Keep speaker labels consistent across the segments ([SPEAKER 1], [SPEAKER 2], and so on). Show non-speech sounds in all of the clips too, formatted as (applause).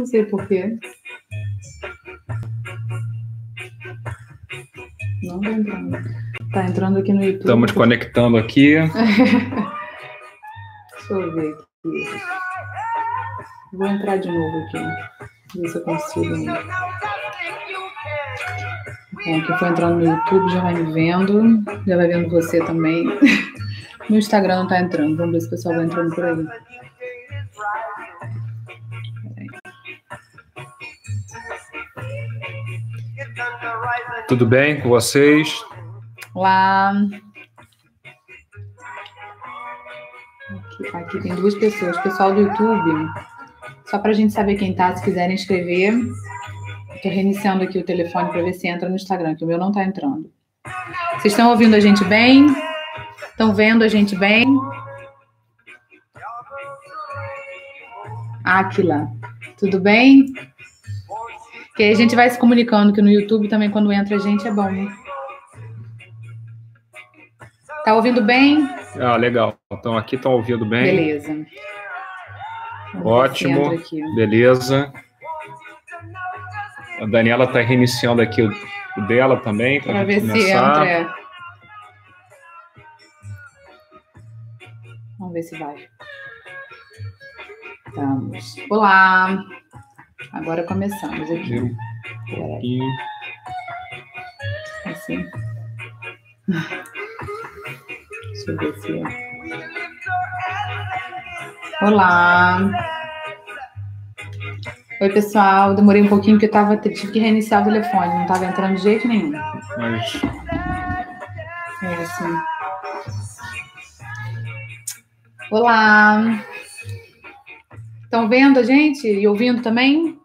[SPEAKER 1] Não sei porquê. Não tá entrando. Tá entrando aqui no YouTube.
[SPEAKER 2] Estamos conectando aqui. (laughs)
[SPEAKER 1] Deixa eu ver aqui. Vou entrar de novo aqui. Ver se eu consigo. Bom, quem for entrando no YouTube já vai me vendo. Já vai vendo você também. (laughs) No Instagram não tá entrando. Vamos ver se o pessoal vai entrando por aí.
[SPEAKER 2] Tudo bem com vocês?
[SPEAKER 1] Olá. Aqui, aqui tem duas pessoas. Pessoal do YouTube, só para a gente saber quem tá, se quiserem escrever. Estou reiniciando aqui o telefone para ver se entra no Instagram, que o meu não está entrando. Vocês estão ouvindo a gente bem? Estão vendo a gente bem? Aquila, tudo bem? Que aí a gente vai se comunicando que no YouTube também quando entra a gente é bom. Né? Tá ouvindo bem?
[SPEAKER 2] Ah, legal. Então aqui estão ouvindo bem.
[SPEAKER 1] Beleza.
[SPEAKER 2] Vamos Ótimo. Beleza. A Daniela está reiniciando aqui o, dela também
[SPEAKER 1] para ver começar. se entra. Vamos ver se vai. Vamos. Olá. Agora começamos aqui.
[SPEAKER 2] E...
[SPEAKER 1] Assim. Deixa eu ver se. Olá. Oi, pessoal. Demorei um pouquinho porque eu tava, tive que reiniciar o telefone, não estava entrando de jeito nenhum.
[SPEAKER 2] Mas...
[SPEAKER 1] É assim. Olá. Estão vendo a gente e ouvindo também?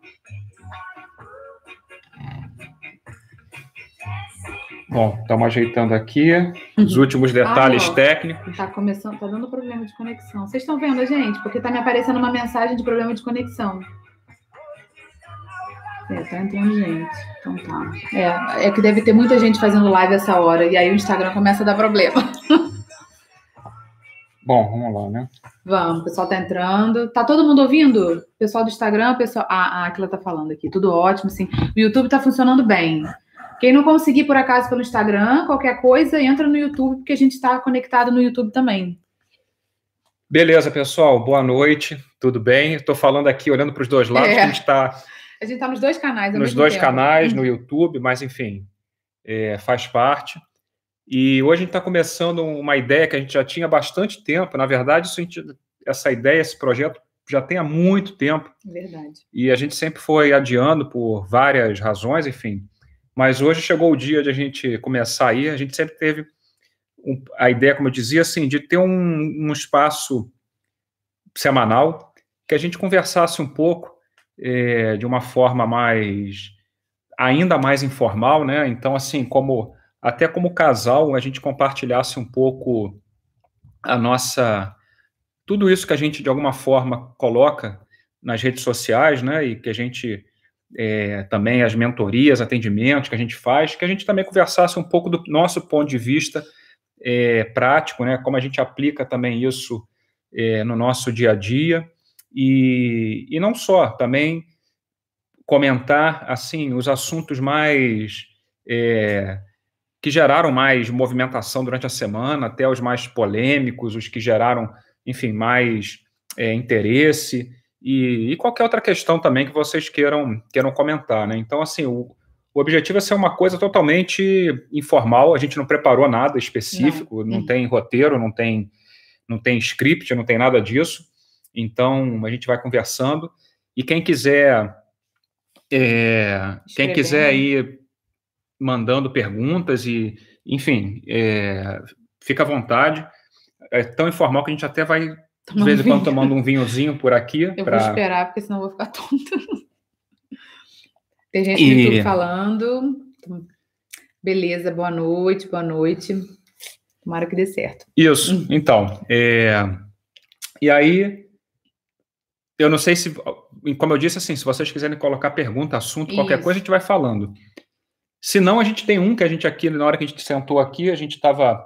[SPEAKER 2] Bom, estamos ajeitando aqui os últimos detalhes ah, técnicos.
[SPEAKER 1] Está começando, tá dando problema de conexão. Vocês estão vendo a gente? Porque está me aparecendo uma mensagem de problema de conexão. É, tá entrando gente. Então tá. É, é que deve ter muita gente fazendo live essa hora. E aí o Instagram começa a dar problema. (laughs)
[SPEAKER 2] Bom, vamos lá, né?
[SPEAKER 1] Vamos, o pessoal tá entrando. Tá todo mundo ouvindo? Pessoal do Instagram, pessoal. Ah, ah aquilo tá falando aqui. Tudo ótimo, sim. O YouTube tá funcionando bem. Quem não conseguir, por acaso, pelo Instagram, qualquer coisa, entra no YouTube, porque a gente está conectado no YouTube também.
[SPEAKER 2] Beleza, pessoal. Boa noite. Tudo bem? Estou falando aqui, olhando para os dois lados, é. a gente está
[SPEAKER 1] a gente está nos dois canais.
[SPEAKER 2] Nos dois tempo. canais, no YouTube, mas enfim, é, faz parte. E hoje a gente está começando uma ideia que a gente já tinha há bastante tempo. Na verdade, gente, essa ideia, esse projeto já tem há muito tempo.
[SPEAKER 1] Verdade.
[SPEAKER 2] E a gente sempre foi adiando por várias razões, enfim. Mas hoje chegou o dia de a gente começar aí. A gente sempre teve um, a ideia, como eu dizia, assim, de ter um, um espaço semanal que a gente conversasse um pouco é, de uma forma mais ainda mais informal, né? Então, assim, como até como casal, a gente compartilhasse um pouco a nossa tudo isso que a gente de alguma forma coloca nas redes sociais, né? E que a gente é, também as mentorias, atendimentos que a gente faz, que a gente também conversasse um pouco do nosso ponto de vista é, prático, né? Como a gente aplica também isso é, no nosso dia a dia e, e não só, também comentar assim os assuntos mais é, que geraram mais movimentação durante a semana, até os mais polêmicos, os que geraram, enfim, mais é, interesse e, e, qualquer outra questão também que vocês queiram queiram comentar, né? Então, assim, o, o objetivo é ser uma coisa totalmente informal. A gente não preparou nada específico, não, não uhum. tem roteiro, não tem não tem script, não tem nada disso. Então, a gente vai conversando. E quem quiser, é, quem quiser ir mandando perguntas e, enfim, é, fica à vontade. É tão informal que a gente até vai, de vez em quando, tomando um vinhozinho por aqui. (laughs)
[SPEAKER 1] Eu pra... vou esperar, porque senão eu vou ficar tonta. Tem gente e... no YouTube falando. Beleza, boa noite, boa noite. Tomara que dê certo.
[SPEAKER 2] Isso, então. É... E aí, eu não sei se, como eu disse, assim, se vocês quiserem colocar pergunta, assunto, Isso. qualquer coisa, a gente vai falando. Se não, a gente tem um que a gente aqui, na hora que a gente sentou aqui, a gente estava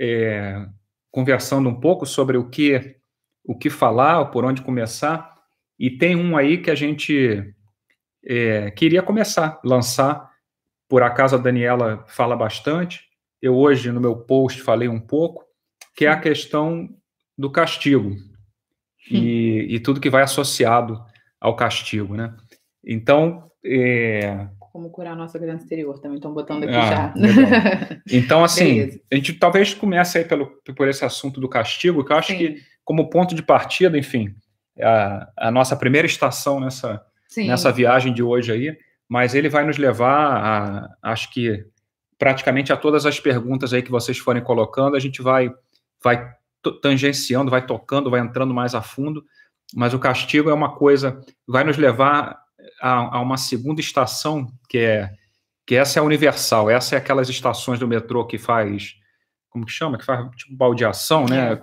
[SPEAKER 2] é, conversando um pouco sobre o que, o que falar, por onde começar, E tem um aí que a gente é, queria começar, lançar. Por acaso a Daniela fala bastante. Eu hoje, no meu post, falei um pouco, que é a questão do castigo e, e tudo que vai associado ao castigo, né? Então, é...
[SPEAKER 1] Como curar a nossa criança interior, também estão botando aqui ah, já. (laughs)
[SPEAKER 2] então, assim, Beleza. a gente talvez comece aí pelo, por esse assunto do castigo, que eu acho Sim. que, como ponto de partida, enfim, é a, a nossa primeira estação nessa, nessa viagem de hoje aí, mas ele vai nos levar a, acho que, praticamente a todas as perguntas aí que vocês forem colocando, a gente vai, vai tangenciando, vai tocando, vai entrando mais a fundo, mas o castigo é uma coisa, vai nos levar a, a, uma segunda estação que é que essa é universal, essa é aquelas estações do metrô que faz, como que chama, que faz tipo baldeação, né,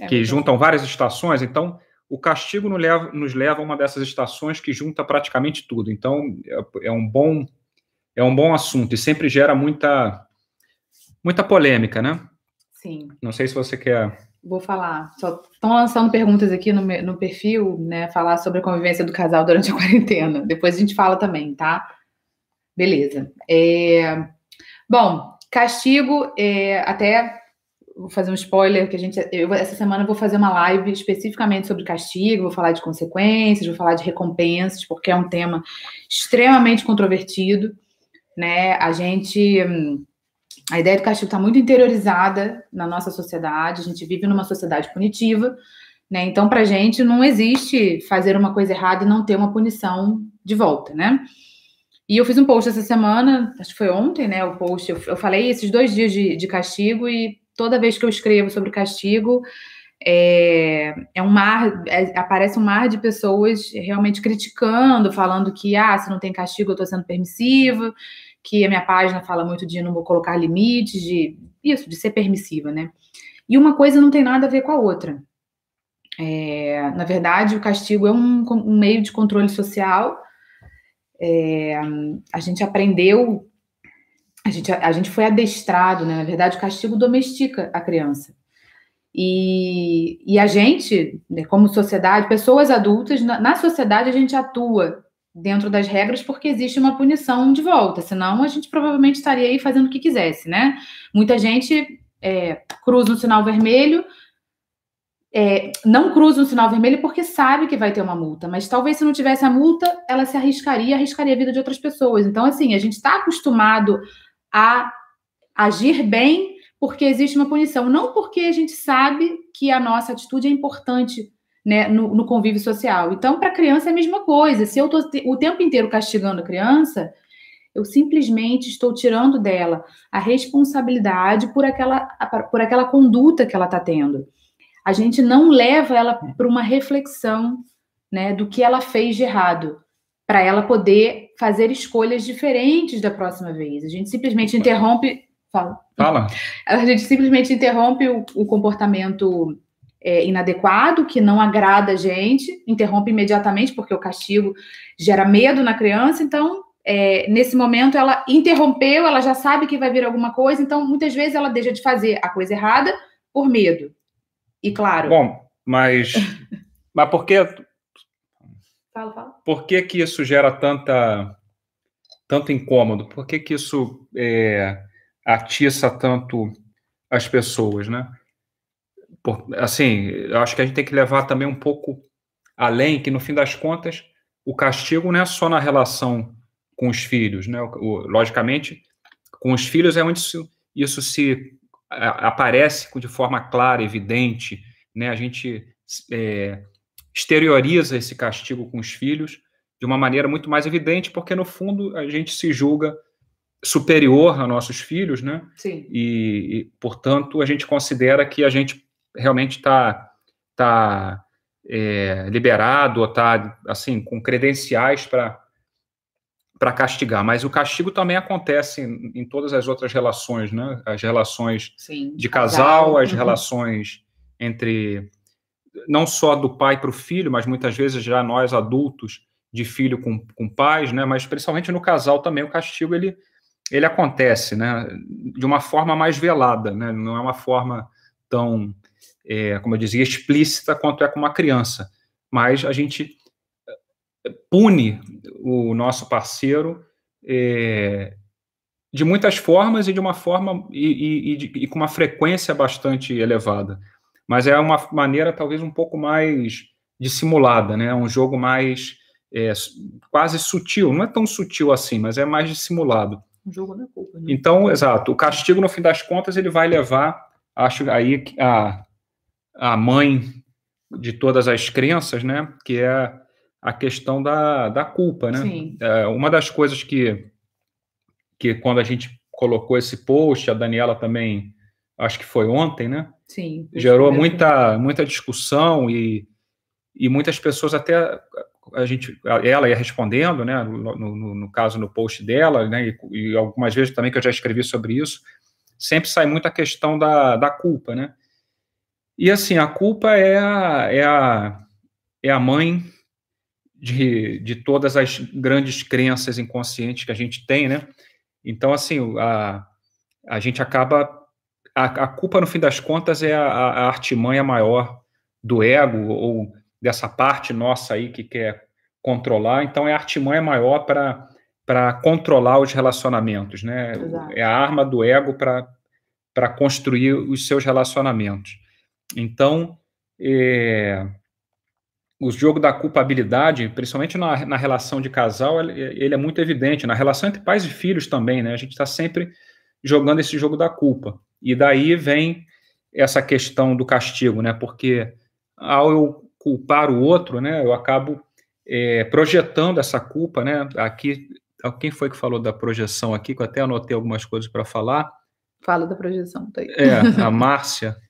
[SPEAKER 2] é, que juntam várias estações. Então, o castigo nos leva, nos leva a uma dessas estações que junta praticamente tudo. Então, é, é um bom é um bom assunto e sempre gera muita muita polêmica, né?
[SPEAKER 1] Sim.
[SPEAKER 2] Não sei se você quer
[SPEAKER 1] Vou falar. Só estão lançando perguntas aqui no, no perfil, né? Falar sobre a convivência do casal durante a (laughs) quarentena. Depois a gente fala também, tá? Beleza. É... Bom, castigo, é... até vou fazer um spoiler que a gente. Eu, essa semana eu vou fazer uma live especificamente sobre castigo, vou falar de consequências, vou falar de recompensas, porque é um tema extremamente controvertido. Né? A gente. A ideia do castigo está muito interiorizada na nossa sociedade, a gente vive numa sociedade punitiva, né? Então, para a gente, não existe fazer uma coisa errada e não ter uma punição de volta, né? E eu fiz um post essa semana, acho que foi ontem, né? O post, eu, eu falei esses dois dias de, de, castigo e toda vez que eu escrevo sobre castigo, é, é um mar, é, aparece um mar de pessoas realmente criticando, falando que, ah, se não tem castigo, eu estou sendo permissiva que a minha página fala muito de não vou colocar limites, de isso, de ser permissiva, né? E uma coisa não tem nada a ver com a outra. É, na verdade, o castigo é um, um meio de controle social. É, a gente aprendeu, a gente, a gente foi adestrado, né? Na verdade, o castigo domestica a criança. E, e a gente, né, como sociedade, pessoas adultas, na, na sociedade a gente atua dentro das regras porque existe uma punição de volta, senão a gente provavelmente estaria aí fazendo o que quisesse, né? Muita gente é, cruza um sinal vermelho, é, não cruza um sinal vermelho porque sabe que vai ter uma multa, mas talvez se não tivesse a multa, ela se arriscaria, arriscaria a vida de outras pessoas. Então, assim, a gente está acostumado a agir bem porque existe uma punição, não porque a gente sabe que a nossa atitude é importante né, no, no convívio social. Então, para a criança é a mesma coisa. Se eu estou o tempo inteiro castigando a criança, eu simplesmente estou tirando dela a responsabilidade por aquela, por aquela conduta que ela está tendo. A gente não leva ela para uma reflexão né, do que ela fez de errado, para ela poder fazer escolhas diferentes da próxima vez. A gente simplesmente interrompe. Fala.
[SPEAKER 2] Fala. (laughs)
[SPEAKER 1] A gente simplesmente interrompe o, o comportamento é, inadequado, que não agrada a gente, interrompe imediatamente, porque o castigo gera medo na criança. Então, é, nesse momento, ela interrompeu, ela já sabe que vai vir alguma coisa, então muitas vezes ela deixa de fazer a coisa errada por medo. E claro.
[SPEAKER 2] Bom, mas. (laughs) mas por que.
[SPEAKER 1] Fala, fala.
[SPEAKER 2] Por que, que isso gera tanta, tanto incômodo? Por que, que isso é, atiça tanto as pessoas, né? Por, assim, eu acho que a gente tem que levar também um pouco além, que no fim das contas, o castigo não é só na relação com os filhos, né? O, logicamente, com os filhos é onde isso, isso se a, aparece de forma clara, evidente, né? A gente é, exterioriza esse castigo com os filhos de uma maneira muito mais evidente, porque no fundo a gente se julga superior a nossos filhos, né?
[SPEAKER 1] Sim.
[SPEAKER 2] E, e portanto, a gente considera que a gente realmente está tá, é, liberado ou está assim com credenciais para para castigar, mas o castigo também acontece em, em, todas as outras relações, né? As relações
[SPEAKER 1] Sim,
[SPEAKER 2] de casal, as uhum. relações entre não só do pai para o filho, mas muitas vezes já nós adultos de filho com, com pais, né? Mas principalmente no casal também o castigo ele ele acontece, né? De uma forma mais velada, né? Não é uma forma tão é, como eu dizia, explícita quanto é com uma criança. Mas a gente pune o nosso parceiro é, de muitas formas e de uma forma e, e, e, com uma frequência bastante elevada. Mas é uma maneira talvez um pouco mais dissimulada, né? Um jogo mais é, quase sutil. Não é tão sutil assim, mas é mais dissimulado.
[SPEAKER 1] Um jogo não é culpa. Né?
[SPEAKER 2] Então, exato. O castigo, no fim das contas, ele vai levar, acho aí a a mãe de todas as crenças, né? Que é a questão da, da culpa, né?
[SPEAKER 1] Sim.
[SPEAKER 2] É, uma das coisas que que quando a gente colocou esse post, a Daniela também, acho que foi ontem, né?
[SPEAKER 1] Sim.
[SPEAKER 2] Gerou muita, muita discussão e, e muitas pessoas até a gente, ela ia respondendo, né? No, no, no caso no post dela, né? E, e, algumas vezes também que eu já escrevi sobre isso, sempre sai muito a questão da, da culpa, né? E assim, a culpa é a, é a, é a mãe de, de todas as grandes crenças inconscientes que a gente tem, né? Então, assim, a, a gente acaba. A, a culpa, no fim das contas, é a, a artimanha maior do ego, ou dessa parte nossa aí que quer controlar. Então, é a artimanha maior para controlar os relacionamentos, né?
[SPEAKER 1] Exato.
[SPEAKER 2] É a arma do ego para construir os seus relacionamentos. Então, é, o jogo da culpabilidade, principalmente na, na relação de casal, ele, ele, é muito evidente. Na relação entre pais e filhos também, né? A gente está sempre jogando esse jogo da culpa. E daí vem essa questão do castigo, né? Porque ao eu culpar o outro, né? Eu acabo é, projetando essa culpa, né? Aqui, quem foi que falou da projeção aqui? Que eu até anotei algumas coisas para falar.
[SPEAKER 1] Fala da projeção, tá aí.
[SPEAKER 2] É, a Márcia (laughs)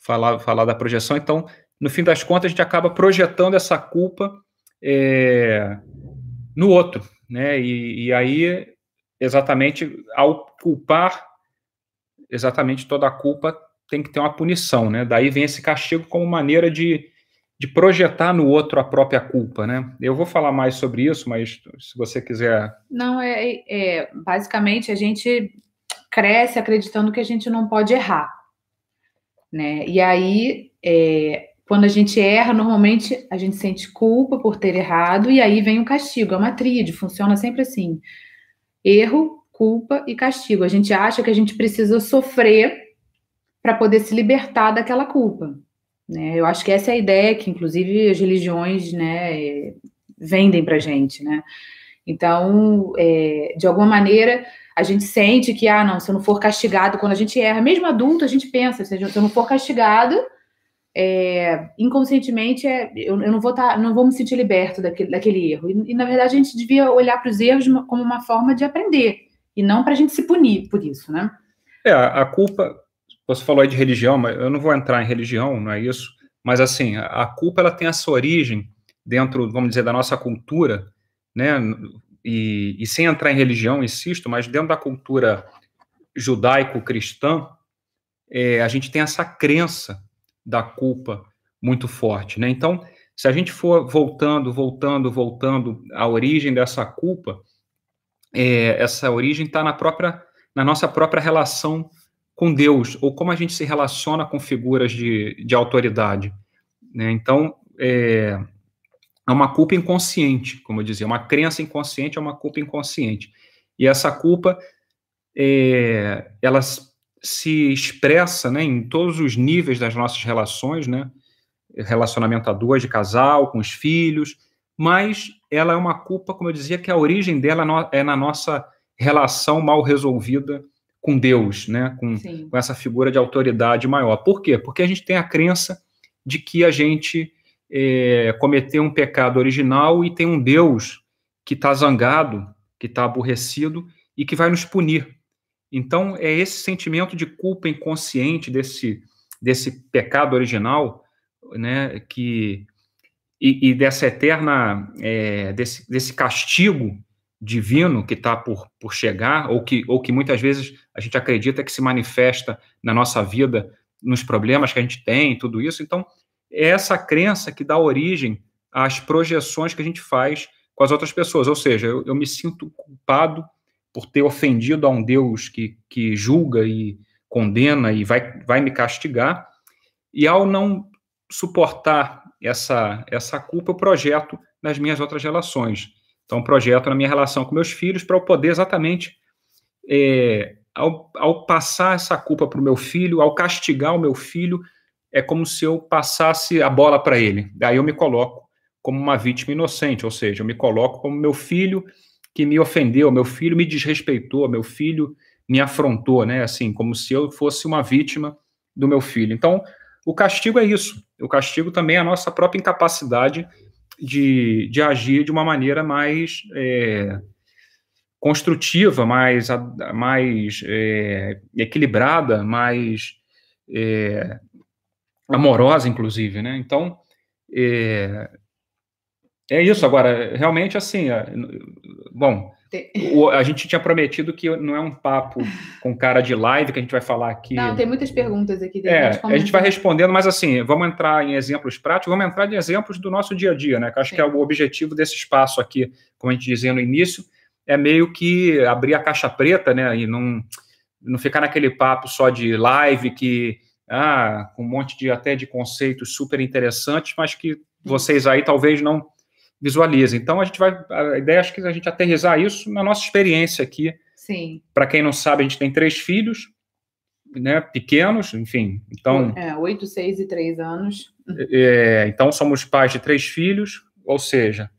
[SPEAKER 2] falar, falar da projeção. Então, no fim das contas, a gente acaba projetando essa culpa é, no outro, né? E, e, aí, exatamente, ao culpar, exatamente toda a culpa tem que ter uma punição, né? Daí vem esse castigo como maneira de, de projetar no outro a própria culpa, né? Eu vou falar mais sobre isso, mas se você quiser.
[SPEAKER 1] Não, é, é basicamente a gente cresce acreditando que a gente não pode errar, né? E aí é, quando a gente erra, normalmente a gente sente culpa por ter errado e aí vem o castigo. É uma tríade, funciona sempre assim: erro, culpa e castigo. A gente acha que a gente precisa sofrer para poder se libertar daquela culpa. Né? Eu acho que essa é a ideia que, inclusive, as religiões né, vendem para gente. Né? Então, é, de alguma maneira, a gente sente que, ah, não, se eu não for castigado quando a gente erra, mesmo adulto, a gente pensa, se eu não for castigado, é, inconscientemente é, eu, eu, não vou tá, não vou me sentir liberto daquele, daquele erro. E, e na verdade a gente devia olhar para os erros como uma forma de aprender e não para a gente se punir por isso, né?
[SPEAKER 2] É, a culpa. Você falou aí de religião, mas eu não vou entrar em religião, não é isso. Mas assim, a culpa ela tem essa origem dentro, vamos dizer, da nossa cultura, né? E, e sem entrar em religião, insisto, mas dentro da cultura judaico-cristã, é, a gente tem essa crença da culpa muito forte, né? Então, se a gente for voltando, voltando, voltando à origem dessa culpa, é, essa origem está na própria, na nossa própria relação com Deus ou como a gente se relaciona com figuras de, de autoridade, né? Então, é, é uma culpa inconsciente, como eu dizia, uma crença inconsciente é uma culpa inconsciente. E essa culpa, é, elas se expressa né, em todos os níveis das nossas relações, né? Relacionamento a dois, de casal, com os filhos, mas ela é uma culpa, como eu dizia, que a origem dela é na nossa relação mal resolvida com Deus, né? Com, com, essa figura de autoridade maior. Por quê? Porque a gente tem a crença de que a gente é, cometeu um pecado original e tem um Deus que está zangado, que está aborrecido e que vai nos punir. Então, é esse sentimento de culpa inconsciente desse, desse pecado original, né, que, e, e dessa eterna, é, desse, desse castigo divino que está por, por chegar, ou que, ou que muitas vezes a gente acredita que se manifesta na nossa vida, nos problemas que a gente tem, tudo isso. Então, é essa crença que dá origem às projeções que a gente faz com as outras pessoas. Ou seja, eu, eu me sinto culpado por ter ofendido a um Deus que, que julga e condena e vai, vai me castigar, e ao não suportar essa, essa culpa, eu projeto nas minhas outras relações. Então, projeto na minha relação com meus filhos para eu poder exatamente, é, ao, ao passar essa culpa para o meu filho, ao castigar o meu filho, é como se eu passasse a bola para ele. Daí eu me coloco como uma vítima inocente, ou seja, eu me coloco como meu filho que me ofendeu, meu filho me desrespeitou, meu filho me afrontou, né? Assim, como se eu fosse uma vítima do meu filho. Então, o castigo é isso. O castigo também é a nossa própria incapacidade de, de agir de uma maneira mais é, construtiva, mais, mais é, equilibrada, mais é, amorosa, inclusive, né? Então, é, é isso. Agora, realmente, assim, é, bom, o, a gente tinha prometido que não é um papo com cara de live que a gente vai falar aqui.
[SPEAKER 1] Não, tem muitas perguntas aqui.
[SPEAKER 2] É, a gente vai respondendo, mas assim, vamos entrar em exemplos práticos, vamos entrar em exemplos do nosso dia a dia, né? Que acho Sim. que é o objetivo desse espaço aqui, como a gente dizia no início, é meio que abrir a caixa preta, né? E não, não ficar naquele papo só de live que ah, com um monte de até de conceitos super interessantes, mas que vocês aí talvez não visualiza. Então a gente vai, a ideia acho que a gente aterrizar isso na nossa experiência aqui.
[SPEAKER 1] Sim.
[SPEAKER 2] Para quem não sabe, a gente tem três filhos, né, pequenos, enfim. Então.
[SPEAKER 1] É, oito, seis e três anos.
[SPEAKER 2] É, então somos pais de três filhos, ou seja,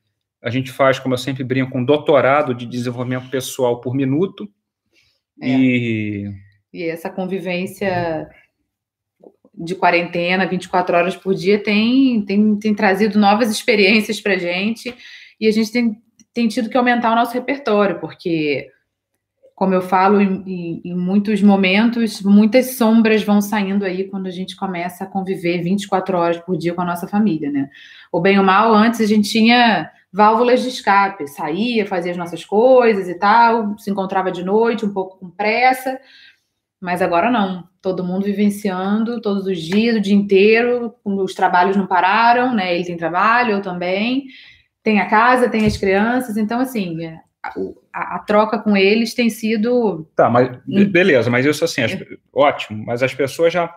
[SPEAKER 2] a gente faz, como eu sempre brinco, um doutorado de desenvolvimento pessoal por minuto.
[SPEAKER 1] É. E... e essa convivência de quarentena, 24 horas por dia, tem, tem, tem trazido novas experiências para a gente e a gente tem, tem tido que aumentar o nosso repertório, porque, como eu falo, em, em, muitos momentos, muitas sombras vão saindo aí quando a gente começa a conviver 24 horas por dia com a nossa família, né? O bem ou mal, antes a gente tinha válvulas de escape, saía, fazia as nossas coisas e tal, se encontrava de noite, um pouco com pressa, mas agora não. Todo mundo vivenciando todos os dias, o dia inteiro, os trabalhos não pararam, né? Ele tem trabalho, eu também. Tem a casa, tem as crianças, então assim, é, a, a, a troca com eles tem sido.
[SPEAKER 2] Tá, mas beleza, mas isso assim, as, ótimo, mas as pessoas já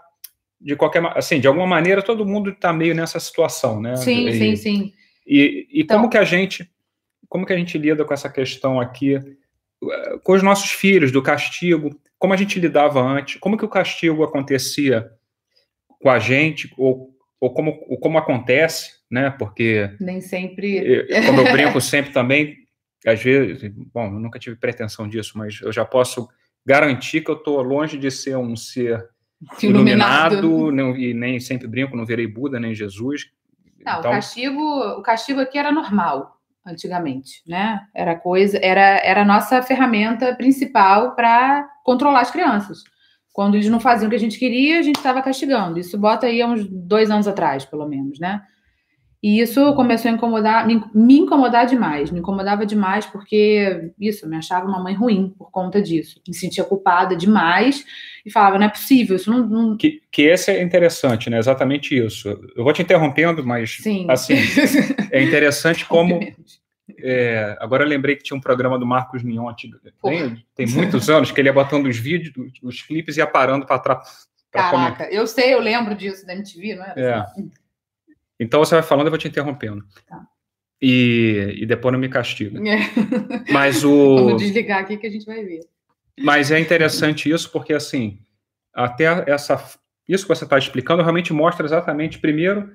[SPEAKER 2] de qualquer assim, de alguma maneira todo mundo está meio nessa situação, né?
[SPEAKER 1] Sim, e, sim, sim.
[SPEAKER 2] E, e então, como que a gente como que a gente lida com essa questão aqui com os nossos filhos do castigo? Como a gente lidava antes, como que o castigo acontecia com a gente, ou, ou, como, ou como acontece, né? Porque.
[SPEAKER 1] Nem sempre.
[SPEAKER 2] Como eu brinco sempre também, às vezes, bom, eu nunca tive pretensão disso, mas eu já posso garantir que eu estou longe de ser um ser (laughs) iluminado, iluminado e nem sempre brinco, não verei Buda nem Jesus.
[SPEAKER 1] Não, então... o castigo, o castigo aqui era normal antigamente, né? Era coisa, era, era a nossa ferramenta principal para controlar as crianças. Quando eles não faziam o que a gente queria, a gente estava castigando. Isso bota aí há uns dois anos atrás, pelo menos, né? E isso começou a incomodar, me, incomodar demais, me incomodava demais porque isso, eu me achava uma mãe ruim por conta disso. Me sentia culpada demais e falava, não é possível, isso não. não...
[SPEAKER 2] Que, que esse é interessante, né? Exatamente isso. Eu vou te interrompendo, mas
[SPEAKER 1] Sim.
[SPEAKER 2] assim, é interessante (laughs) como. É, agora eu lembrei que tinha um programa do Marcos Mion tem, tem muitos anos que ele ia botando os vídeos, os, clipes e ia parando para trás.
[SPEAKER 1] Caraca, comentar. eu sei, eu lembro disso da MTV, não é?
[SPEAKER 2] É. Então você vai falando, eu vou te interrompendo. Tá. E, e depois não me castiga. É. Mas (laughs) o.
[SPEAKER 1] Vamos desligar aqui que a gente vai ver.
[SPEAKER 2] Mas é interessante isso, porque assim, até essa. Isso que você está explicando realmente mostra exatamente, primeiro,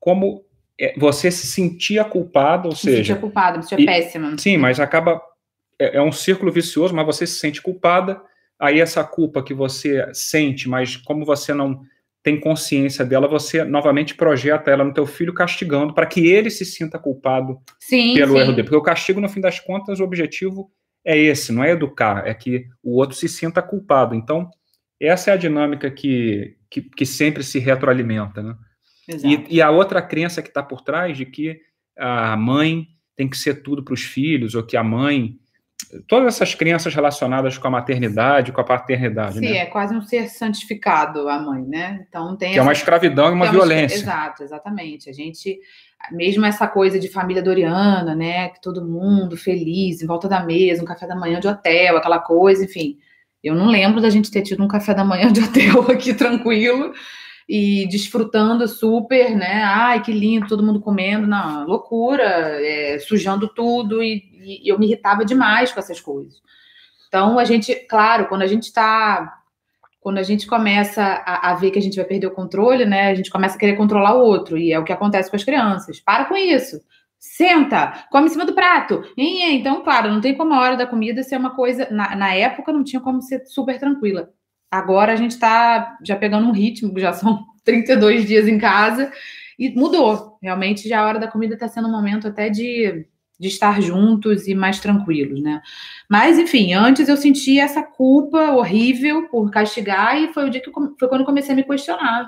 [SPEAKER 2] como é, você se sentia culpado, ou seja. Se sentia
[SPEAKER 1] culpada, me sentia péssima.
[SPEAKER 2] Sim, mas acaba. É, é um círculo vicioso, mas você se sente culpada. Aí essa culpa que você sente, mas como você não tem consciência dela, você novamente projeta ela no teu filho castigando para que ele se sinta culpado
[SPEAKER 1] sim,
[SPEAKER 2] pelo
[SPEAKER 1] sim.
[SPEAKER 2] erro dele. Porque o castigo, no fim das contas, o objetivo é esse, não é educar, é que o outro se sinta culpado. Então, essa é a dinâmica que, que, que sempre se retroalimenta, né? E, e, a outra crença que está por trás de que a mãe tem que ser tudo para os filhos, ou que a mãe todas essas crenças relacionadas com a maternidade, com a paternidade.
[SPEAKER 1] Sim,
[SPEAKER 2] né?
[SPEAKER 1] é quase um ser santificado a mãe, né? Então tem
[SPEAKER 2] que essa... é uma escravidão e uma, é uma violência.
[SPEAKER 1] Exato, exatamente. A gente, mesmo essa coisa de família doriana, né? Que todo mundo feliz, em volta da mesa, um café da manhã de hotel, aquela coisa, enfim. Eu não lembro da gente ter tido um café da manhã de hotel (laughs) aqui tranquilo. E desfrutando super, né? Ai, que lindo, todo mundo comendo, não, loucura, é, sujando tudo, e, e, eu me irritava demais com essas coisas. Então, a gente, claro, quando a gente está. Quando a gente começa a, a, ver que a gente vai perder o controle, né? A gente começa a querer controlar o outro, e é o que acontece com as crianças. Para com isso. Senta, come em cima do prato. Então, claro, não tem como a hora da comida ser uma coisa. Na, na época, não tinha como ser super tranquila. Agora a gente está já pegando um ritmo, já são (laughs) 32 dias em casa, e mudou. Realmente, já a hora da comida está sendo um momento até de, de estar juntos e mais tranquilos, né? Mas, enfim, antes eu sentia essa culpa horrível por castigar, e foi o dia que eu, foi quando eu comecei a me questionar.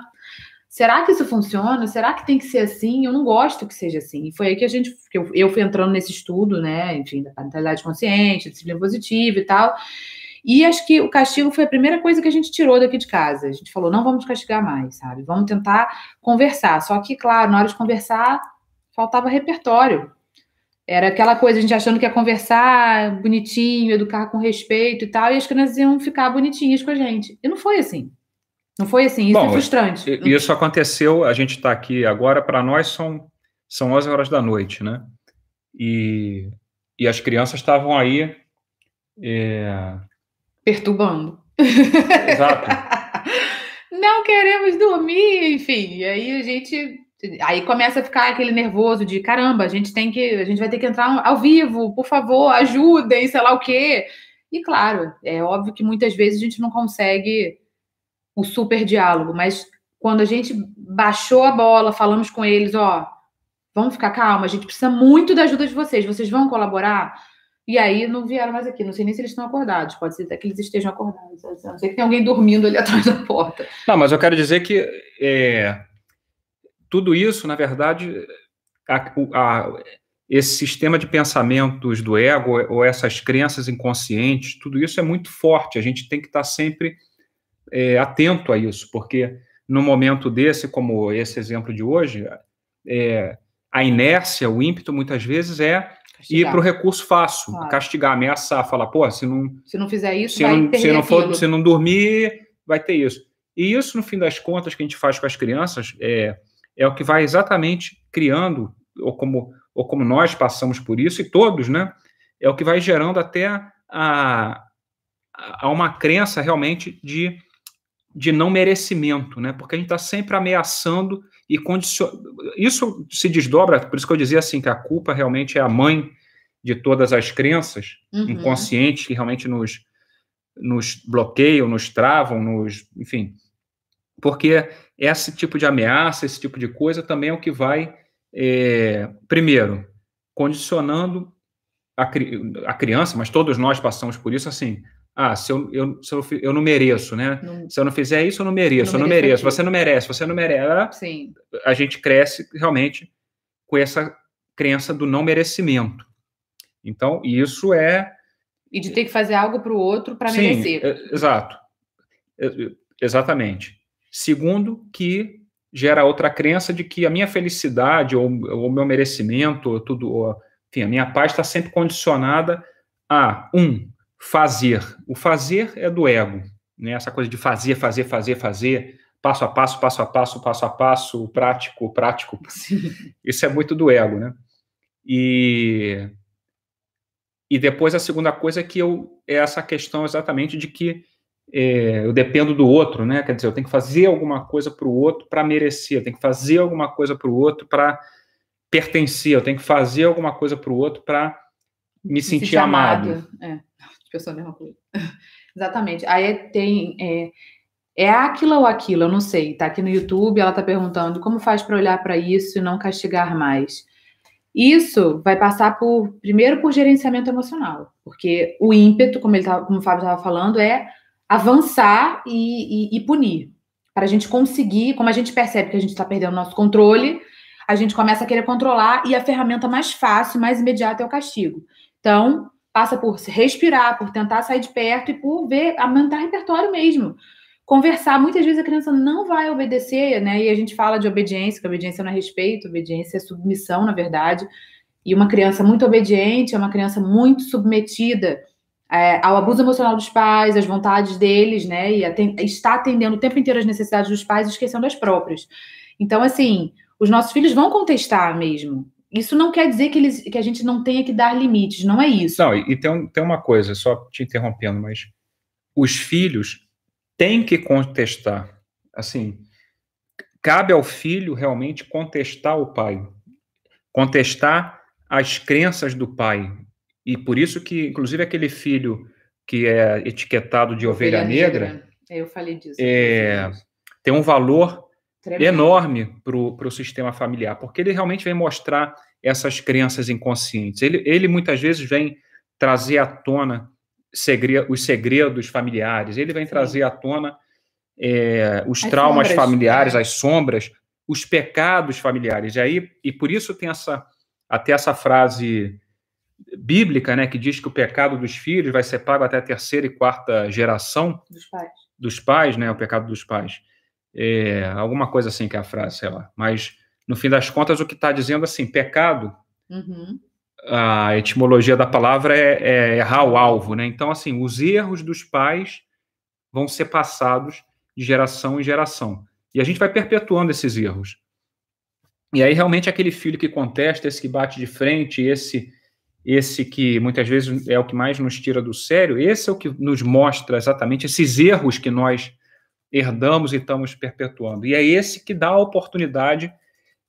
[SPEAKER 1] Será que isso funciona? Será que tem que ser assim? Eu não gosto que seja assim. E foi aí que a gente, que eu, eu fui entrando nesse estudo, né? Enfim, da parentalidade consciente, disciplina positiva e tal. E acho que o castigo foi a primeira coisa que a gente tirou daqui de casa. A gente falou, não vamos castigar mais, sabe? Vamos tentar conversar. Só que, claro, na hora de conversar, faltava repertório. Era aquela coisa, a gente achando que ia conversar bonitinho, educar com respeito e tal, e as crianças iam ficar bonitinhas com a gente. E não foi assim. Não foi assim, isso é Bom, é frustrante.
[SPEAKER 2] Isso aconteceu, a gente está aqui agora, para nós são, são 11 horas da noite, né? E, e as crianças estavam aí é,
[SPEAKER 1] perturbando. Exato. (laughs) Não queremos dormir, enfim. E aí a gente. Aí começa a ficar aquele nervoso de caramba, a gente tem que. A gente vai ter que entrar ao vivo, por favor, ajudem, sei lá o quê. E claro, é óbvio que muitas vezes a gente não consegue o super diálogo, mas quando a gente baixou a bola, falamos com eles, ó, vamos ficar calma, a gente precisa muito da ajuda de vocês, vocês vão colaborar? E aí não vieram mais aqui. Não sei nem se eles estão acordados. Pode ser até que eles estejam acordados. A não ser que tem alguém dormindo ali (laughs) atrás da porta.
[SPEAKER 2] Não, mas eu quero dizer que é, tudo isso, na verdade, a, a, esse sistema de pensamentos do ego ou essas crenças inconscientes, tudo isso é muito forte. A gente tem que estar sempre é, atento a isso, porque no momento desse, como esse exemplo de hoje, é, a inércia, o ímpeto, muitas vezes é Castigar. ir para o recurso fácil, claro. castigar, ameaçar, falar, pô, se não.
[SPEAKER 1] Se não fizer isso,
[SPEAKER 2] se
[SPEAKER 1] vai
[SPEAKER 2] não, se não for, se não dormir, vai ter isso. E isso, no fim das contas, que a gente faz com as crianças, é, é o que vai exatamente criando, ou como, ou como nós passamos por isso, e todos, né? É o que vai gerando até a, a uma crença realmente de, de não merecimento, né? Porque a gente está sempre ameaçando e condiciona. Isso se desdobra, por isso que eu dizia assim, que a culpa realmente é a mãe de todas as crenças uhum. inconscientes que realmente nos, nos bloqueiam, nos travam, nos. Enfim. Porque esse tipo de ameaça, esse tipo de coisa também é o que vai, é, primeiro, condicionando a, a criança, mas todos nós passamos por isso assim ah, se eu, eu, se eu, eu não mereço, né? Não, se eu não fizer isso, eu não mereço, eu não, eu não mereço. Você não merece, você não merece. Sim. A gente cresce realmente com essa crença do não merecimento. Então, isso é.
[SPEAKER 1] E de ter que fazer algo para o outro para merecer.
[SPEAKER 2] É, exato. É, exatamente. Segundo, que gera outra crença de que a minha felicidade ou o meu merecimento, tudo, ou, enfim, a minha paz está sempre condicionada a um fazer. O fazer é do ego, né? Essa coisa de fazer, fazer, fazer, fazer, passo a passo, passo a passo, passo a passo, prático, prático. Sim. Isso é muito do ego, né? E e depois a segunda coisa é que eu é essa questão exatamente de que é, eu dependo do outro, né? Quer dizer, eu tenho que fazer alguma coisa para o outro para merecer, eu tenho que fazer alguma coisa para o outro para pertencer, eu tenho que fazer alguma coisa para o outro para me, me sentir, sentir amado. amado. É
[SPEAKER 1] pensou a mesma coisa. (laughs) Exatamente. Aí tem. É, é aquilo ou aquilo, eu não sei. Tá aqui no YouTube, ela tá perguntando como faz para olhar para isso e não castigar mais. Isso vai passar por primeiro por gerenciamento emocional, porque o ímpeto, como ele tava, como o Fábio estava falando, é avançar e, e, e punir. Para a gente conseguir, como a gente percebe que a gente está perdendo o nosso controle, a gente começa a querer controlar e a ferramenta mais fácil, mais imediata é o castigo. Então, passa por respirar, por tentar sair de perto e por ver, aumentar repertório mesmo. Conversar, muitas vezes a criança não vai obedecer, né? E a gente fala de obediência, que obediência não é respeito, obediência é submissão, na verdade. E uma criança muito obediente é uma criança muito submetida. é, ao abuso emocional dos pais, às vontades deles, né? E aten está atendendo o tempo inteiro as necessidades dos pais, esquecendo as próprias. Então, assim, os nossos filhos vão contestar mesmo. Isso não quer dizer que, eles, que a gente não tenha que dar limites, não é isso.
[SPEAKER 2] Não, e tem, um, tem uma coisa, só te interrompendo, mas os filhos têm que contestar. Assim, cabe ao filho realmente contestar o pai, contestar as crenças do pai. E por isso que, inclusive, aquele filho que é etiquetado de ovelha, ovelha negra, negra,
[SPEAKER 1] eu falei disso.
[SPEAKER 2] É, tem um valor Tremendo. enorme para o sistema familiar, porque ele realmente vem mostrar essas crenças inconscientes. Ele, ele muitas vezes vem trazer à tona segre os segredos familiares, ele vem Sim. trazer à tona é, os as traumas sombras, familiares, é. as sombras, os pecados familiares. E aí, e por isso tem essa até essa frase bíblica, né, que diz que o pecado dos filhos vai ser pago até a terceira e quarta geração
[SPEAKER 1] dos pais,
[SPEAKER 2] dos pais né, o pecado dos pais. É, alguma coisa assim que é a frase, sei lá. Mas no fim das contas, o que está dizendo assim, pecado. Uhum. A etimologia da palavra é, é errar o alvo, né? Então, assim, os erros dos pais vão ser passados de geração em geração. E a gente vai perpetuando esses erros. E aí, realmente, aquele filho que contesta, esse que bate de frente, esse esse que muitas vezes é o que mais nos tira do sério, esse é o que nos mostra exatamente esses erros que nós herdamos e estamos perpetuando. E é esse que dá a oportunidade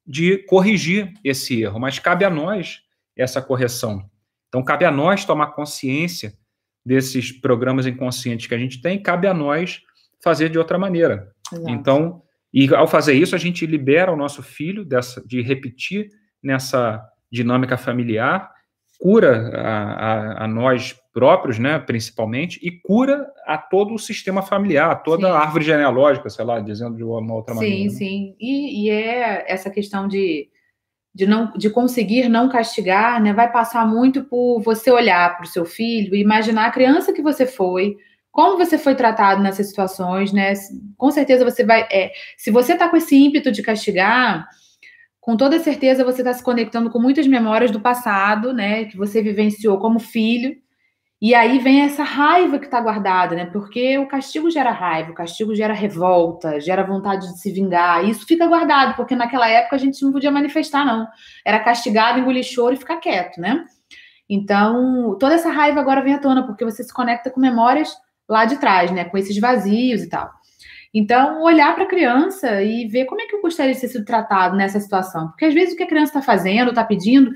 [SPEAKER 2] de corrigir esse erro, mas cabe a nós essa correção. Então, cabe a nós tomar consciência desses programas inconscientes que a gente tem, cabe a nós fazer de outra maneira. Exato. Então, e ao fazer isso, a gente libera o nosso filho dessa, de repetir nessa dinâmica familiar, cura a, a, a, nós próprios, né, principalmente, e cura a todo o sistema familiar, toda sim. a árvore genealógica, sei lá, dizendo de uma outra
[SPEAKER 1] sim,
[SPEAKER 2] maneira.
[SPEAKER 1] Sim, né? sim. E, e, é essa questão de, de, não, de conseguir não castigar, né, vai passar muito por você olhar para o seu filho e imaginar a criança que você foi, como você foi tratado nessas situações, né? Com certeza você vai. É, se você está com esse ímpeto de castigar, com toda certeza você está se conectando com muitas memórias do passado, né? Que você vivenciou como filho. E aí vem essa raiva que está guardada, né? Porque o castigo gera raiva, o castigo gera revolta, gera vontade de se vingar. E isso fica guardado, porque naquela época a gente não podia manifestar, não. Era castigado, engolir choro e ficar quieto, né? Então, toda essa raiva agora vem à tona, porque você se conecta com memórias lá de trás, né? Com esses vazios e tal. Então, olhar para a criança e ver como é que eu gostaria de ter sido tratado nessa situação. Porque às vezes o que a criança está fazendo, está pedindo,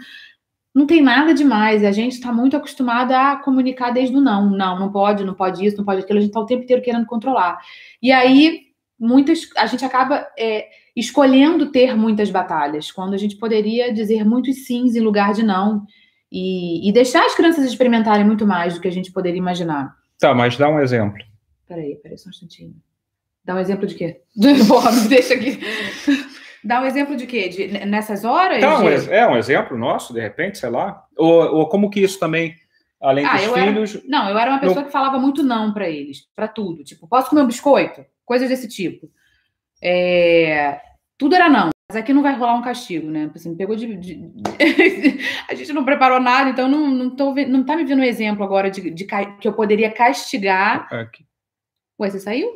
[SPEAKER 1] não tem nada demais. A gente está muito acostumado a comunicar desde o não. Não, não pode, não pode isso, não pode aquilo. A gente está o tempo inteiro querendo controlar. E aí, muitas, a gente acaba é, escolhendo ter muitas batalhas, quando a gente poderia dizer muitos sims em lugar de não. E, e deixar as crianças experimentarem muito mais do que a gente poderia imaginar.
[SPEAKER 2] Tá, mas dá um exemplo.
[SPEAKER 1] Peraí, peraí, só um instantinho. Dá um exemplo de quê? (laughs) Porra, me deixa aqui. Dá um exemplo de quê? De, nessas horas?
[SPEAKER 2] Tá, de... é um exemplo nosso, de repente, sei lá. Ou, ou como que isso também, além ah, dos filhos.
[SPEAKER 1] Era... Não, eu era uma pessoa que falava muito não para eles, para tudo. Tipo, posso comer um biscoito? Coisas desse tipo. É... Tudo era não. Mas aqui não vai rolar um castigo, né? Assim, pegou de. de... (laughs) a gente não preparou nada, então não, não, tô, não tá me vindo um exemplo agora de, de que eu poderia castigar. Aqui. Ué, você saiu?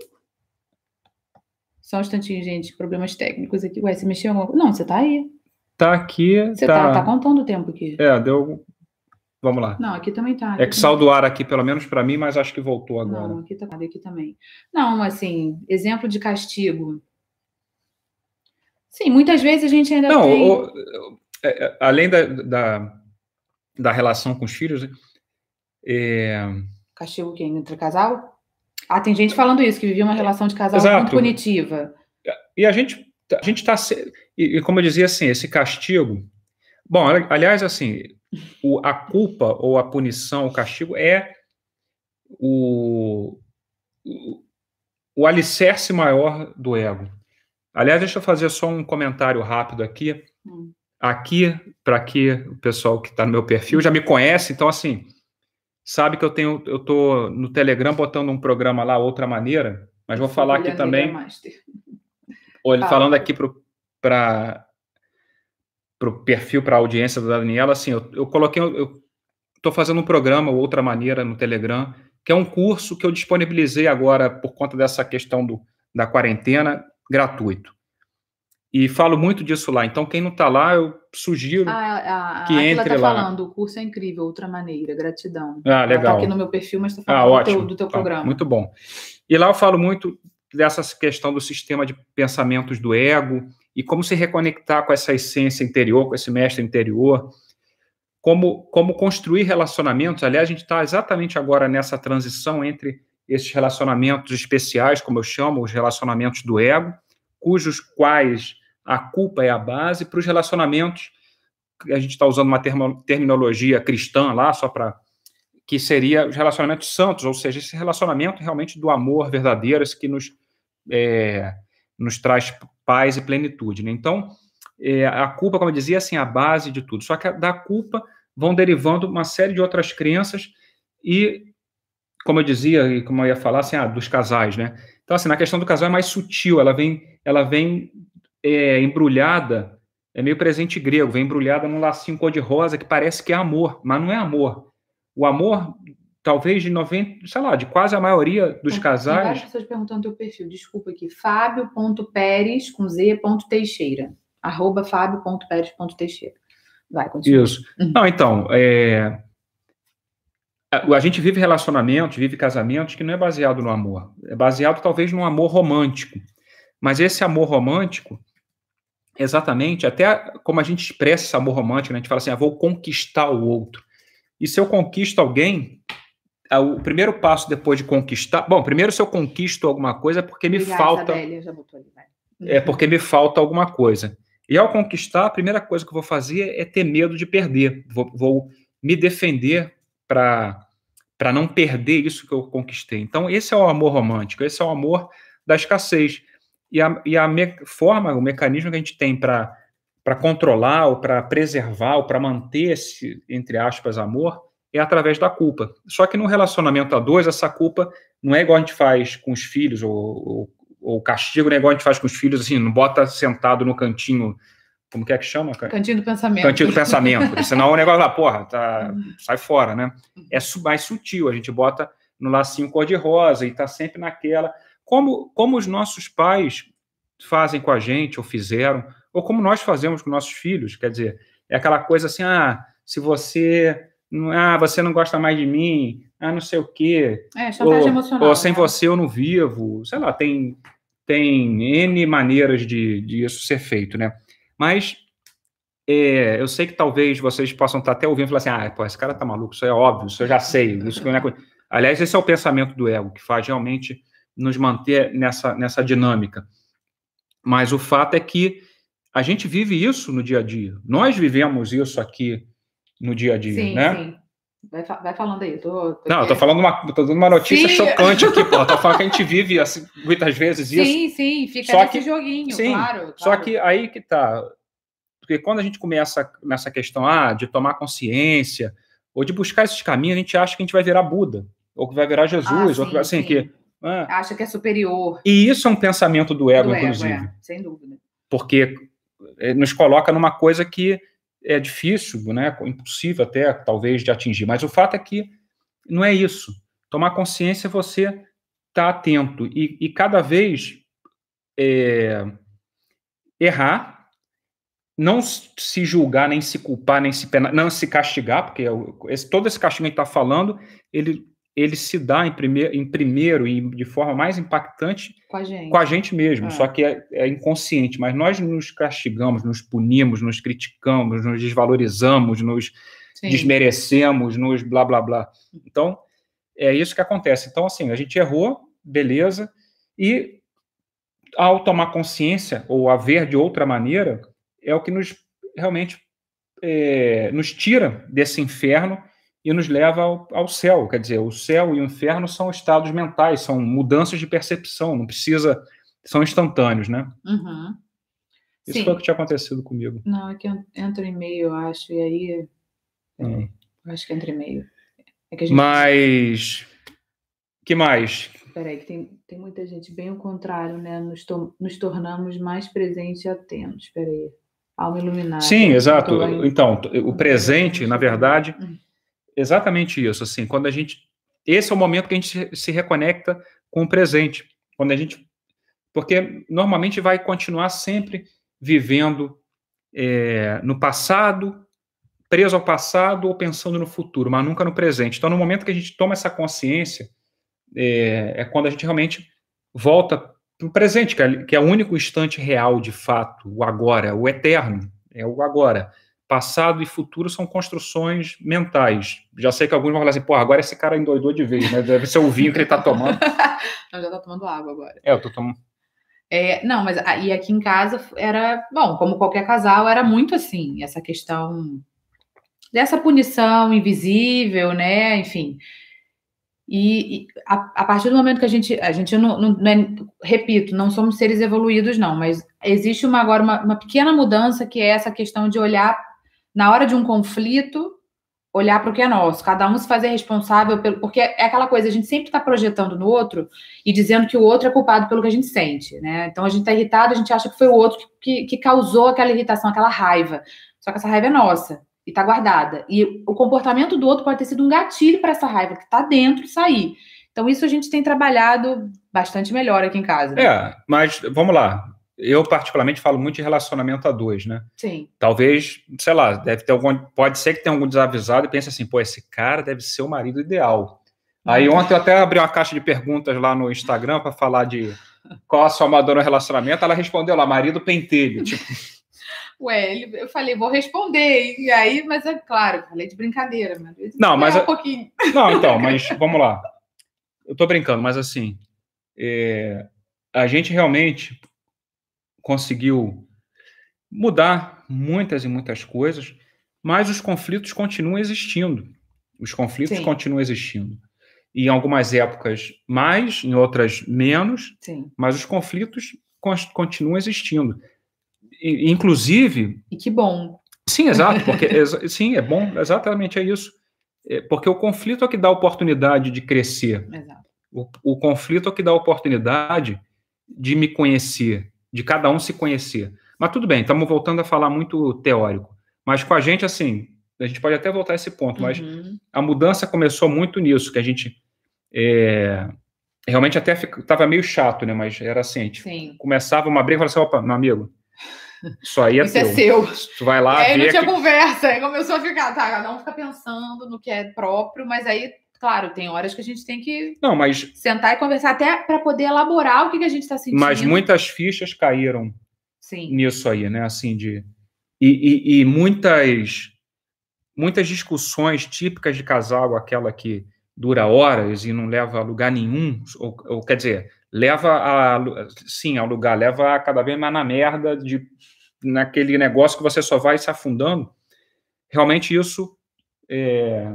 [SPEAKER 1] Só um instantinho, gente. Problemas técnicos aqui. Ué, você mexeu alguma coisa? Não, você tá aí.
[SPEAKER 2] Tá aqui.
[SPEAKER 1] Você tá, tá, tá contando o tempo aqui.
[SPEAKER 2] É, deu. Vamos lá.
[SPEAKER 1] Não, aqui também tá. Aqui
[SPEAKER 2] é que saldo do ar aqui, pelo menos para mim, mas acho que voltou agora.
[SPEAKER 1] Não, aqui tá aqui também. Não, assim, exemplo de castigo. Sim, muitas vezes a gente ainda
[SPEAKER 2] Não,
[SPEAKER 1] tem...
[SPEAKER 2] o, é, é, além da, da, da, relação com os filhos... É...
[SPEAKER 1] Castigo quem? Entre casal? Ah, tem gente falando isso, que vivia uma relação de casal Exato. muito punitiva.
[SPEAKER 2] E a gente a gente está... E, e, como eu dizia, assim, esse castigo... Bom, aliás, assim, o, a culpa ou a punição, o castigo é o, o, o alicerce maior do ego. Aliás, deixa eu fazer só um comentário rápido aqui. Hum. Aqui, para que o pessoal que está no meu perfil já me conhece, então assim, sabe que eu tenho, eu tô no Telegram botando um programa lá, outra maneira, mas vou falar aqui também. Olha, falando aqui para o perfil, para a audiência da Daniela, assim, eu, eu coloquei, eu estou fazendo um programa, outra maneira, no Telegram, que é um curso que eu disponibilizei agora por conta dessa questão do, da quarentena, gratuito. E falo muito disso lá. Então, quem não está lá, eu sugiro ah, a, que entre tá lá.
[SPEAKER 1] falando, o curso é incrível, outra maneira, gratidão.
[SPEAKER 2] Ah, legal.
[SPEAKER 1] Está aqui no meu perfil, mas está ah, falando ah, do, teu, do teu programa.
[SPEAKER 2] muito bom. E lá eu falo muito dessa questão do sistema de pensamentos do ego e como se reconectar com essa essência interior, com esse mestre interior, como, como construir relacionamentos. Aliás, a gente está exatamente agora nessa transição entre esses relacionamentos especiais, como eu chamo, os relacionamentos do ego, cujos quais a culpa é a base, para os relacionamentos, a gente está usando uma termo, terminologia cristã lá, só para que seria os relacionamentos santos, ou seja, esse relacionamento realmente do amor verdadeiro, esse que nos, é, nos traz paz e plenitude. Né? Então, é, a culpa, como eu dizia, assim, é a base de tudo. Só que da culpa vão derivando uma série de outras crenças e, como eu dizia e como eu ia falar, assim, ah, dos casais, né? Então, assim, na questão do casal é mais sutil, ela vem, ela vem é, embrulhada, é meio presente grego, vem embrulhada num lacinho cor-de-rosa que parece que é amor, mas não é amor. O amor, talvez de 90, sei lá, de quase a maioria dos Tem casais. Tem várias
[SPEAKER 1] pessoas perguntando teu perfil, desculpa aqui, fábio.peres com z. Teixeira, arroba fábio.peres.teixeira. Vai, continua.
[SPEAKER 2] Isso. Uhum. Não, então, é, a gente vive relacionamentos, vive casamentos que não é baseado no amor. É baseado talvez num amor romântico. Mas esse amor romântico, exatamente, até como a gente expressa esse amor romântico, né? a gente fala assim, ah, vou conquistar o outro. E se eu conquisto alguém, é o primeiro passo depois de conquistar. Bom, primeiro, se eu conquisto alguma coisa, é porque me Obrigada, falta. Já botou ali, É porque me falta alguma coisa. E ao conquistar, a primeira coisa que eu vou fazer é ter medo de perder. Vou, vou me defender para não perder isso que eu conquistei. Então, esse é o amor romântico, esse é o amor da escassez. E a, e a me, forma, o mecanismo que a gente tem para controlar, ou para preservar, ou para manter esse, entre aspas, amor, é através da culpa. Só que no relacionamento a dois, essa culpa não é igual a gente faz com os filhos, ou, o castigo não é igual a gente faz com os filhos, assim, não bota sentado no cantinho, como que é que chama?
[SPEAKER 1] Cantinho do pensamento.
[SPEAKER 2] Cantinho do pensamento, (laughs) senão o negócio lá, porra, tá, uhum. sai fora, né? É mais sutil, a gente bota no lacinho cor-de-rosa e tá sempre naquela. Como, como os nossos pais fazem com a gente, ou fizeram, ou como nós fazemos com nossos filhos, quer dizer, é aquela coisa assim, ah, se você ah, você não gosta mais de mim, ah, não sei o quê.
[SPEAKER 1] É, chantagem ou, emocional.
[SPEAKER 2] Ou sem né? você eu não vivo, sei lá, tem, tem N maneiras de, de isso ser feito, né? Mas é, eu sei que talvez vocês possam estar até ouvindo e falar assim, ah, pô, esse cara tá maluco, isso é óbvio, isso eu já sei. Isso não é coisa. Aliás, esse é o pensamento do ego, que faz realmente nos manter nessa, nessa dinâmica. Mas o fato é que a gente vive isso no dia a dia. Nós vivemos isso aqui no dia a dia, sim, né? Sim.
[SPEAKER 1] Vai, vai falando aí. Tô,
[SPEAKER 2] tô não, eu tô falando uma, tô dando uma notícia sim. chocante aqui, pô. Tô falando que a gente (laughs) vive assim, muitas vezes isso.
[SPEAKER 1] Sim, sim, fica só que, joguinho, sim, claro, claro.
[SPEAKER 2] Só que aí que tá. Porque quando a gente começa nessa questão ah, de tomar consciência, ou de buscar esses caminhos, a gente acha que a gente vai virar Buda, ou que vai virar Jesus, ah, ou que assim, que.
[SPEAKER 1] Ah, acha que é superior.
[SPEAKER 2] E isso é um pensamento do ego, do inclusive. Ego,
[SPEAKER 1] é, sem dúvida.
[SPEAKER 2] Porque eh, nos coloca numa coisa que é difícil, né, impossível até, talvez, de atingir. Mas o fato é que não é isso. Tomar consciência é você estar tá atento e, e, cada vez é, errar, não se julgar, nem se culpar, nem se pena, não se castigar, porque esse, todo esse castigo que a gente está falando, ele ele se dá em primeiro, em primeiro e de forma mais impactante
[SPEAKER 1] com a gente,
[SPEAKER 2] com a gente mesmo, é. só que é, é, inconsciente. Mas nós nos castigamos, nos punimos, nos criticamos, nos desvalorizamos, nos Sim. desmerecemos, nos blá blá blá. Então, é isso que acontece. Então, assim, a gente errou, beleza, e ao tomar consciência, ou a ver de outra maneira, é o que nos realmente é, nos tira desse inferno e nos leva ao, ao, céu. Quer dizer, o céu e o inferno são estados mentais, são mudanças de percepção, não precisa, são instantâneos, né?
[SPEAKER 1] Uhum.
[SPEAKER 2] Isso Sim. foi o que tinha acontecido comigo.
[SPEAKER 1] Não, é que entra em meio, eu acho, e aí. Hum. acho que entra em meio.
[SPEAKER 2] É gente... Mas. que mais?
[SPEAKER 1] Peraí, que tem, tem muita gente bem ao contrário, né? Nos, to nos tornamos mais presentes e atentos. Peraí. Alma iluminada.
[SPEAKER 2] Sim, exato. Então, o presente, na verdade. Uhum exatamente isso, assim, quando a gente esse é o momento que a gente se reconecta com o presente, quando a gente porque normalmente vai continuar sempre vivendo é, no passado, preso ao passado ou pensando no futuro, mas nunca no presente. Então, no momento que a gente toma essa consciência, é, é quando a gente realmente volta para o presente, que é, que é o único instante real de fato, o agora, o eterno, é o agora. Passado e futuro são construções mentais. Já sei que alguns vão falar assim, pô, agora esse cara endoidou de vez, né? Deve ser o vinho que ele está tomando. (laughs)
[SPEAKER 1] Não, já está tomando água agora.
[SPEAKER 2] É, eu tô tomando.
[SPEAKER 1] É, não, mas e aqui em casa era, bom, como qualquer casal, era muito assim, essa questão dessa punição invisível, né? Enfim. E, e a, a, partir do momento que a gente, a gente não, não, não é, repito, não somos seres evoluídos, não, mas existe uma, agora uma, uma pequena mudança que é essa questão de olhar na hora de um conflito, olhar para o que é nosso, cada um se fazer responsável pelo. Porque é aquela coisa, a gente sempre está projetando no outro e dizendo que o outro é culpado pelo que a gente sente, né? Então a gente está irritado, a gente acha que foi o outro que, que, causou aquela irritação, aquela raiva. Só que essa raiva é nossa e está guardada. E o comportamento do outro pode ter sido um gatilho para essa raiva que está dentro sair. Então, isso a gente tem trabalhado bastante melhor aqui em casa.
[SPEAKER 2] É, mas vamos lá. Eu, particularmente, falo muito de relacionamento a dois, né?
[SPEAKER 1] Sim.
[SPEAKER 2] Talvez, sei lá, deve ter algum. Pode ser que tenha algum desavisado e pense assim, pô, esse cara deve ser o marido ideal. Aí ontem eu até abri uma caixa de perguntas lá no Instagram para falar de qual a sua amadora no relacionamento. Ela respondeu lá, marido pentelho. Tipo. (laughs)
[SPEAKER 1] Ué, eu falei, vou responder. E aí, mas é claro, falei de brincadeira, mas
[SPEAKER 2] não, mas
[SPEAKER 1] é
[SPEAKER 2] um pouquinho. (laughs) Não, então, (laughs) mas vamos lá. Eu tô brincando, mas assim, é, a gente realmente conseguiu mudar muitas e muitas coisas, mas os conflitos continuam existindo. Os conflitos Sim. continuam existindo. E em algumas épocas mais, em outras menos,
[SPEAKER 1] Sim.
[SPEAKER 2] mas os conflitos continuam existindo inclusive.
[SPEAKER 1] E que bom.
[SPEAKER 2] Sim, exato, porque (laughs) sim, é bom, exatamente é isso. É, porque o conflito é que dá oportunidade de crescer.
[SPEAKER 1] Exato.
[SPEAKER 2] O, o conflito é que dá oportunidade de me conhecer, de cada um se conhecer. Mas tudo bem, estamos voltando a falar muito teórico. Mas com a gente, assim, a gente pode até voltar a esse ponto, mas uhum. a mudança começou muito nisso, que a gente é, realmente até estava meio chato, né? Mas era assim, a gente
[SPEAKER 1] Sim.
[SPEAKER 2] começava uma briga e falava assim, opa, meu amigo, isso aí é
[SPEAKER 1] Isso é seu.
[SPEAKER 2] Tu vai lá.
[SPEAKER 1] E aí
[SPEAKER 2] não
[SPEAKER 1] tinha
[SPEAKER 2] que...
[SPEAKER 1] conversa, aí começou a ficar, tá, cada um fica pensando no que é próprio, mas aí, claro, tem horas que a gente tem que
[SPEAKER 2] não, mas...
[SPEAKER 1] sentar e conversar até para poder elaborar o que, que a gente está sentindo.
[SPEAKER 2] Mas muitas fichas caíram
[SPEAKER 1] Sim.
[SPEAKER 2] nisso aí, né? Assim, de. E, e, e muitas, muitas discussões típicas de casal, aquela que dura horas e não leva a lugar nenhum, ou, ou quer dizer, leva a sim ao lugar, leva a cada vez mais na merda de naquele negócio que você só vai se afundando. Realmente isso é,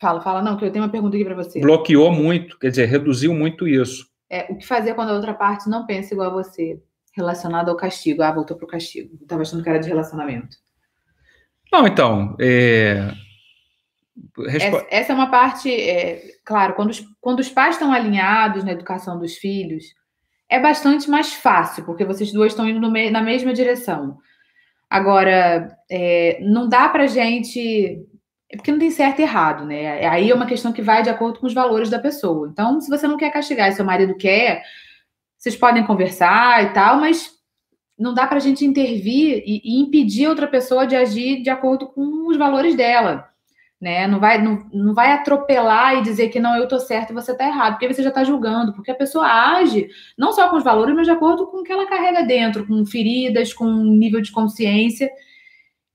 [SPEAKER 1] fala, fala não, que eu tenho uma pergunta aqui para você.
[SPEAKER 2] Bloqueou muito, quer dizer, reduziu muito isso.
[SPEAKER 1] É, o que fazer quando a outra parte não pensa igual a você, relacionado ao castigo? Ah, voltou pro castigo. Estava achando que era de relacionamento.
[SPEAKER 2] Não, então, é,
[SPEAKER 1] essa, essa, é uma parte, é, claro, quando os, quando os pais estão alinhados na educação dos filhos, é bastante mais fácil, porque vocês duas estão indo me, na mesma direção. Agora, é, não dá para gente. É porque não tem certo e errado, né? Aí é uma questão que vai de acordo com os valores da pessoa. Então, se você não quer castigar e seu marido quer, vocês podem conversar e tal, mas não dá para a gente intervir e, e impedir outra pessoa de agir de acordo com os valores dela né? Não vai, não, não vai atropelar e dizer que não, eu tô certo e você tá errado, porque você já tá julgando, porque a pessoa age não só com os valores, mas de acordo com o que ela carrega dentro, com feridas, com nível de consciência.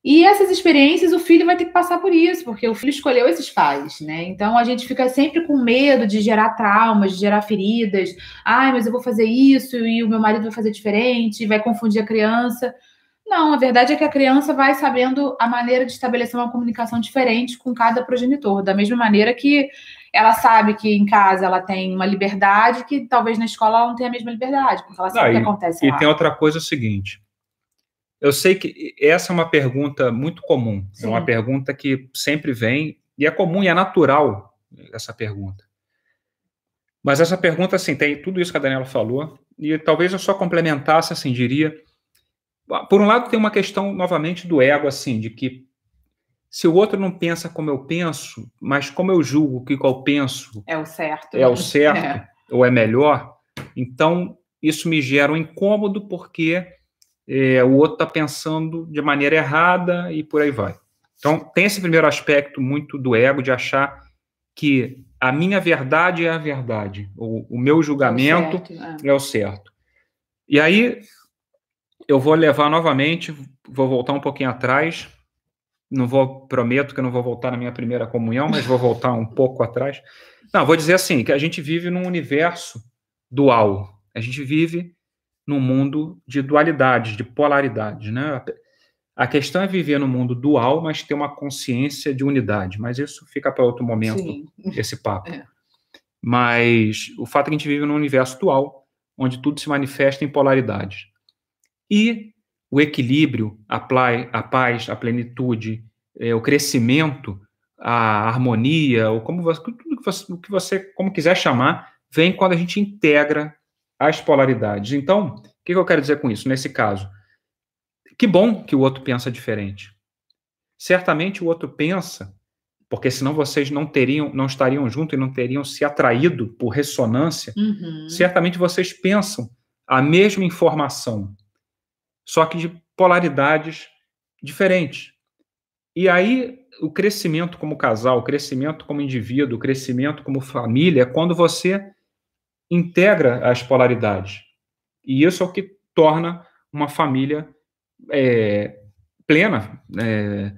[SPEAKER 1] E essas experiências o filho vai ter que passar por isso, porque o filho escolheu esses pais, né? Então a gente fica sempre com medo de gerar traumas, de gerar feridas. Ai, mas eu vou fazer isso e o meu marido vai fazer diferente, vai confundir a criança. Não, a verdade é que a criança vai sabendo a maneira de estabelecer uma comunicação diferente com cada progenitor, da mesma maneira que ela sabe que em casa ela tem uma liberdade que talvez na escola ela não tenha a mesma liberdade, porque ela sabe o que acontece
[SPEAKER 2] e
[SPEAKER 1] lá.
[SPEAKER 2] E tem outra coisa é o seguinte, eu sei que essa é uma pergunta muito comum, Sim. é uma pergunta que sempre vem, e é comum e é natural essa pergunta. Mas essa pergunta, assim, tem tudo isso que a Daniela falou, e talvez eu só complementasse, assim, diria por um lado, tem uma questão, novamente, do ego, assim, de que se o outro não pensa como eu penso, mas como eu julgo que o que eu penso
[SPEAKER 1] é o certo,
[SPEAKER 2] é o certo é. ou é melhor, então isso me gera um incômodo porque é, o outro está pensando de maneira errada e por aí vai. Então, tem esse primeiro aspecto muito do ego de achar que a minha verdade é a verdade, o, o meu julgamento é o, certo, é. é o certo. E aí, eu vou levar novamente, vou voltar um pouquinho atrás, não vou, prometo que eu não vou voltar na minha primeira comunhão, mas vou voltar um pouco atrás. Não, vou dizer assim, que a gente vive num universo dual. A gente vive num mundo de dualidades, de polaridades, né? A questão é viver no mundo dual, mas ter uma consciência de unidade. Mas isso fica para outro momento, Sim. (laughs) esse papo. É. Mas o fato é que a gente vive num universo dual, onde tudo se manifesta em polaridades. E o equilíbrio, a, a paz, a plenitude, é, o crescimento, a harmonia, ou como você, tudo que você, que você, como quiser chamar, vem quando a gente integra as polaridades. Então, o que eu quero dizer com isso? Nesse caso, que bom que o outro pensa diferente. Certamente o outro pensa, porque senão vocês não teriam, não estariam juntos e não teriam se atraído por ressonância. Uhum. Certamente vocês pensam a mesma informação, só que de polaridades diferentes. E aí o crescimento como casal, o crescimento como indivíduo, o crescimento como família é quando você integra as polaridades. E isso é o que torna uma família é, plena, é,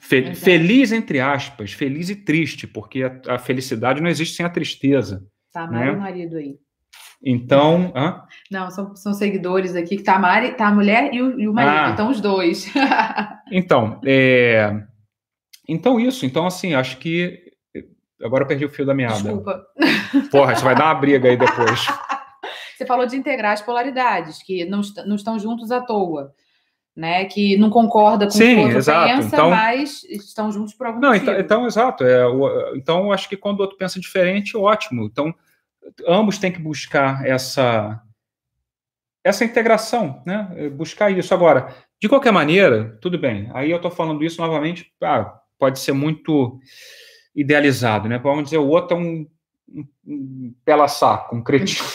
[SPEAKER 2] fe feliz entre aspas, feliz e triste, porque a, a, felicidade não existe sem a tristeza.
[SPEAKER 1] Tá, né? e marido aí.
[SPEAKER 2] Então. Hã?
[SPEAKER 1] Não, são, são seguidores aqui que tá a, Mari, tá a mulher e o, e o marido, ah, então os dois. (laughs)
[SPEAKER 2] então, é, então isso, então assim, acho que agora eu perdi o fio da meada.
[SPEAKER 1] Desculpa.
[SPEAKER 2] Porra, isso vai dar uma briga aí depois. (laughs)
[SPEAKER 1] Você falou de integrar as polaridades, que não, não estão juntos à toa. Né, que não concorda com
[SPEAKER 2] Sim,
[SPEAKER 1] o que
[SPEAKER 2] exato.
[SPEAKER 1] pensa,
[SPEAKER 2] então,
[SPEAKER 1] mas estão juntos por algum
[SPEAKER 2] não,
[SPEAKER 1] motivo.
[SPEAKER 2] Então, então exato. É, o, então, acho que quando o outro pensa diferente, ótimo. Então, ambos têm que buscar essa essa integração, né? Buscar isso. Agora, de qualquer maneira, tudo bem. Aí eu estou falando isso novamente, ah, pode ser muito idealizado, né? Vamos dizer, o outro é um, um, um pela saco, um cretino.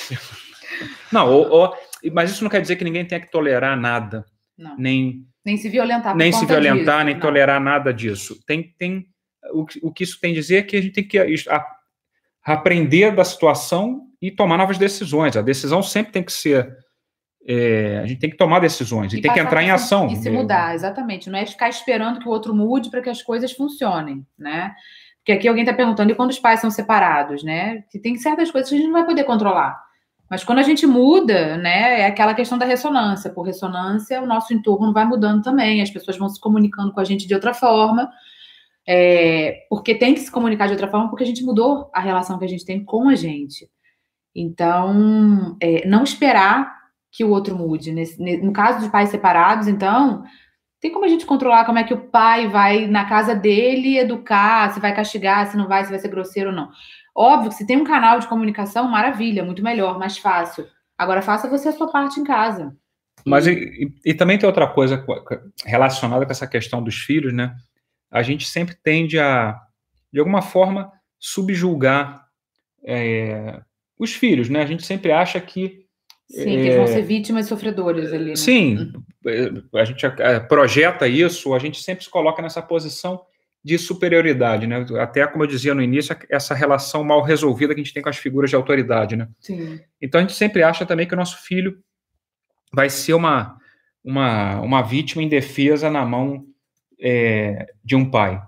[SPEAKER 2] (laughs) não, ou, ou, mas isso não quer dizer que ninguém tenha que tolerar nada.
[SPEAKER 1] Não.
[SPEAKER 2] Nem,
[SPEAKER 1] nem se violentar.
[SPEAKER 2] Nem se violentar, disso, nem não. tolerar nada disso. Tem, tem, o, o que isso tem a dizer é que a gente tem que a, aprender da situação e tomar novas decisões. A decisão sempre tem que ser. É, a gente tem que tomar decisões e, e tem que entrar em ação.
[SPEAKER 1] E se mudar, exatamente. Não é ficar esperando que o outro mude para que as coisas funcionem, né? Porque aqui alguém está perguntando, e quando os pais são separados, né? Que tem certas coisas que a gente não vai poder controlar. Mas quando a gente muda, né, é aquela questão da ressonância. Por ressonância, o nosso entorno vai mudando também, as pessoas vão se comunicando com a gente de outra forma. É, porque tem que se comunicar de outra forma, porque a gente mudou a relação que a gente tem com a gente. Então, é, não esperar que o outro mude. Nesse, no caso de pais separados, então, tem como a gente controlar como é que o pai vai na casa dele educar, se vai castigar, se não vai, se vai ser grosseiro ou não. Óbvio que se tem um canal de comunicação, maravilha, muito melhor, mais fácil. Agora faça você a sua parte em casa.
[SPEAKER 2] Mas e, e, também tem outra coisa relacionada com essa questão dos filhos, né? A gente sempre tende a, de alguma forma, subjulgar é, os filhos, né? A gente sempre acha que
[SPEAKER 1] Sim, que eles vão ser vítimas sofredoras ali. Né?
[SPEAKER 2] Sim, a gente é, projeta isso, a gente sempre se coloca nessa posição de superioridade, né? Até como eu dizia no início, essa relação mal resolvida que a gente tem com as figuras de autoridade, né?
[SPEAKER 1] Sim.
[SPEAKER 2] Então a gente sempre acha também que o nosso filho vai ser uma, uma, uma vítima indefesa na mão é, de um pai.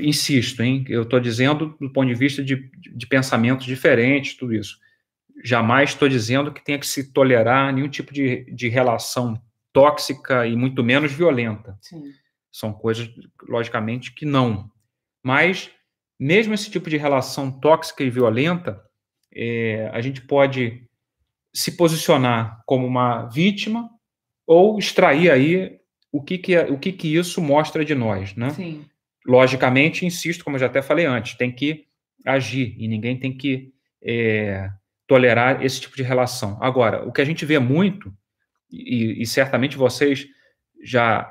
[SPEAKER 2] Insisto, hein? Eu estou dizendo do ponto de vista de, de pensamentos diferentes, tudo isso jamais estou dizendo que tenha que se tolerar nenhum tipo de, de relação tóxica e muito menos violenta.
[SPEAKER 1] Sim.
[SPEAKER 2] São coisas, logicamente, que não. Mas, mesmo esse tipo de relação tóxica e violenta, é, a gente pode se posicionar como uma vítima ou extrair aí o que, que, é, o que, que isso mostra de nós, né?
[SPEAKER 1] Sim.
[SPEAKER 2] Logicamente, insisto, como eu já até falei antes, tem que agir e ninguém tem que é, tolerar esse tipo de relação. Agora, o que a gente vê muito, e, e certamente vocês já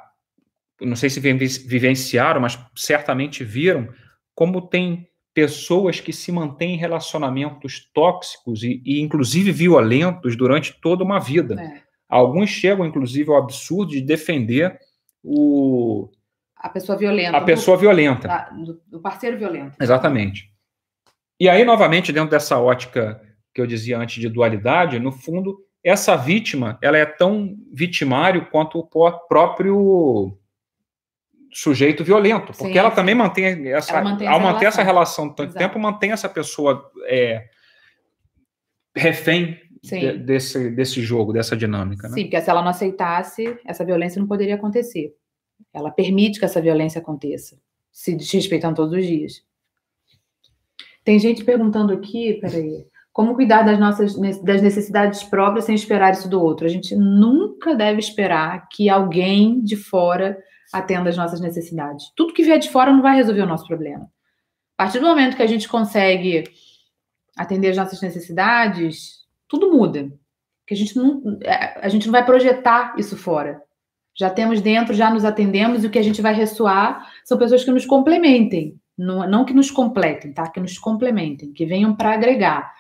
[SPEAKER 2] não sei se vivenciaram, mas certamente viram, como tem pessoas que se mantêm em relacionamentos tóxicos e, e inclusive violentos durante toda uma vida. É. Alguns chegam, inclusive, ao absurdo de defender o
[SPEAKER 1] a pessoa violenta.
[SPEAKER 2] A pessoa violenta.
[SPEAKER 1] Do, do parceiro violento.
[SPEAKER 2] Exatamente. E aí, novamente, dentro dessa ótica que eu dizia antes de dualidade, no fundo, essa vítima ela é tão vitimário quanto o próprio sujeito violento, porque sim, ela sim. também mantém essa, mantém ao manter relação. essa relação tanto Exato. tempo, mantém essa pessoa é, refém de, desse, desse jogo, dessa dinâmica. Né?
[SPEAKER 1] Sim, porque se ela não aceitasse, essa violência não poderia acontecer. Ela permite que essa violência aconteça, se desrespeitando todos os dias. Tem gente perguntando aqui, peraí, como cuidar das nossas das necessidades próprias sem esperar isso do outro? A gente nunca deve esperar que alguém de fora atenda às nossas necessidades. Tudo que vier de fora não vai resolver o nosso problema. A partir do momento que a gente consegue atender às nossas necessidades, tudo muda. Que a gente não é, a gente não vai projetar isso fora. Já temos dentro, já nos atendemos e o que a gente vai ressoar são pessoas que nos complementem, não, não que nos completem, tá? Que nos complementem, que venham para agregar.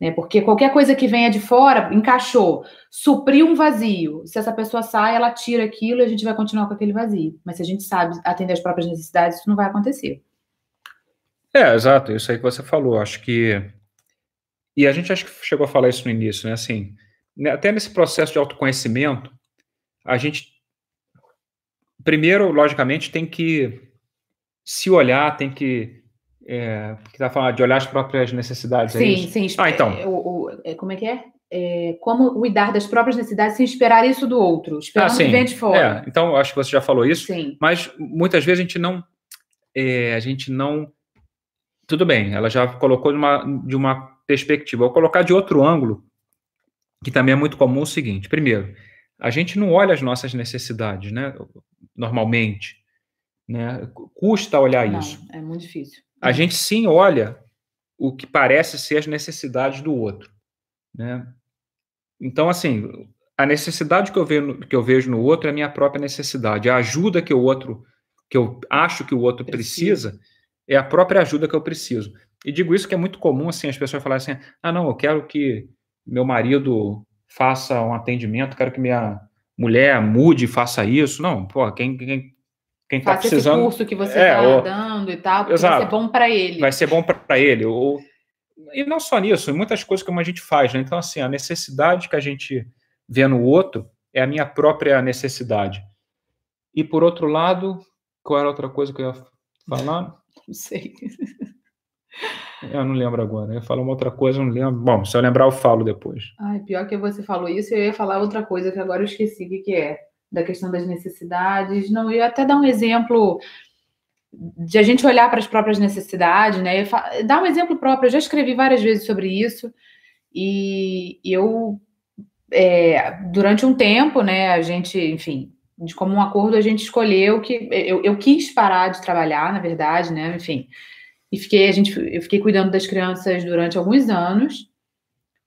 [SPEAKER 1] Né? Porque qualquer coisa que venha de fora, encaixou, supriu um vazio. Se essa pessoa sai, ela tira aquilo e a gente vai continuar com aquele vazio. Mas se a gente sabe atender as próprias necessidades, isso não vai acontecer.
[SPEAKER 2] É, exato, isso aí que você falou. Acho que. E a gente acho que chegou a falar isso no início, né? Assim, né, até nesse processo de autoconhecimento, a gente primeiro, logicamente, tem que se olhar, tem que é, que tá falando de olhar as próprias necessidades.
[SPEAKER 1] É sim, é sim. Ah, então. É, o, o, é, como é que é? é? Como cuidar das próprias necessidades sem esperar isso do outro, esperando ah, que venha de fora.
[SPEAKER 2] É, então, acho que você já falou isso. Sim. Mas muitas vezes a gente não. É, a gente não. Tudo bem, ela já colocou de uma, de uma perspectiva. Vou colocar de outro ângulo, que também é muito comum, o seguinte: primeiro, a gente não olha as nossas necessidades, né? Normalmente. Né? Custa olhar não, isso.
[SPEAKER 1] É muito difícil.
[SPEAKER 2] A gente sim olha o que parece ser as necessidades do outro. Né? Então, assim, a necessidade que eu, vejo, que eu vejo no outro é a minha própria necessidade. A ajuda que o outro, que eu acho que o outro precisa, é a própria ajuda que eu preciso. E digo isso que é muito comum, assim, as pessoas falarem assim, ah, não, eu quero que meu marido faça um atendimento, quero que minha mulher mude e faça isso. Não, pô, quem, quem, quem está precisando... esse
[SPEAKER 1] curso que você está é, dando e tal, porque exato, vai ser bom para ele.
[SPEAKER 2] Vai ser bom para ele. Ou, e não só nisso, muitas coisas como a gente faz, né? Então, assim, a necessidade que a gente vê no outro é a minha própria necessidade. E, por outro lado, qual era a outra coisa que eu ia falar? (laughs)
[SPEAKER 1] Não sei.
[SPEAKER 2] Eu não lembro agora. Eu ia falar uma outra coisa, não lembro. Bom, se eu lembrar, eu falo depois.
[SPEAKER 1] Ai, pior que você falou isso, eu ia falar outra coisa que agora eu esqueci o que é. Da questão das necessidades. Não, eu até dar um exemplo de a gente olhar para as próprias necessidades, né? Dar um exemplo próprio. Eu já escrevi várias vezes sobre isso. E eu, é, durante um tempo, né, a gente, enfim, de comum acordo, a gente escolheu que eu, eu quis parar de trabalhar, na verdade, né? Enfim e fiquei, a gente, eu fiquei cuidando das crianças durante alguns anos.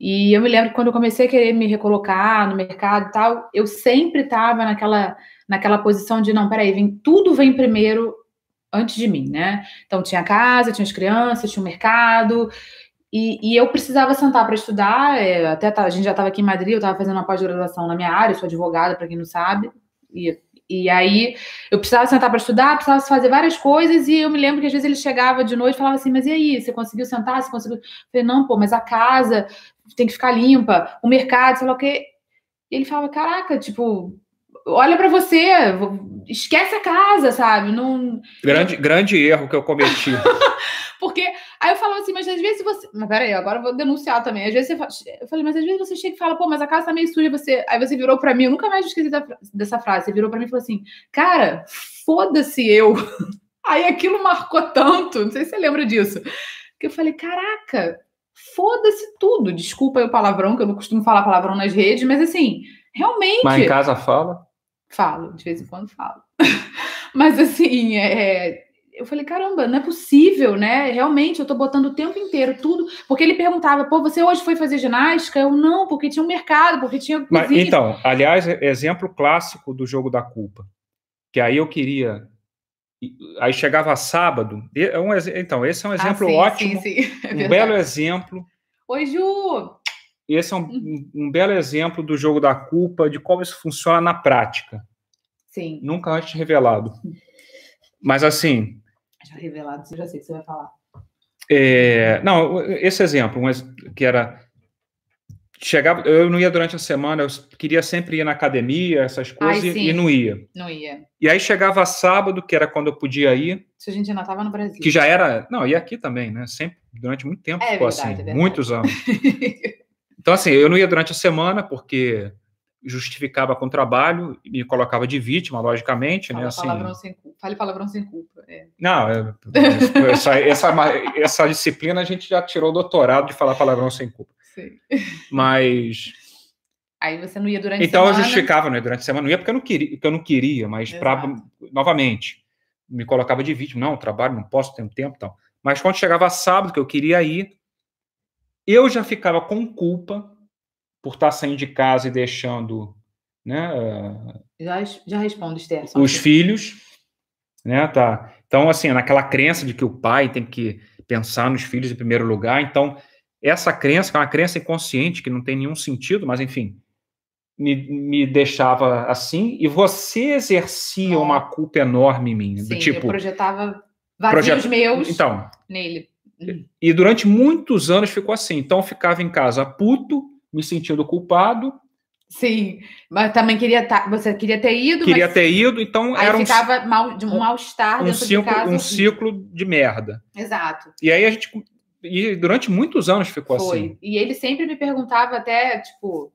[SPEAKER 1] E eu me lembro que quando eu comecei a querer me recolocar no mercado e tal, eu sempre estava naquela, naquela posição de não, peraí, vem, tudo vem primeiro antes de mim, né? Então tinha casa, tinha as crianças, tinha o mercado, e, e eu precisava sentar para estudar. É, até a gente já estava aqui em Madrid, eu estava fazendo uma pós-graduação na minha área, sou advogada, para quem não sabe, e e aí eu precisava sentar para estudar, precisava fazer várias coisas, e eu me lembro que às vezes ele chegava de noite e falava assim: Mas e aí, você conseguiu sentar? Você conseguiu? Eu falei: Não, pô, mas a casa tem que ficar limpa, o mercado, sei lá o quê. E ele falava: Caraca, tipo, olha para você, esquece a casa, sabe? Não...
[SPEAKER 2] Grande, grande erro que eu cometi. (laughs)
[SPEAKER 1] Porque aí eu falo assim, mas às vezes você. Mas peraí, agora eu vou denunciar também. Às vezes você fala... Eu falei, mas às vezes você chega e fala, pô, mas a casa tá meio suja, você. Aí você virou para mim, eu nunca mais esqueci da... dessa frase. Você virou para mim e falou assim, cara, foda-se eu. (laughs) Aí aquilo marcou tanto, não sei se você lembra disso. Que eu falei, caraca, foda-se tudo. Desculpa aí o palavrão, que eu não costumo falar palavrão nas redes, mas assim, realmente.
[SPEAKER 2] Mas em casa fala?
[SPEAKER 1] Falo, de vez em quando falo. (laughs) Mas assim, é, eu falei, caramba, não é possível, né? Realmente, eu tô botando o tempo inteiro tudo. Porque ele perguntava, pô, você hoje foi fazer ginástica? Eu não, porque tinha um mercado, porque tinha.
[SPEAKER 2] Mas, então, aliás, exemplo clássico do jogo da culpa. que aí eu queria. Aí chegava sábado. É um, então, esse é um ah, exemplo ah, sim, ótimo. Sim, sim. (laughs) É um belo exemplo.
[SPEAKER 1] Oi, Ju!
[SPEAKER 2] Esse é um, um, belo exemplo do jogo da culpa, de como isso funciona na prática.
[SPEAKER 1] Sim.
[SPEAKER 2] Nunca antes revelado. Mas assim.
[SPEAKER 1] Já revelado, você já sei o que você vai falar.
[SPEAKER 2] É, não, esse exemplo, que era chegava, eu não ia durante a semana, eu queria sempre ir na academia, essas coisas, Ai, e não ia.
[SPEAKER 1] Não ia.
[SPEAKER 2] E aí chegava sábado, que era quando eu podia ir.
[SPEAKER 1] Se a gente ainda estava no Brasil.
[SPEAKER 2] Que já era. Não, e aqui também, né? Sempre, durante muito tempo é, ficou verdade, assim, é muitos anos. (laughs) então, assim, eu não ia durante a semana, porque justificava com trabalho, me colocava de vítima, logicamente,
[SPEAKER 1] Fala
[SPEAKER 2] né? Assim,
[SPEAKER 1] palavrão sem culpa. Fale palavrão sem culpa. É.
[SPEAKER 2] Não, essa, essa, essa disciplina a gente já tirou o doutorado de falar palavrão sem culpa. Sim. Mas.
[SPEAKER 1] Aí você não ia durante
[SPEAKER 2] então,
[SPEAKER 1] a semana.
[SPEAKER 2] Então eu justificava, né? Durante a semana. Não ia porque eu não queria, porque eu não queria mas para novamente, me colocava de vítima. Não, trabalho, não posso um tempo tal. Mas quando chegava sábado, que eu queria ir, eu já ficava com culpa por estar saindo de casa e deixando. Né,
[SPEAKER 1] já, já respondo, Esther.
[SPEAKER 2] Os filhos. Né, tá. Então, assim, naquela crença de que o pai tem que pensar nos filhos em primeiro lugar. Então, essa crença, que é uma crença inconsciente, que não tem nenhum sentido, mas enfim, me, me deixava assim, e você exercia oh. uma culpa enorme em mim.
[SPEAKER 1] Sim,
[SPEAKER 2] do tipo, eu
[SPEAKER 1] projetava vazios projet... meus
[SPEAKER 2] então,
[SPEAKER 1] nele.
[SPEAKER 2] E durante muitos anos ficou assim. Então eu ficava em casa puto, me sentindo culpado.
[SPEAKER 1] Sim, mas também queria tá, você queria ter ido.
[SPEAKER 2] Queria ter ido, então
[SPEAKER 1] aí
[SPEAKER 2] era
[SPEAKER 1] um, ficava mal, de um mal-estar
[SPEAKER 2] um ciclo, de. Um ciclo de merda.
[SPEAKER 1] Exato.
[SPEAKER 2] E aí a gente e durante muitos anos ficou
[SPEAKER 1] foi.
[SPEAKER 2] assim.
[SPEAKER 1] E ele sempre me perguntava até, tipo,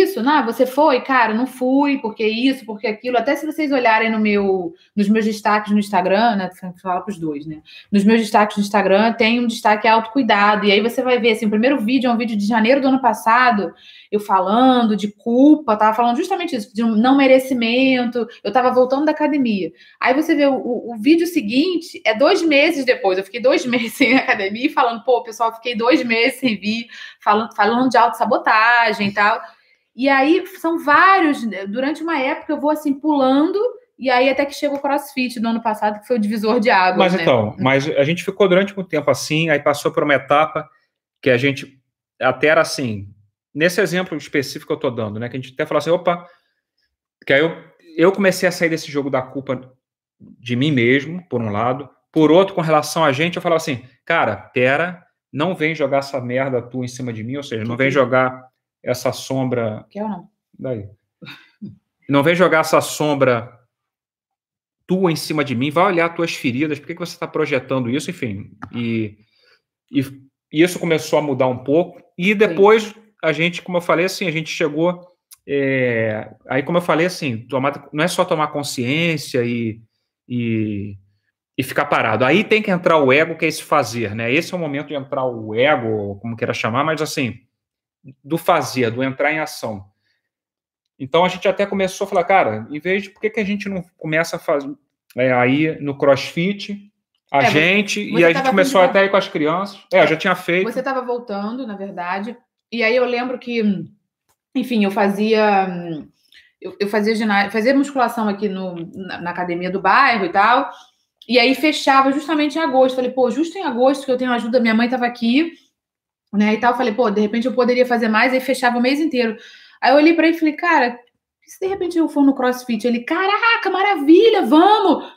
[SPEAKER 1] isso, não, você foi? Cara, não fui, porque isso, porque aquilo. Até se vocês olharem no meu, nos meus destaques no Instagram, né? Falar para os dois, né? Nos meus destaques no Instagram tem um destaque autocuidado. E aí você vai ver, assim, o primeiro vídeo é um vídeo de janeiro do ano passado, eu falando de culpa, tava falando justamente isso, de um não merecimento. Eu tava voltando da academia. Aí você vê o, o, o vídeo seguinte, é dois meses depois. Eu fiquei dois (laughs) meses sem academia, falando, pô, pessoal, fiquei dois meses sem vir, falando, falando de autossabotagem e tal. E aí são vários, né, durante uma época eu vou assim pulando e aí até que chega o CrossFit do ano passado, que foi o divisor de água.
[SPEAKER 2] Mas né? então, mas a gente ficou durante muito tempo assim, aí passou por uma etapa que a gente até era assim, nesse exemplo específico que eu estou dando, né? Que a gente até falou assim, opa, que aí eu, eu comecei a sair desse jogo da culpa de mim mesmo, por um lado, por outro, com relação a gente, eu falava assim, cara, pera, não vem jogar essa merda tua em cima de mim, ou seja, não vem jogar essa sombra.
[SPEAKER 1] Quer ou não?
[SPEAKER 2] Daí. Não vem jogar essa sombra tua em cima de mim, vai olhar tuas feridas, por que, que você está projetando isso, enfim. E, e, e, isso começou a mudar um pouco. E depois Sim. a gente, como eu falei, assim, a gente chegou. É, aí, como eu falei, assim, tomar, não é só tomar consciência e, e, e, ficar parado. Aí tem que entrar o ego, que é esse fazer, né? Esse é o momento de entrar o ego, como queira chamar, mas assim, do fazer, do entrar em ação. Então a gente até começou a falar, cara, em vez de por que, que a gente não começa a fazer é, aí no CrossFit, a é, gente, e a gente começou até aí com as crianças. É, eu já tinha feito.
[SPEAKER 1] Você estava voltando, na verdade, e aí eu lembro que, enfim, eu fazia. Eu, eu fazia ginásio, fazia musculação aqui no, na, na academia do bairro e tal. E aí fechava justamente em agosto. Falei, pô, justo em agosto que eu tenho ajuda, minha mãe estava aqui, né? E tal, falei, pô, de repente eu poderia fazer mais, aí fechava o mês inteiro. Aí eu olhei para ele e falei, cara, se de repente eu for no CrossFit? Ele, caraca, maravilha, vamos!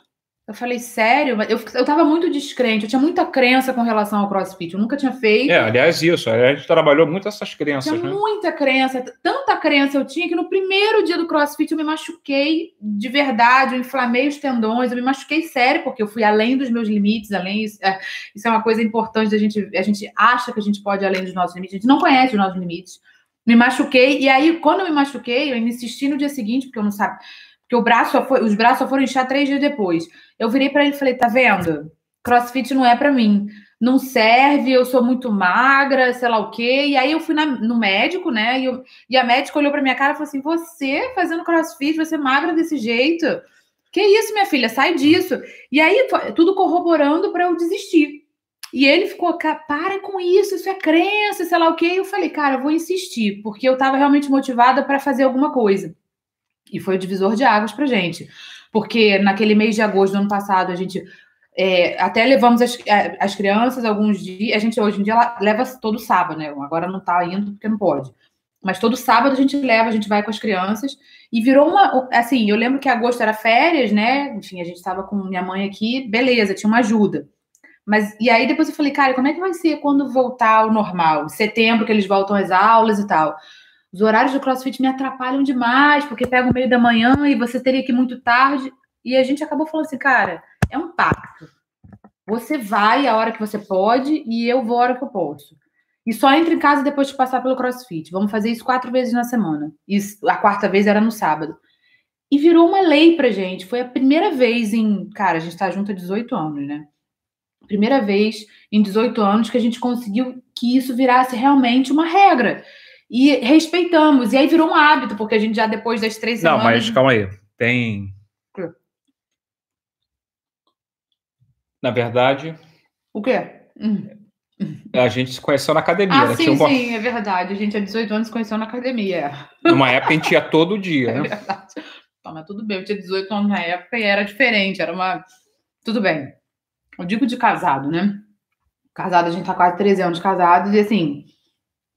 [SPEAKER 1] Eu falei, sério? Eu, eu tava muito descrente, eu tinha muita crença com relação ao crossfit, eu nunca tinha feito.
[SPEAKER 2] É, aliás, isso, a gente trabalhou muito essas crenças.
[SPEAKER 1] Tinha
[SPEAKER 2] né?
[SPEAKER 1] muita crença, tanta crença eu tinha que no primeiro dia do crossfit eu me machuquei de verdade, eu inflamei os tendões, eu me machuquei sério, porque eu fui além dos meus limites, além. Isso é, isso é uma coisa importante, a gente, a gente acha que a gente pode ir além dos nossos limites, a gente não conhece os nossos limites. Me machuquei, e aí, quando eu me machuquei, eu insisti no dia seguinte, porque eu não sabia porque o braço foi, os braços só foram inchar três dias depois. Eu virei para ele e falei: tá vendo? Crossfit não é para mim. Não serve, eu sou muito magra, sei lá o quê. E aí eu fui na, no médico, né? E, eu, e a médica olhou para minha cara e falou assim: Você fazendo crossfit, você magra desse jeito? Que isso, minha filha, sai disso. E aí, tudo corroborando para eu desistir. E ele ficou, para com isso, isso é crença, sei lá o quê. E eu falei, cara, eu vou insistir, porque eu estava realmente motivada para fazer alguma coisa. E foi o divisor de águas pra gente. Porque naquele mês de agosto do ano passado, a gente é, até levamos as, as crianças alguns dias. A gente hoje em dia leva todo sábado, né? Agora não está indo porque não pode. Mas todo sábado a gente leva, a gente vai com as crianças. E virou uma. Assim, eu lembro que agosto era férias, né? Enfim, a gente estava com minha mãe aqui, beleza, tinha uma ajuda. Mas, e aí depois eu falei, cara, como é que vai ser quando voltar ao normal? Setembro, que eles voltam às aulas e tal. Os horários do CrossFit me atrapalham demais, porque pega o meio da manhã e você teria que ir muito tarde. E a gente acabou falando assim, cara, é um pacto. Você vai a hora que você pode e eu vou a hora que eu posso. E só entra em casa depois de passar pelo CrossFit. Vamos fazer isso quatro vezes na semana. Isso, a quarta vez era no sábado. E virou uma lei pra gente. Foi a primeira vez em. Cara, a gente tá junto há 18 anos, né? Primeira vez em 18 anos que a gente conseguiu que isso virasse realmente uma regra. E respeitamos. E aí virou um hábito, porque a gente já depois das três
[SPEAKER 2] semanas. Não, mas calma aí. Tem Na verdade.
[SPEAKER 1] O quê? Hum.
[SPEAKER 2] A gente se conheceu na academia.
[SPEAKER 1] Ah, né? sim, um... sim, é verdade. A gente há 18 anos se conheceu na academia.
[SPEAKER 2] Numa época a gente ia todo dia, (laughs)
[SPEAKER 1] é
[SPEAKER 2] né?
[SPEAKER 1] Verdade. Não, mas tudo bem, eu tinha 18 anos na época e era diferente, era uma. Tudo bem. Eu digo de casado, né? Casado, a gente tá quase 13 anos casados, e assim,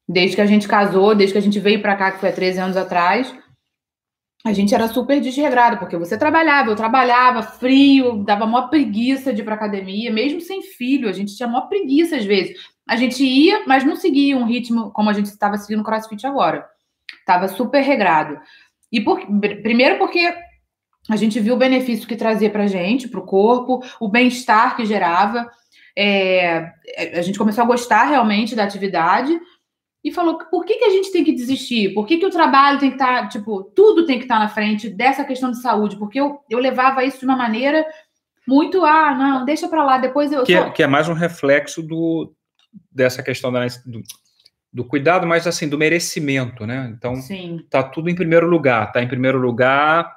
[SPEAKER 1] desde que a gente casou, desde que a gente veio para cá, que foi há 13 anos atrás, a gente era super desregrado, porque você trabalhava, eu trabalhava, frio, dava maior preguiça de ir pra academia, mesmo sem filho, a gente tinha maior preguiça às vezes. A gente ia, mas não seguia um ritmo como a gente estava seguindo o CrossFit agora. Tava super regrado. E por, primeiro porque a gente viu o benefício que trazia pra gente, pro corpo, o bem-estar que gerava. É, a gente começou a gostar realmente da atividade e falou: por que, que a gente tem que desistir? Por que, que o trabalho tem que estar, tá, tipo, tudo tem que estar tá na frente dessa questão de saúde? Porque eu, eu levava isso de uma maneira muito, ah, não, deixa para lá, depois eu.
[SPEAKER 2] Que, é, que é mais um reflexo do, dessa questão da, do, do, cuidado, mas assim, do merecimento, né? Então, Sim. tá tudo em primeiro lugar, tá em primeiro lugar,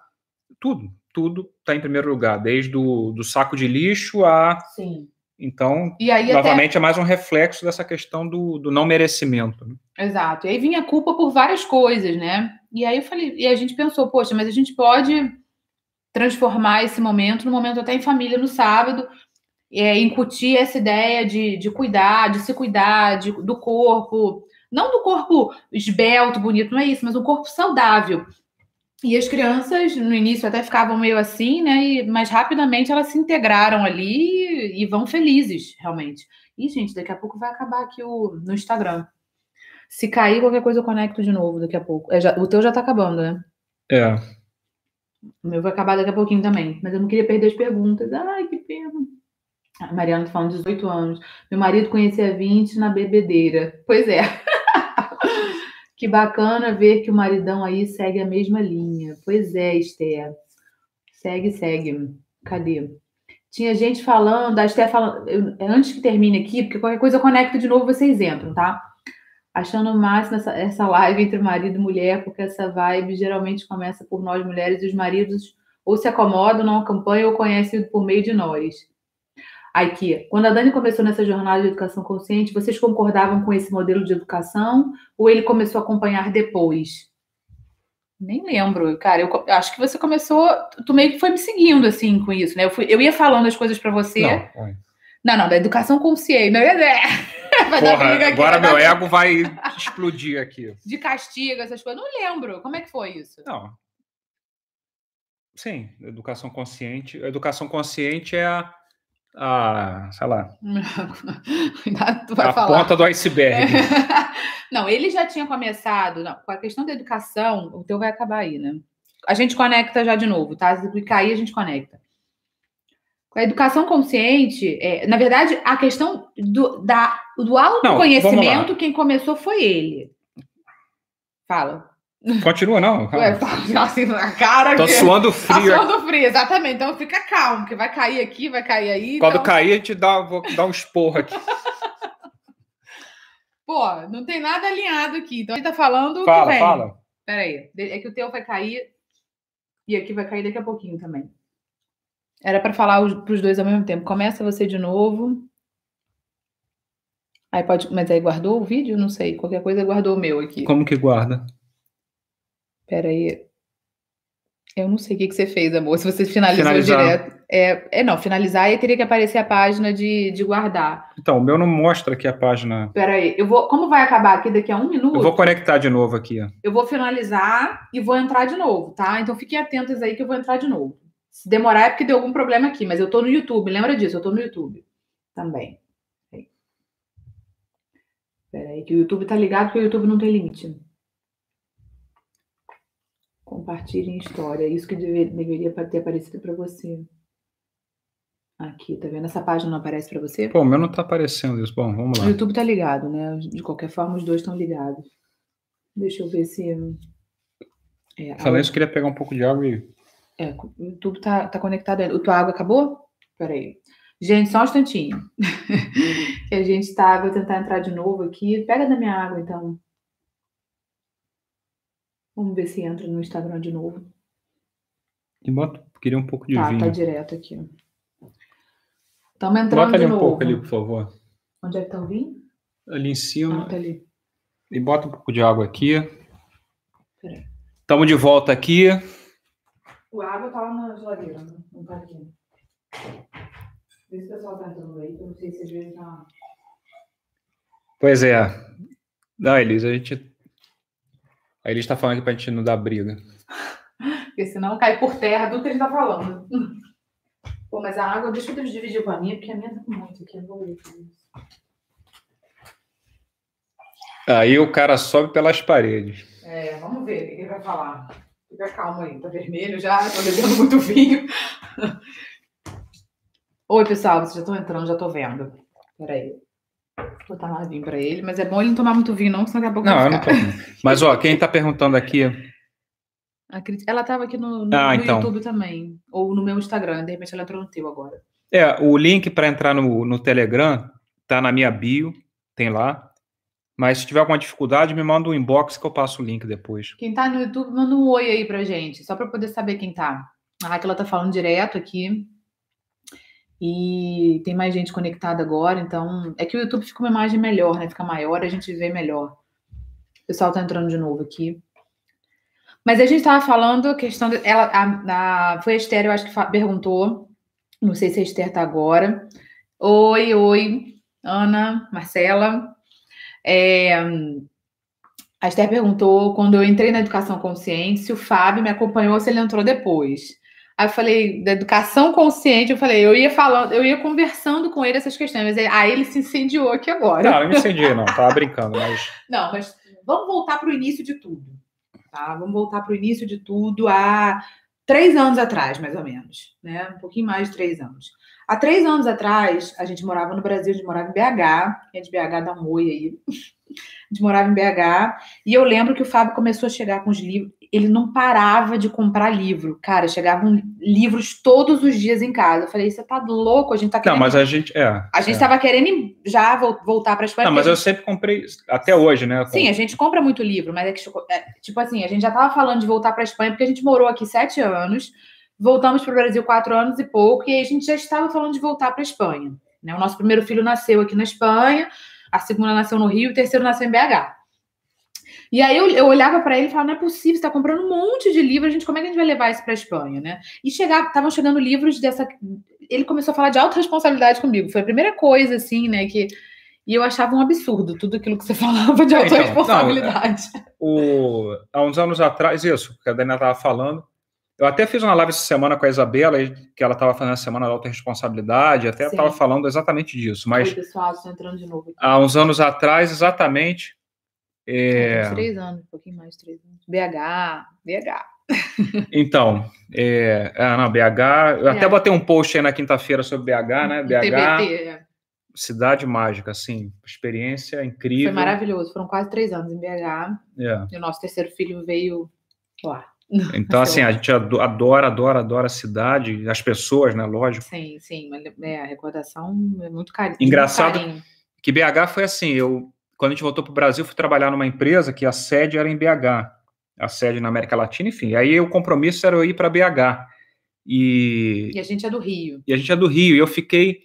[SPEAKER 2] tudo, tudo tá em primeiro lugar, desde o do saco de lixo a. Sim então, aí, novamente, até... é mais um reflexo dessa questão do, do não merecimento. Né?
[SPEAKER 1] Exato. E aí vinha a culpa por várias coisas, né? E aí eu falei, e a gente pensou, poxa, mas a gente pode transformar esse momento no momento até em família no sábado, é, incutir essa ideia de, de cuidar, de se cuidar de, do corpo, não do corpo esbelto, bonito, não é isso, mas um corpo saudável. E as crianças, no início, até ficavam meio assim, né? E, mas rapidamente elas se integraram ali e, vão felizes, realmente. E, gente, daqui a pouco vai acabar aqui o, no Instagram. Se cair qualquer coisa, eu conecto de novo daqui a pouco. É, já, o teu já tá acabando, né?
[SPEAKER 2] É.
[SPEAKER 1] O meu vai acabar daqui a pouquinho também. Mas eu não queria perder as perguntas. Ai, que pena. A Mariana tá falando 18 anos. Meu marido conhecia 20 na bebedeira. Pois é. (laughs) Que bacana ver que o maridão aí segue a mesma linha. Pois é, Esther. Segue, segue. Cadê? Tinha gente falando, a Esther falando, eu, antes que termine aqui, porque qualquer coisa eu conecto de novo, vocês entram, tá? Achando o máximo essa, essa live entre marido e mulher, porque essa vibe geralmente começa por nós mulheres e os maridos ou se acomodam, não acompanham ou conhecem por meio de nós. Aqui, quando a Dani começou nessa jornada de educação consciente, vocês concordavam com esse modelo de educação ou ele começou a acompanhar depois? Nem lembro, cara. Eu acho que você começou, tu meio que foi me seguindo assim com isso, né? Eu, fui, eu ia falando as coisas para você. Não, não, não, da educação consciente. Não, é, (laughs)
[SPEAKER 2] Porra, agora meu ego vai explodir aqui.
[SPEAKER 1] De castigo, essas coisas. Não lembro. Como é que foi isso?
[SPEAKER 2] Não. Sim, educação consciente. educação consciente é a a, sei lá, (laughs)
[SPEAKER 1] Cuidado, tu vai
[SPEAKER 2] a
[SPEAKER 1] falar.
[SPEAKER 2] ponta do iceberg. (laughs)
[SPEAKER 1] não, ele já tinha começado, não, com a questão da educação, o teu vai acabar aí, né? A gente conecta já de novo, tá? Se cair, a gente conecta. Com a educação consciente, é, na verdade, a questão do, da, do autoconhecimento, não, quem começou foi ele. Fala.
[SPEAKER 2] Continua, não.
[SPEAKER 1] Ué, tá assim na cara.
[SPEAKER 2] Tô que... suando tá frio.
[SPEAKER 1] Tá suando frio, exatamente. Então fica calmo, porque vai cair aqui, vai cair aí.
[SPEAKER 2] Quando
[SPEAKER 1] então...
[SPEAKER 2] cair, a gente dá, vou dar um esporro aqui. (laughs)
[SPEAKER 1] Pô, não tem nada alinhado aqui. Então ele tá falando.
[SPEAKER 2] Fala, que fala.
[SPEAKER 1] Peraí. É que o teu vai cair e aqui vai cair daqui a pouquinho também. Era para falar para os dois ao mesmo tempo. Começa você de novo. Aí pode. Mas aí guardou o vídeo? Não sei. Qualquer coisa guardou o meu aqui.
[SPEAKER 2] Como que guarda?
[SPEAKER 1] Espera aí. Eu não sei o que, que você fez, amor. Se você finalizou finalizar. direto. É, é, não, finalizar aí teria que aparecer a página de, de guardar.
[SPEAKER 2] Então, o meu não mostra aqui a página.
[SPEAKER 1] Peraí, eu vou. Como vai acabar aqui daqui a um minuto?
[SPEAKER 2] Eu vou conectar de novo aqui.
[SPEAKER 1] Eu vou finalizar e vou entrar de novo, tá? Então fiquem atentos aí que eu vou entrar de novo. Se demorar é porque deu algum problema aqui, mas eu tô no YouTube, lembra disso? Eu tô no YouTube também. Peraí, que o YouTube tá ligado porque o YouTube não tem limite. Compartilhem história. Isso que deve, deveria ter aparecido para você. Aqui, tá vendo? Essa página não aparece para você?
[SPEAKER 2] Pô, o meu não tá aparecendo isso. Bom, vamos lá.
[SPEAKER 1] O YouTube tá ligado, né? De qualquer forma, os dois estão ligados. Deixa eu ver se.
[SPEAKER 2] É, Falando isso, queria pegar um pouco de água e.
[SPEAKER 1] É, o YouTube tá, tá conectado ainda. O tua água acabou? Peraí. Gente, só um instantinho. (laughs) que a gente tá. Vou tentar entrar de novo aqui. Pega da minha água, então. Vamos ver se entra no Instagram de novo.
[SPEAKER 2] E bota, queria um pouco de
[SPEAKER 1] tá,
[SPEAKER 2] vinho.
[SPEAKER 1] Tá, direto aqui. Estamos entrando bota ali
[SPEAKER 2] um pouco ali, por favor.
[SPEAKER 1] Onde é que tá o vinho?
[SPEAKER 2] Ali em cima.
[SPEAKER 1] Ah, tá ali.
[SPEAKER 2] E bota um pouco de água aqui. Peraí. Estamos de volta aqui.
[SPEAKER 1] O água tá lá na geladeira, não tá aqui. Vê se o pessoal tá entrando aí, eu não sei se às vezes tá...
[SPEAKER 2] Pois é. Não, Elisa, a gente Aí ele está falando aqui para a gente não dar briga.
[SPEAKER 1] Porque senão cai por terra tudo que ele está falando. Pô, mas a água, deixa eu dividir com a minha, porque a minha tá muito aqui. Eu vou ler
[SPEAKER 2] Aí o cara sobe pelas paredes.
[SPEAKER 1] É, vamos ver o que ele vai falar. Fica calmo aí, tá vermelho já, tô bebendo muito vinho. Oi, pessoal, vocês já estão entrando, já tô vendo. Peraí. Vou botar mais vinho para ele, mas é bom ele não tomar muito vinho, não, senão daqui a pouco
[SPEAKER 2] Não, eu não. Mas, ó, quem está perguntando aqui.
[SPEAKER 1] Ela estava aqui no, no, ah, no então. YouTube também, ou no meu Instagram, de repente ela entrou no teu agora.
[SPEAKER 2] É, o link para entrar no, no Telegram tá na minha bio, tem lá. Mas se tiver alguma dificuldade, me manda um inbox que eu passo o link depois.
[SPEAKER 1] Quem tá no YouTube, manda um oi aí pra gente, só para poder saber quem tá. A Raquel tá falando direto aqui. E tem mais gente conectada agora, então é que o YouTube fica uma imagem melhor, né? Fica maior, a gente vê melhor. O pessoal tá entrando de novo aqui. Mas a gente estava falando a questão de, ela a, a, foi a Esther, eu acho que perguntou. Não sei se a Esther tá agora. Oi, oi, Ana, Marcela. É, a Esther perguntou quando eu entrei na educação consciente se o Fábio me acompanhou ou se ele entrou depois. Aí eu falei, da educação consciente, eu falei, eu ia falando, eu ia conversando com ele essas questões, mas aí ele se incendiou aqui agora.
[SPEAKER 2] Não, eu me incendiei, não, tava brincando, mas. (laughs)
[SPEAKER 1] Não, mas vamos voltar para o início de tudo. Tá? Vamos voltar para o início de tudo há três anos atrás, mais ou menos. Né? Um pouquinho mais de três anos. Há três anos atrás, a gente morava no Brasil, a gente morava em BH, quem é de BH dá um oi aí. (laughs) A gente morava em BH, e eu lembro que o Fábio começou a chegar com os livros ele não parava de comprar livro. Cara, chegavam livros todos os dias em casa. Eu falei, você tá louco? A gente tá querendo.
[SPEAKER 2] Não, mas a gente. É,
[SPEAKER 1] a gente é. tava querendo já voltar pra Espanha.
[SPEAKER 2] Não, mas
[SPEAKER 1] gente...
[SPEAKER 2] eu sempre comprei, até hoje, né?
[SPEAKER 1] Sim, a gente compra muito livro, mas é que, é, tipo assim, a gente já tava falando de voltar pra Espanha porque a gente morou aqui sete anos, voltamos pro Brasil quatro anos e pouco, e aí a gente já estava falando de voltar pra Espanha. Né? O nosso primeiro filho nasceu aqui na Espanha, a segunda nasceu no Rio, o terceiro nasceu em BH. E aí eu, eu olhava para ele e falava: não é possível, você está comprando um monte de livros, a gente, como é que a gente vai levar isso para a Espanha, né? E estavam chegando livros dessa. Ele começou a falar de alta responsabilidade comigo. Foi a primeira coisa, assim, né? Que... E eu achava um absurdo tudo aquilo que você (laughs) falava de alta responsabilidade. Então,
[SPEAKER 2] o... Há uns anos atrás, isso, que a Daniela estava falando. Eu até fiz uma live essa semana com a Isabela, que ela estava fazendo a semana da alta responsabilidade, até estava falando exatamente disso. Mas
[SPEAKER 1] Oi, pessoal, entrando de novo aqui.
[SPEAKER 2] Há uns anos atrás, exatamente,
[SPEAKER 1] é... Três anos, um pouquinho mais de três anos. BH, BH.
[SPEAKER 2] Então, é, ah, não, BH, eu até botei um post aí na quinta-feira sobre BH, né? BH, TBT, é. cidade mágica, assim, experiência incrível.
[SPEAKER 1] Foi maravilhoso, foram quase três anos em BH. É. E o nosso terceiro filho veio lá.
[SPEAKER 2] Então, assim, a gente adora, adora, adora a cidade, as pessoas, né? Lógico.
[SPEAKER 1] Sim, sim, é, a recordação é muito carinho.
[SPEAKER 2] Engraçado carinho. que BH foi assim, eu quando a gente voltou para o Brasil, fui trabalhar numa empresa que a sede era em BH, a sede na América Latina, enfim. Aí o compromisso era eu ir para BH.
[SPEAKER 1] E... e a gente é do Rio.
[SPEAKER 2] E a gente é do Rio. E eu fiquei,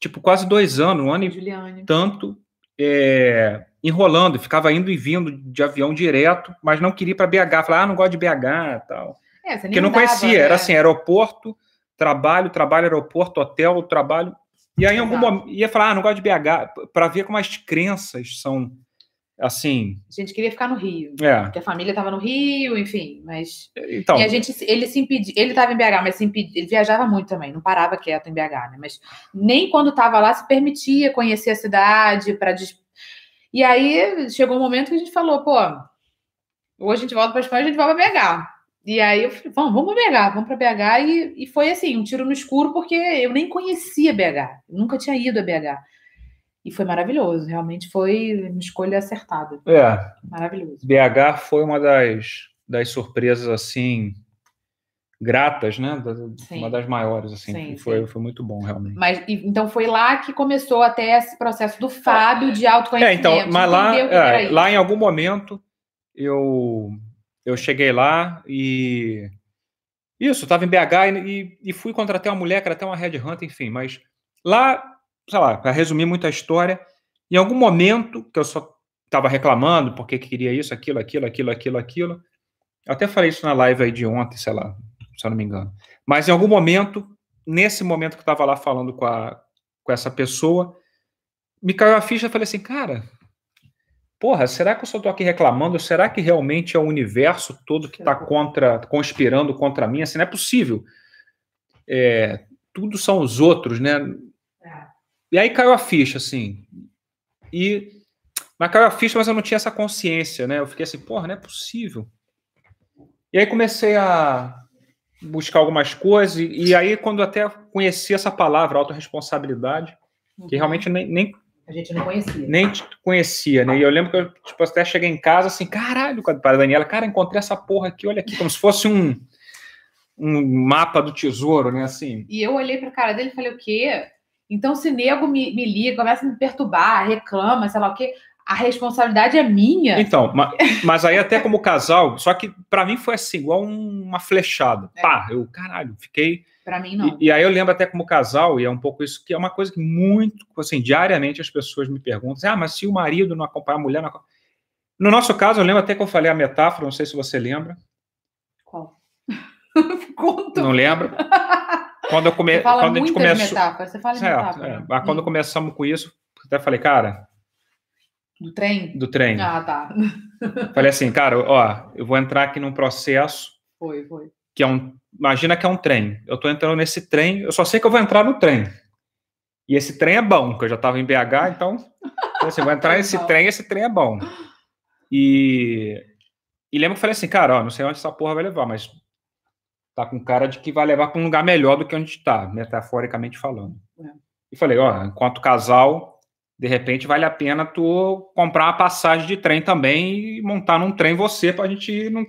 [SPEAKER 2] tipo, quase dois anos, um ano Juliane. e tanto, é, enrolando. Ficava indo e vindo de avião direto, mas não queria ir para BH. Falava, ah, não gosto de BH e tal.
[SPEAKER 1] É, você nem
[SPEAKER 2] que eu não
[SPEAKER 1] andava,
[SPEAKER 2] conhecia.
[SPEAKER 1] né?
[SPEAKER 2] Era assim, aeroporto, trabalho, trabalho, aeroporto, hotel, trabalho. E aí, em algum
[SPEAKER 1] Exato.
[SPEAKER 2] momento, ia falar, ah, não gosto de BH, para ver como as crenças são, assim,
[SPEAKER 1] A gente queria ficar no Rio.
[SPEAKER 2] é.
[SPEAKER 1] Porque a família estava no Rio, enfim, mas.
[SPEAKER 2] Então,
[SPEAKER 1] e a gente, ele se impedia, ele estava em BH, mas se impedia, ele viajava muito também, não parava quieto em BH, né? Mas nem quando estava lá se permitia conhecer a cidade para E aí chegou um momento que a gente falou, pô, ou a gente volta para Espanha, ou a gente volta para BH. E aí eu falei, vamos, vamos para BH, vamos para BH. E, e foi assim, um tiro no escuro, porque eu nem conhecia BH, nunca tinha ido a BH. E foi maravilhoso, realmente foi uma escolha acertada.
[SPEAKER 2] é,
[SPEAKER 1] Maravilhoso.
[SPEAKER 2] BH foi uma das, das surpresas, assim, gratas, né?
[SPEAKER 1] Sim.
[SPEAKER 2] Uma das maiores, assim,
[SPEAKER 1] Sim,
[SPEAKER 2] foi,
[SPEAKER 1] sim.
[SPEAKER 2] foi muito bom, realmente.
[SPEAKER 1] Mas então foi lá que começou até esse processo do Fábio de autoconhecimento.
[SPEAKER 2] É, então, mas lá, é, lá em algum momento eu eu cheguei lá e isso, estava em BH e, e- fui contratar uma mulher que era até uma Red Hunter, enfim, mas lá, sei lá, para resumir muito a história, em algum momento que eu só estava reclamando porque queria isso, aquilo, aquilo, aquilo, aquilo, aquilo, eu até falei isso na live aí de ontem, sei lá, se eu não me engano, mas em algum momento, nesse momento que eu estava lá falando com, a, com essa pessoa, me caiu a ficha e falei assim, cara, porra, será que eu só tô aqui reclamando? Será que realmente é o universo todo que está contra, conspirando contra mim? Assim, não é possível. É, tudo são os outros, né?
[SPEAKER 1] É.
[SPEAKER 2] E aí caiu a ficha, assim. E mas caiu a ficha, mas eu não tinha essa consciência, né? Eu fiquei assim, porra, não é possível. E aí comecei a buscar algumas coisas, e, e aí quando até conheci essa palavra, autorresponsabilidade, que realmente nem, nem
[SPEAKER 1] A gente não conhecia.
[SPEAKER 2] nem te conhecia, né? E eu lembro que eu tipo, até cheguei em casa assim, caralho, para a Daniela, cara, encontrei essa porra aqui, olha aqui, como se fosse um, um mapa do tesouro, né? Assim.
[SPEAKER 1] E eu olhei pra cara dele e falei, o quê? Então, se nego me, me liga, começa a me perturbar, reclama, sei lá o quê, a responsabilidade é minha.
[SPEAKER 2] Então, ma- mas aí até como casal, só que para mim foi assim, igual um- uma flechada.
[SPEAKER 1] É.
[SPEAKER 2] Pá, eu, caralho, fiquei.
[SPEAKER 1] Pra mim, não.
[SPEAKER 2] E, e aí eu lembro até como casal, e é um pouco isso, que é uma coisa que muito, assim, diariamente as pessoas me perguntam, ah, mas se o marido não acompanha a mulher, não. No nosso caso, eu lembro até que eu falei a metáfora, não sei se você lembra,
[SPEAKER 1] Qual? (laughs) Conta.
[SPEAKER 2] não lembra? Quando eu come...
[SPEAKER 1] Você fala
[SPEAKER 2] quando a gente começou.
[SPEAKER 1] metáforas. Você fala
[SPEAKER 2] Certo,
[SPEAKER 1] metáfora.
[SPEAKER 2] é. Mas quando
[SPEAKER 1] Hum.
[SPEAKER 2] começamos com isso, até falei, cara,
[SPEAKER 1] Do trem?
[SPEAKER 2] do trem.
[SPEAKER 1] Ah, tá.
[SPEAKER 2] Falei assim, cara, ó, eu vou entrar aqui num processo
[SPEAKER 1] Foi, foi.
[SPEAKER 2] que é um. Imagina que é um trem. Eu tô entrando nesse trem, eu só sei que eu vou entrar no trem. E esse trem é bom, que eu já estava em BH, então. falei assim, vou entrar (laughs) nesse
[SPEAKER 1] Bom.
[SPEAKER 2] trem, esse trem é bom. E. E lembro que eu falei assim, cara, ó, não sei onde essa porra vai levar, mas tá com cara de que vai levar para um lugar melhor do que onde está, metaforicamente falando.
[SPEAKER 1] É.
[SPEAKER 2] E falei, ó, enquanto casal, de repente vale a pena tu comprar uma passagem de trem também e montar num trem você pra gente ir num...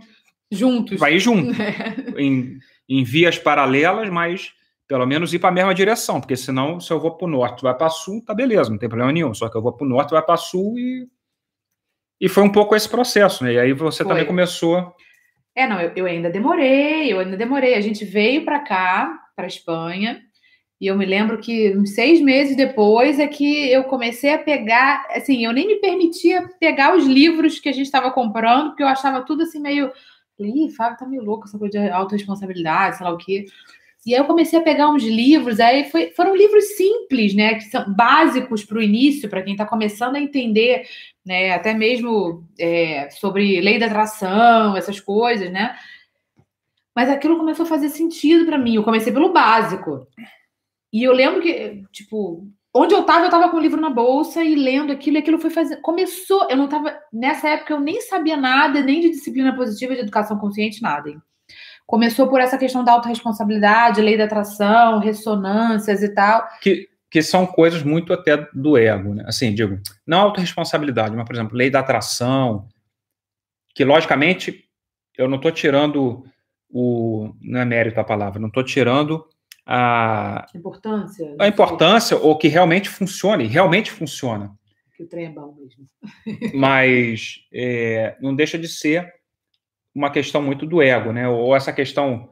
[SPEAKER 1] Juntos.
[SPEAKER 2] vai ir junto (laughs) em, em vias paralelas, mas pelo menos ir para a mesma direção, porque senão se eu vou para o norte, vai para sul, tá beleza, não tem problema nenhum. Só que eu vou para o norte, vai para sul e e foi um pouco esse processo, né? E aí você
[SPEAKER 1] Foi.
[SPEAKER 2] também começou
[SPEAKER 1] É, não, eu, eu ainda demorei, eu ainda demorei. A gente veio para cá, para Espanha, e eu me lembro que uns seis meses depois é que eu comecei a pegar, assim, eu nem me permitia pegar os livros que a gente estava comprando, porque eu achava tudo assim meio. Falei, Ih, Fábio tá meio louco, essa coisa de autorresponsabilidade, sei lá o quê. E aí eu comecei a pegar uns livros, aí foi- foram livros simples, né? Que são básicos para o início, para quem está começando a entender, né? Até mesmo é, sobre lei da atração, essas coisas, né? Mas aquilo começou a fazer sentido para mim. Eu comecei pelo básico. E eu lembro que, tipo, onde eu tava, eu tava com o livro na bolsa e lendo aquilo, e aquilo foi fazer. Começou, eu não tava. Nessa época eu nem sabia nada, nem de disciplina positiva, de educação consciente, nada. hein? Começou por essa questão da autorresponsabilidade, lei da atração, ressonâncias e tal.
[SPEAKER 2] que, que são coisas muito até do ego, né? Assim, digo, não autorresponsabilidade, mas, por exemplo, lei da atração, que, logicamente, eu não estou tirando o... não é mérito a palavra, não estou tirando a,
[SPEAKER 1] Importância.
[SPEAKER 2] a importância ou que realmente funcione, realmente funciona,
[SPEAKER 1] Que o trem é bom mesmo. (laughs)
[SPEAKER 2] mas é, não deixa de ser uma questão muito do ego, né? Ou essa questão...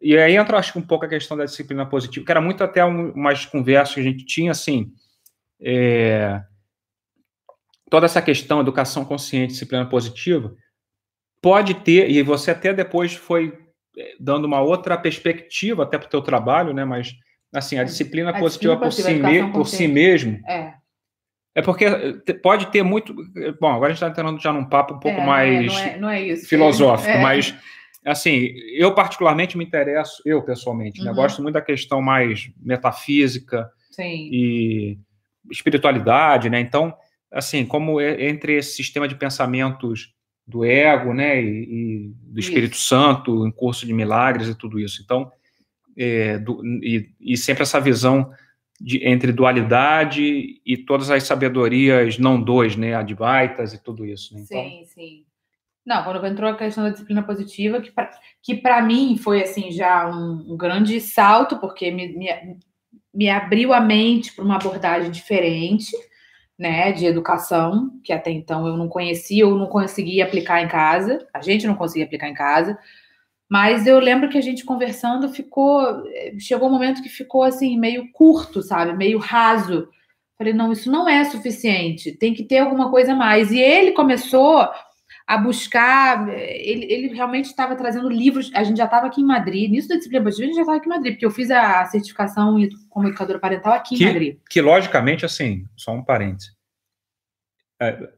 [SPEAKER 2] E aí entra, acho que um pouco a questão da disciplina positiva, que era muito até um, umas conversas que a gente tinha, assim, é, toda essa questão, educação consciente, disciplina positiva, pode ter, e você até depois foi dando uma outra perspectiva até para o teu trabalho, né? Mas assim, a é. disciplina a positiva, disciplina por, si, me, por si mesmo. É. É porque pode ter muito. Bom, agora a gente está entrando já num papo um pouco é, mais não é, não é isso, filosófico, mas assim, eu particularmente me interesso, eu pessoalmente, né, uhum. né, gosto muito da questão mais metafísica Sim. e espiritualidade, né? Então, assim, como entre esse sistema de pensamentos do ego, né, e, e do Espírito isso. Santo, em curso de milagres e tudo isso. Então, é, do, e, e, sempre essa visão de, entre dualidade e todas as sabedorias não dois, né, advaitas e tudo isso. Né?
[SPEAKER 1] Então, sim, sim. Não, quando entrou a questão da disciplina positiva, que para mim foi assim já um, um grande salto, porque me, me, me abriu a mente para uma abordagem diferente né, de educação, que até então eu não conhecia ou não conseguia aplicar em casa, a gente não conseguia aplicar em casa, mas eu lembro que a gente conversando ficou, chegou um momento que ficou assim, meio curto, sabe, meio raso. Falei, não, isso não é suficiente, tem que ter alguma coisa mais. E ele começou a buscar. Ele, ele realmente estava trazendo livros. A gente já estava aqui em Madrid. Nisso da disciplina positiva, a gente já estava aqui em Madrid, porque eu fiz a certificação como educadora parental aqui
[SPEAKER 2] que,
[SPEAKER 1] em Madrid.
[SPEAKER 2] Que, logicamente, assim, só um parênteses. É,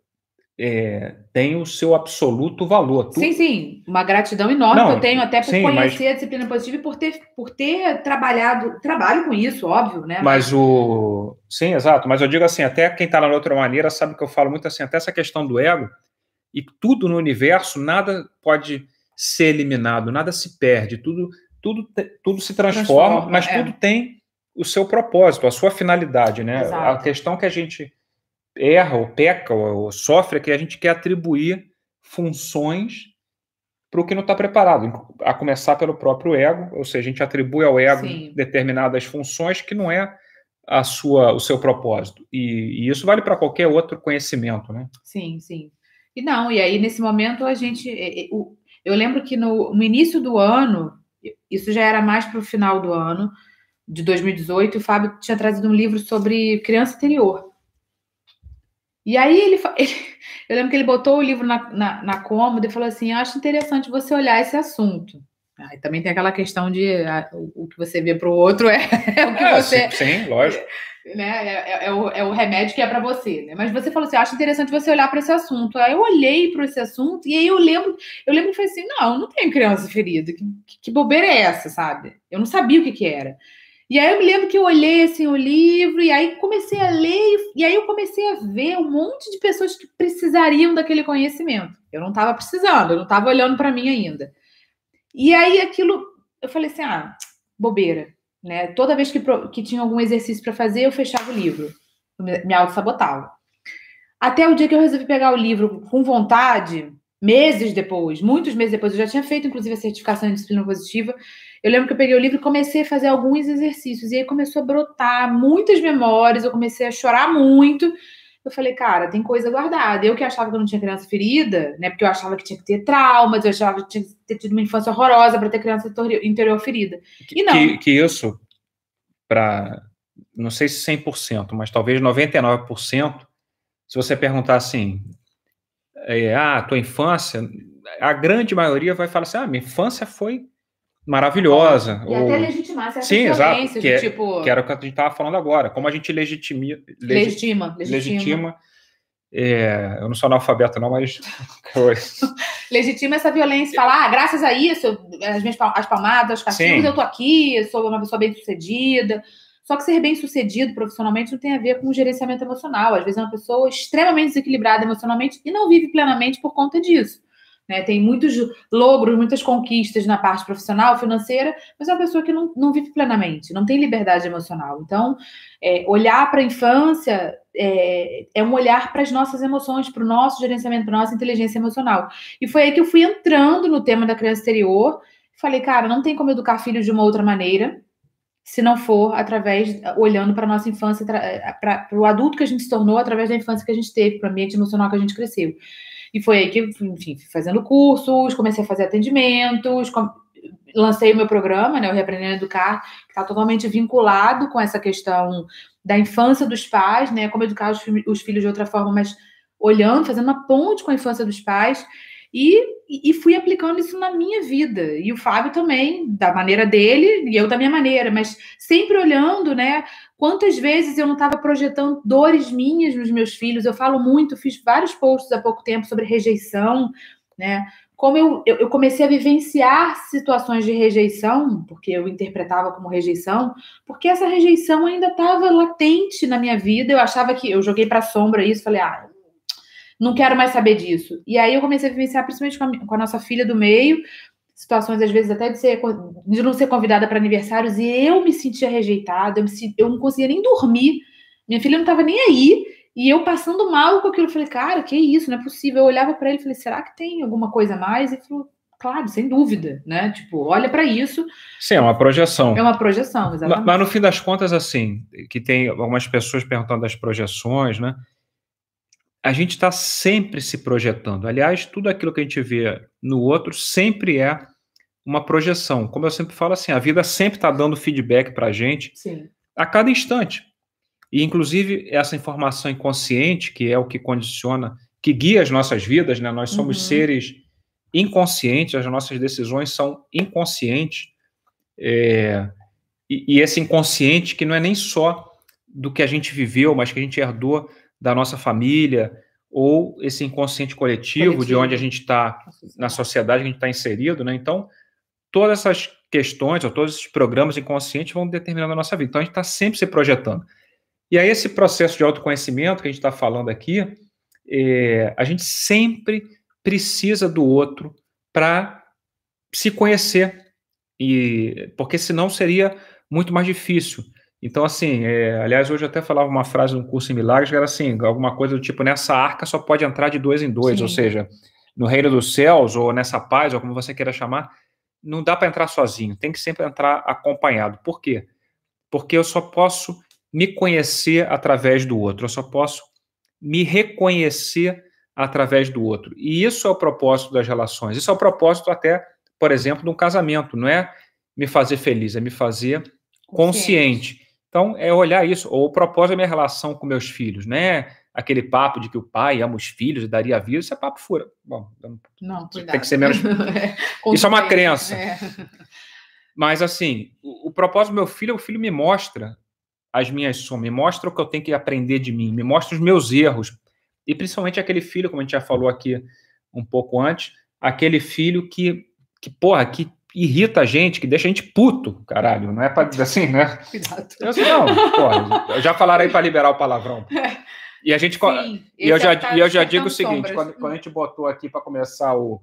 [SPEAKER 2] é, tem o seu absoluto valor.
[SPEAKER 1] Tu... Sim, sim, uma gratidão enorme Não, que eu tenho até por sim, conhecer mas... a disciplina positiva e por ter, por ter trabalhado, trabalho com isso, óbvio, né?
[SPEAKER 2] Mas o. Sim, exato, mas eu digo assim, até quem está na outra maneira sabe que eu falo muito assim, até essa questão do ego, e tudo no universo, nada pode ser eliminado, nada se perde, tudo, tudo, tudo se transforma, transforma mas é. tudo tem o seu propósito, a sua finalidade, né? Exato. A questão que a gente erra ou peca ou, sofre é que a gente quer atribuir funções para o que não está preparado, a começar pelo próprio ego, ou seja, a gente atribui ao ego Sim. determinadas funções que não é a sua, o seu propósito. E, e isso vale para qualquer outro conhecimento, né?
[SPEAKER 1] Sim, sim. E não, e aí nesse momento a gente. Eu lembro que no, no início do ano, isso já era mais para o final do ano, de 2018, o Fábio tinha trazido um livro sobre criança interior. E aí ele, (laughs) ele, eu lembro que ele botou o livro na, na, na cômoda e falou assim: acho interessante você olhar esse assunto. Aí também tem aquela questão de a, o, que você vê para o outro (laughs) é, é, o que é, você.
[SPEAKER 2] Sim, sim lógico (laughs)
[SPEAKER 1] né? É, é, é, o, é o remédio que é para você, né? Mas você falou assim, acho interessante você olhar para esse assunto. Aí eu olhei para esse assunto e aí eu lembro, eu lembro que foi assim, não, eu não tenho criança ferida. Que, que, bobeira é essa, sabe? Eu não sabia o que que era. E aí eu me lembro que eu olhei assim o livro e aí comecei a ler e aí eu comecei a ver um monte de pessoas que precisariam daquele conhecimento. Eu não estava precisando, eu não estava olhando para mim ainda. E aí aquilo, eu falei assim, ah, bobeira né? Toda vez que, que tinha algum exercício para fazer, eu fechava o livro, me auto-sabotava. Até o dia que eu resolvi pegar o livro com vontade, meses depois, muitos meses depois, eu já tinha feito, inclusive, a certificação de disciplina positiva. Eu lembro que eu peguei o livro e comecei a fazer alguns exercícios. E aí começou a brotar muitas memórias, eu comecei a chorar muito. Eu falei, cara, tem coisa guardada. Eu que achava que eu não tinha criança ferida, né? Porque eu achava que tinha que ter traumas, eu achava que tinha que ter tido uma infância horrorosa para ter criança interior ferida. E não.
[SPEAKER 2] Que, que isso, para, não sei se 100%, mas talvez 99%, se você perguntar assim, é, ah, tua infância, a grande maioria vai falar assim, ah, minha infância foi maravilhosa.
[SPEAKER 1] E ou... até legitimar certas Sim, exato,
[SPEAKER 2] que, é,
[SPEAKER 1] tipo...
[SPEAKER 2] que era o que a gente estava falando agora, como a gente legitima...
[SPEAKER 1] Legitima.
[SPEAKER 2] Legitima. legitima é, eu não sou analfabeto não, mas... (laughs)
[SPEAKER 1] legitima essa violência, falar, ah, graças a isso, as minhas as palmadas, os castigos, Sim. eu tô aqui, sou uma pessoa bem-sucedida... Só que ser bem-sucedido profissionalmente não tem a ver com gerenciamento emocional. Às vezes é uma pessoa extremamente desequilibrada emocionalmente e não vive plenamente por conta disso. Né? Tem muitos logros, muitas conquistas na parte profissional, financeira, mas é uma pessoa que não, não vive plenamente, não tem liberdade emocional. Então, é, olhar para a infância é, é, um olhar para as nossas emoções, para o nosso gerenciamento, para a nossa inteligência emocional. E foi aí que eu fui entrando no tema da criança exterior. Falei, cara, não tem como educar filhos de uma outra maneira se não for através, olhando para a nossa infância, para o adulto que a gente se tornou através da infância que a gente teve, para o ambiente emocional que a gente cresceu. E foi aí que, enfim, fazendo cursos, comecei a fazer atendimentos, com... lancei o meu programa, né, o Reaprendendo a Educar, que está totalmente vinculado com essa questão da infância dos pais, né, como educar os, os filhos de outra forma, mas olhando, fazendo uma ponte com a infância dos pais. E, e fui aplicando isso na minha vida. E o Fábio também, da maneira dele, e eu da minha maneira, mas sempre olhando, né? Quantas vezes eu não estava projetando dores minhas nos meus filhos? Eu falo muito, fiz vários posts há pouco tempo sobre rejeição, né? Como eu, eu, comecei a vivenciar situações de rejeição, porque eu interpretava como rejeição, porque essa rejeição ainda estava latente na minha vida. Eu achava que eu joguei para a sombra isso, falei, ah, não quero mais saber disso. E aí eu comecei a vivenciar, principalmente com a, com a nossa filha do meio, situações, às vezes, até de, ser, de não ser convidada para aniversários, e eu me sentia rejeitada, eu, me, eu não conseguia nem dormir. Minha filha não estava nem aí, e eu passando mal com aquilo. Falei, cara, que isso, não é possível. Eu olhava para ele e falei, será que tem alguma coisa a mais? E falou, claro, sem dúvida, né? Tipo, olha para isso.
[SPEAKER 2] Sim, é uma projeção.
[SPEAKER 1] É uma projeção, exatamente.
[SPEAKER 2] Mas, mas, no fim das contas, assim, que tem algumas pessoas perguntando das projeções, né? A gente está sempre se projetando. Aliás, tudo aquilo que a gente vê no outro sempre é uma projeção. Como eu sempre falo assim, a vida sempre está dando feedback para a gente
[SPEAKER 1] Sim.
[SPEAKER 2] a cada instante. E, inclusive, essa informação inconsciente, que é o que condiciona, que guia as nossas vidas, né? Nós somos uhum. seres inconscientes, as nossas decisões são inconscientes. É, e, e esse inconsciente que não é nem só do que a gente viveu, mas que a gente herdou da nossa família, ou esse inconsciente coletivo, coletivo. de onde a gente está, na sociedade que a gente está inserido, né? Então, todas essas questões, ou todos esses programas inconscientes vão determinando a nossa vida. Então, a gente está sempre se projetando. E aí, esse processo de autoconhecimento que a gente está falando aqui, é, a gente sempre precisa do outro para se conhecer, e porque senão seria muito mais difícil. Então, assim, é, aliás, hoje eu até falava uma frase no curso em Milagres que era assim, alguma coisa do tipo, nessa arca só pode entrar de dois em dois, Sim. ou seja, no reino dos céus, ou nessa paz, ou como você queira chamar, não dá para entrar sozinho, tem que sempre entrar acompanhado. Por quê? Porque eu só posso me conhecer através do outro, eu só posso me reconhecer através do outro. E isso é o propósito das relações, isso é o propósito até, por exemplo, de um casamento, não é me fazer feliz, é me fazer consciente. consciente. Então, é olhar isso. Ou o propósito da minha relação com meus filhos, né? Aquele papo de que o pai ama os filhos e daria vida, isso é papo fura. Bom,
[SPEAKER 1] não, cuidado.
[SPEAKER 2] tem que ser menos. (laughs) é, isso é uma crença. É. Mas, assim, o, o, propósito do meu filho, o filho me mostra as minhas sombras, me mostra o que eu tenho que aprender de mim, me mostra os meus erros. E principalmente aquele filho, como a gente já falou aqui um pouco antes, aquele filho que, que porra, que irrita a gente, que deixa a gente puto, caralho. Não é para dizer assim, né? (laughs) Cuidado. Eu, assim, não, porra, já falaram aí para liberar o palavrão. E a gente. Sim, e eu já, e eu já digo o seguinte: quando, quando, a gente botou aqui para começar o,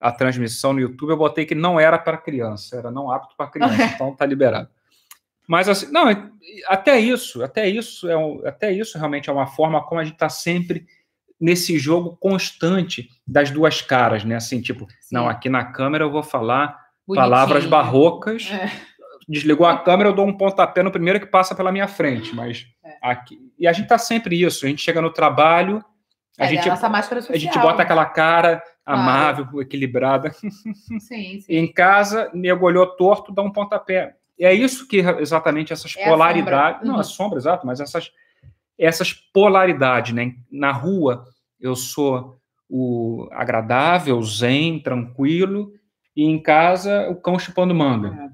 [SPEAKER 2] a transmissão no YouTube, eu botei que não era para criança, era não apto para criança, (laughs) então tá liberado. Mas assim, não, até isso, até isso é um, até isso realmente é uma forma como a gente está sempre nesse jogo constante das duas caras, né? Assim, tipo, Sim. não, aqui na câmera eu vou falar Bonitinho. palavras barrocas. É. Desligou a câmera, eu dou um pontapé no primeiro que passa pela minha frente, mas é. aqui. E a gente tá sempre isso. A gente chega no trabalho, a é, gente,
[SPEAKER 1] a, social,
[SPEAKER 2] a gente bota aquela cara amável, claro. equilibrada. (laughs)
[SPEAKER 1] Sim, sim.
[SPEAKER 2] em casa, nego olhou torto, dá um pontapé. E é isso que exatamente essas é polaridades. Não, uhum. a sombra, exato, mas essas, essas polaridades, né? Na rua, eu sou o agradável, zen, tranquilo, e em casa o cão chupando manga.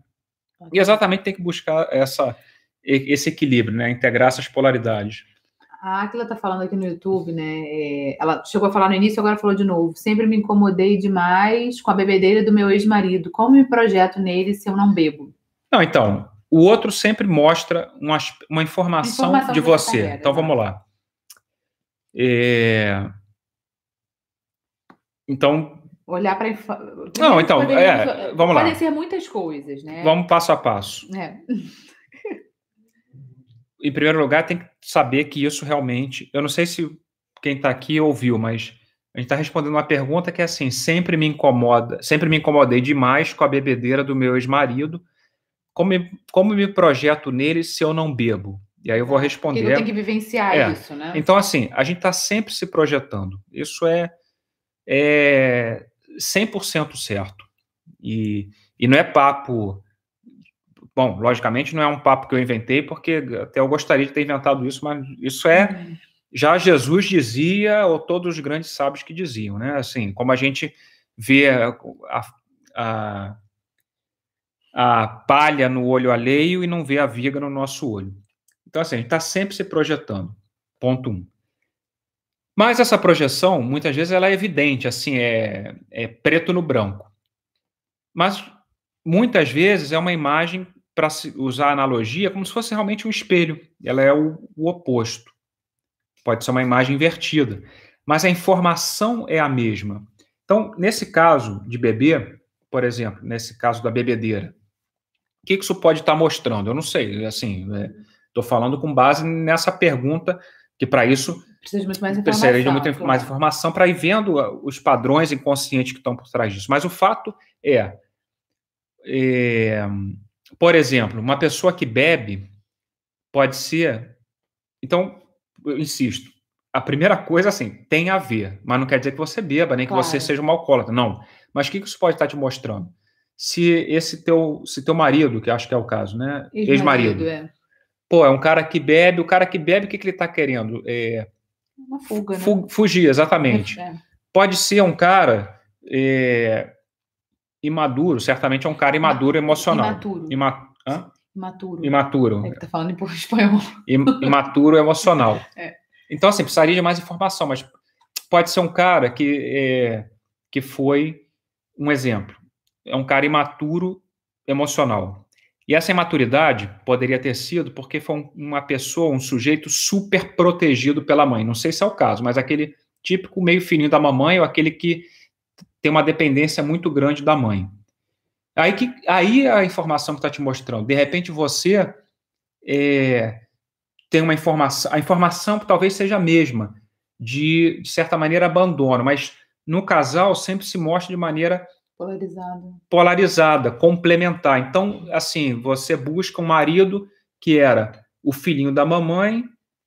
[SPEAKER 2] É. E exatamente tem que buscar essa, esse equilíbrio, né? Integrar essas polaridades.
[SPEAKER 1] A Aquila está falando aqui no YouTube, né? É, ela chegou a falar no início, agora falou de novo. Sempre me incomodei demais com a bebedeira do meu ex-marido. Como me projeto nele se eu não bebo?
[SPEAKER 2] Não, então, o outro sempre mostra uma, uma informação, informação de você. Carrega, então, vamos lá. É... Então,
[SPEAKER 1] olhar para
[SPEAKER 2] não então é, vamos lá.
[SPEAKER 1] podem ser muitas coisas né?
[SPEAKER 2] Vamos passo a passo.
[SPEAKER 1] É. (laughs)
[SPEAKER 2] em primeiro lugar tem que saber que isso realmente eu não sei se quem está aqui ouviu mas a gente está respondendo uma pergunta que é assim sempre me incomoda sempre me incomodei demais com a bebedeira do meu ex-marido. Como, como me projeto nele se eu não bebo? E aí eu vou responder.
[SPEAKER 1] Porque tem que vivenciar é. isso né?
[SPEAKER 2] Então assim a gente está sempre se projetando. Isso é é 100% certo. E, e não é papo. Bom, logicamente não é um papo que eu inventei, porque até eu gostaria de ter inventado isso, mas isso é, já Jesus dizia, ou todos os grandes sábios que diziam, né? Assim, como a gente vê a, a, a palha no olho alheio e não vê a viga no nosso olho. Então, assim, a gente está sempre se projetando. Ponto um. Mas essa projeção, muitas vezes, ela é evidente, assim, é, é preto no branco. Mas, muitas vezes, é uma imagem, para usar a analogia, como se fosse realmente um espelho. Ela é o, o oposto. Pode ser uma imagem invertida. Mas a informação é a mesma. Então, nesse caso de bebê, por exemplo, nesse caso da bebedeira, o que isso pode estar mostrando? Eu não sei, assim, estou é, falando com base nessa pergunta, que para isso
[SPEAKER 1] precisa de muito mais informação. Precisaria de
[SPEAKER 2] muito claro. mais informação para ir vendo os padrões inconscientes que estão por trás disso. Mas o fato é, é, por exemplo, uma pessoa que bebe pode ser. Então, eu insisto, a primeira coisa, assim, tem a ver, mas não quer dizer que você beba, nem claro. que você seja um alcoólatra, não. Mas o que isso pode estar te mostrando? Se esse teu, se teu marido, que acho que é o caso, né? Ex-marido. Ex é. Pô, é um cara que bebe, o cara que bebe, o que, que ele está querendo? É,
[SPEAKER 1] Uma fuga, né?
[SPEAKER 2] fugir, exatamente. É. Pode ser um cara é, imaduro, certamente é um cara imaduro emocional.
[SPEAKER 1] Imaturo.
[SPEAKER 2] Ima,
[SPEAKER 1] hã? Imaturo.
[SPEAKER 2] Imaturo.
[SPEAKER 1] É que tá falando em espanhol.
[SPEAKER 2] Imaturo emocional. (laughs) É. Então, assim, precisaria de mais informação, mas pode ser um cara que, é, que foi um exemplo. É um cara imaturo emocional. E essa imaturidade poderia ter sido porque foi uma pessoa, um sujeito super protegido pela mãe. Não sei se é o caso, mas aquele típico meio fininho da mamãe ou aquele que tem uma dependência muito grande da mãe. Aí, que, aí a informação que está te mostrando. De repente você é, tem uma informação, a informação talvez seja a mesma, de, de certa maneira, abandono, mas no casal sempre se mostra de maneira
[SPEAKER 1] polarizada.
[SPEAKER 2] polarizada, complementar. Então, assim, você busca um marido que era o filhinho da mamãe,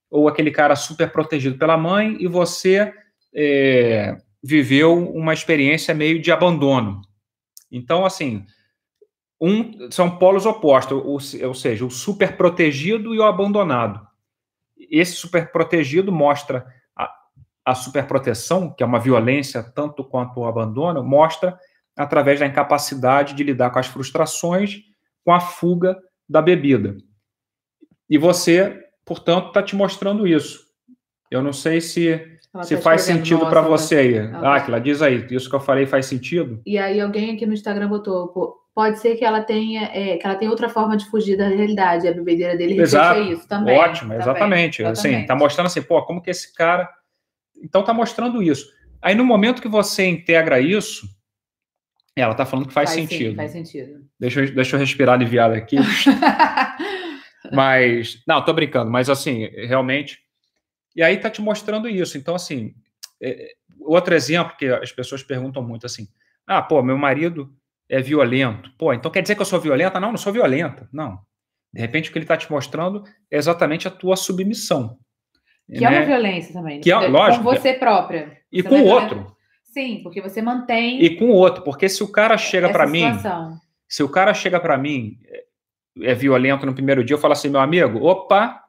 [SPEAKER 2] ou aquele cara super protegido pela mãe, e você é, viveu uma experiência meio de abandono. Então, assim, um, são polos opostos, ou, ou seja, o super protegido e o abandonado esse superprotegido mostra a, a superproteção, que é uma violência tanto quanto o abandono, mostra através da incapacidade de lidar com as frustrações, com a fuga da bebida. E você, portanto, está te mostrando isso. Eu não sei se, se tá faz sentido para você aí. Ah, que ela diz aí, isso que eu falei faz sentido?
[SPEAKER 1] E aí alguém aqui no Instagram botou, pode ser que ela tenha é, que ela tenha outra forma de fugir da realidade. A bebedeira dele
[SPEAKER 2] Exato. isso também. Ótimo, também. exatamente. exatamente. Assim, tá mostrando assim, pô, como que esse cara. Então tá mostrando isso. Aí no momento que você integra isso, ela tá falando que faz, faz sentido. Sim,
[SPEAKER 1] faz sentido.
[SPEAKER 2] Deixa eu, deixa eu respirar aliviado aqui. (laughs) mas, não, tô brincando, mas assim, realmente. E aí tá te mostrando isso. Então, assim, é, outro exemplo que as pessoas perguntam muito assim: ah, pô, meu marido é violento. Pô, então quer dizer que eu sou violenta? Não, não sou violenta. Não. De repente, o que ele está te mostrando é exatamente a tua submissão.
[SPEAKER 1] Que né? é uma né? violência também.
[SPEAKER 2] Que é, lógico.
[SPEAKER 1] Com você própria.
[SPEAKER 2] E você com o outro.
[SPEAKER 1] Sim, porque você mantém.
[SPEAKER 2] E com o outro, porque se o cara chega para mim. Se o cara chega para mim, é violento no primeiro dia, eu falo assim, meu amigo, opa,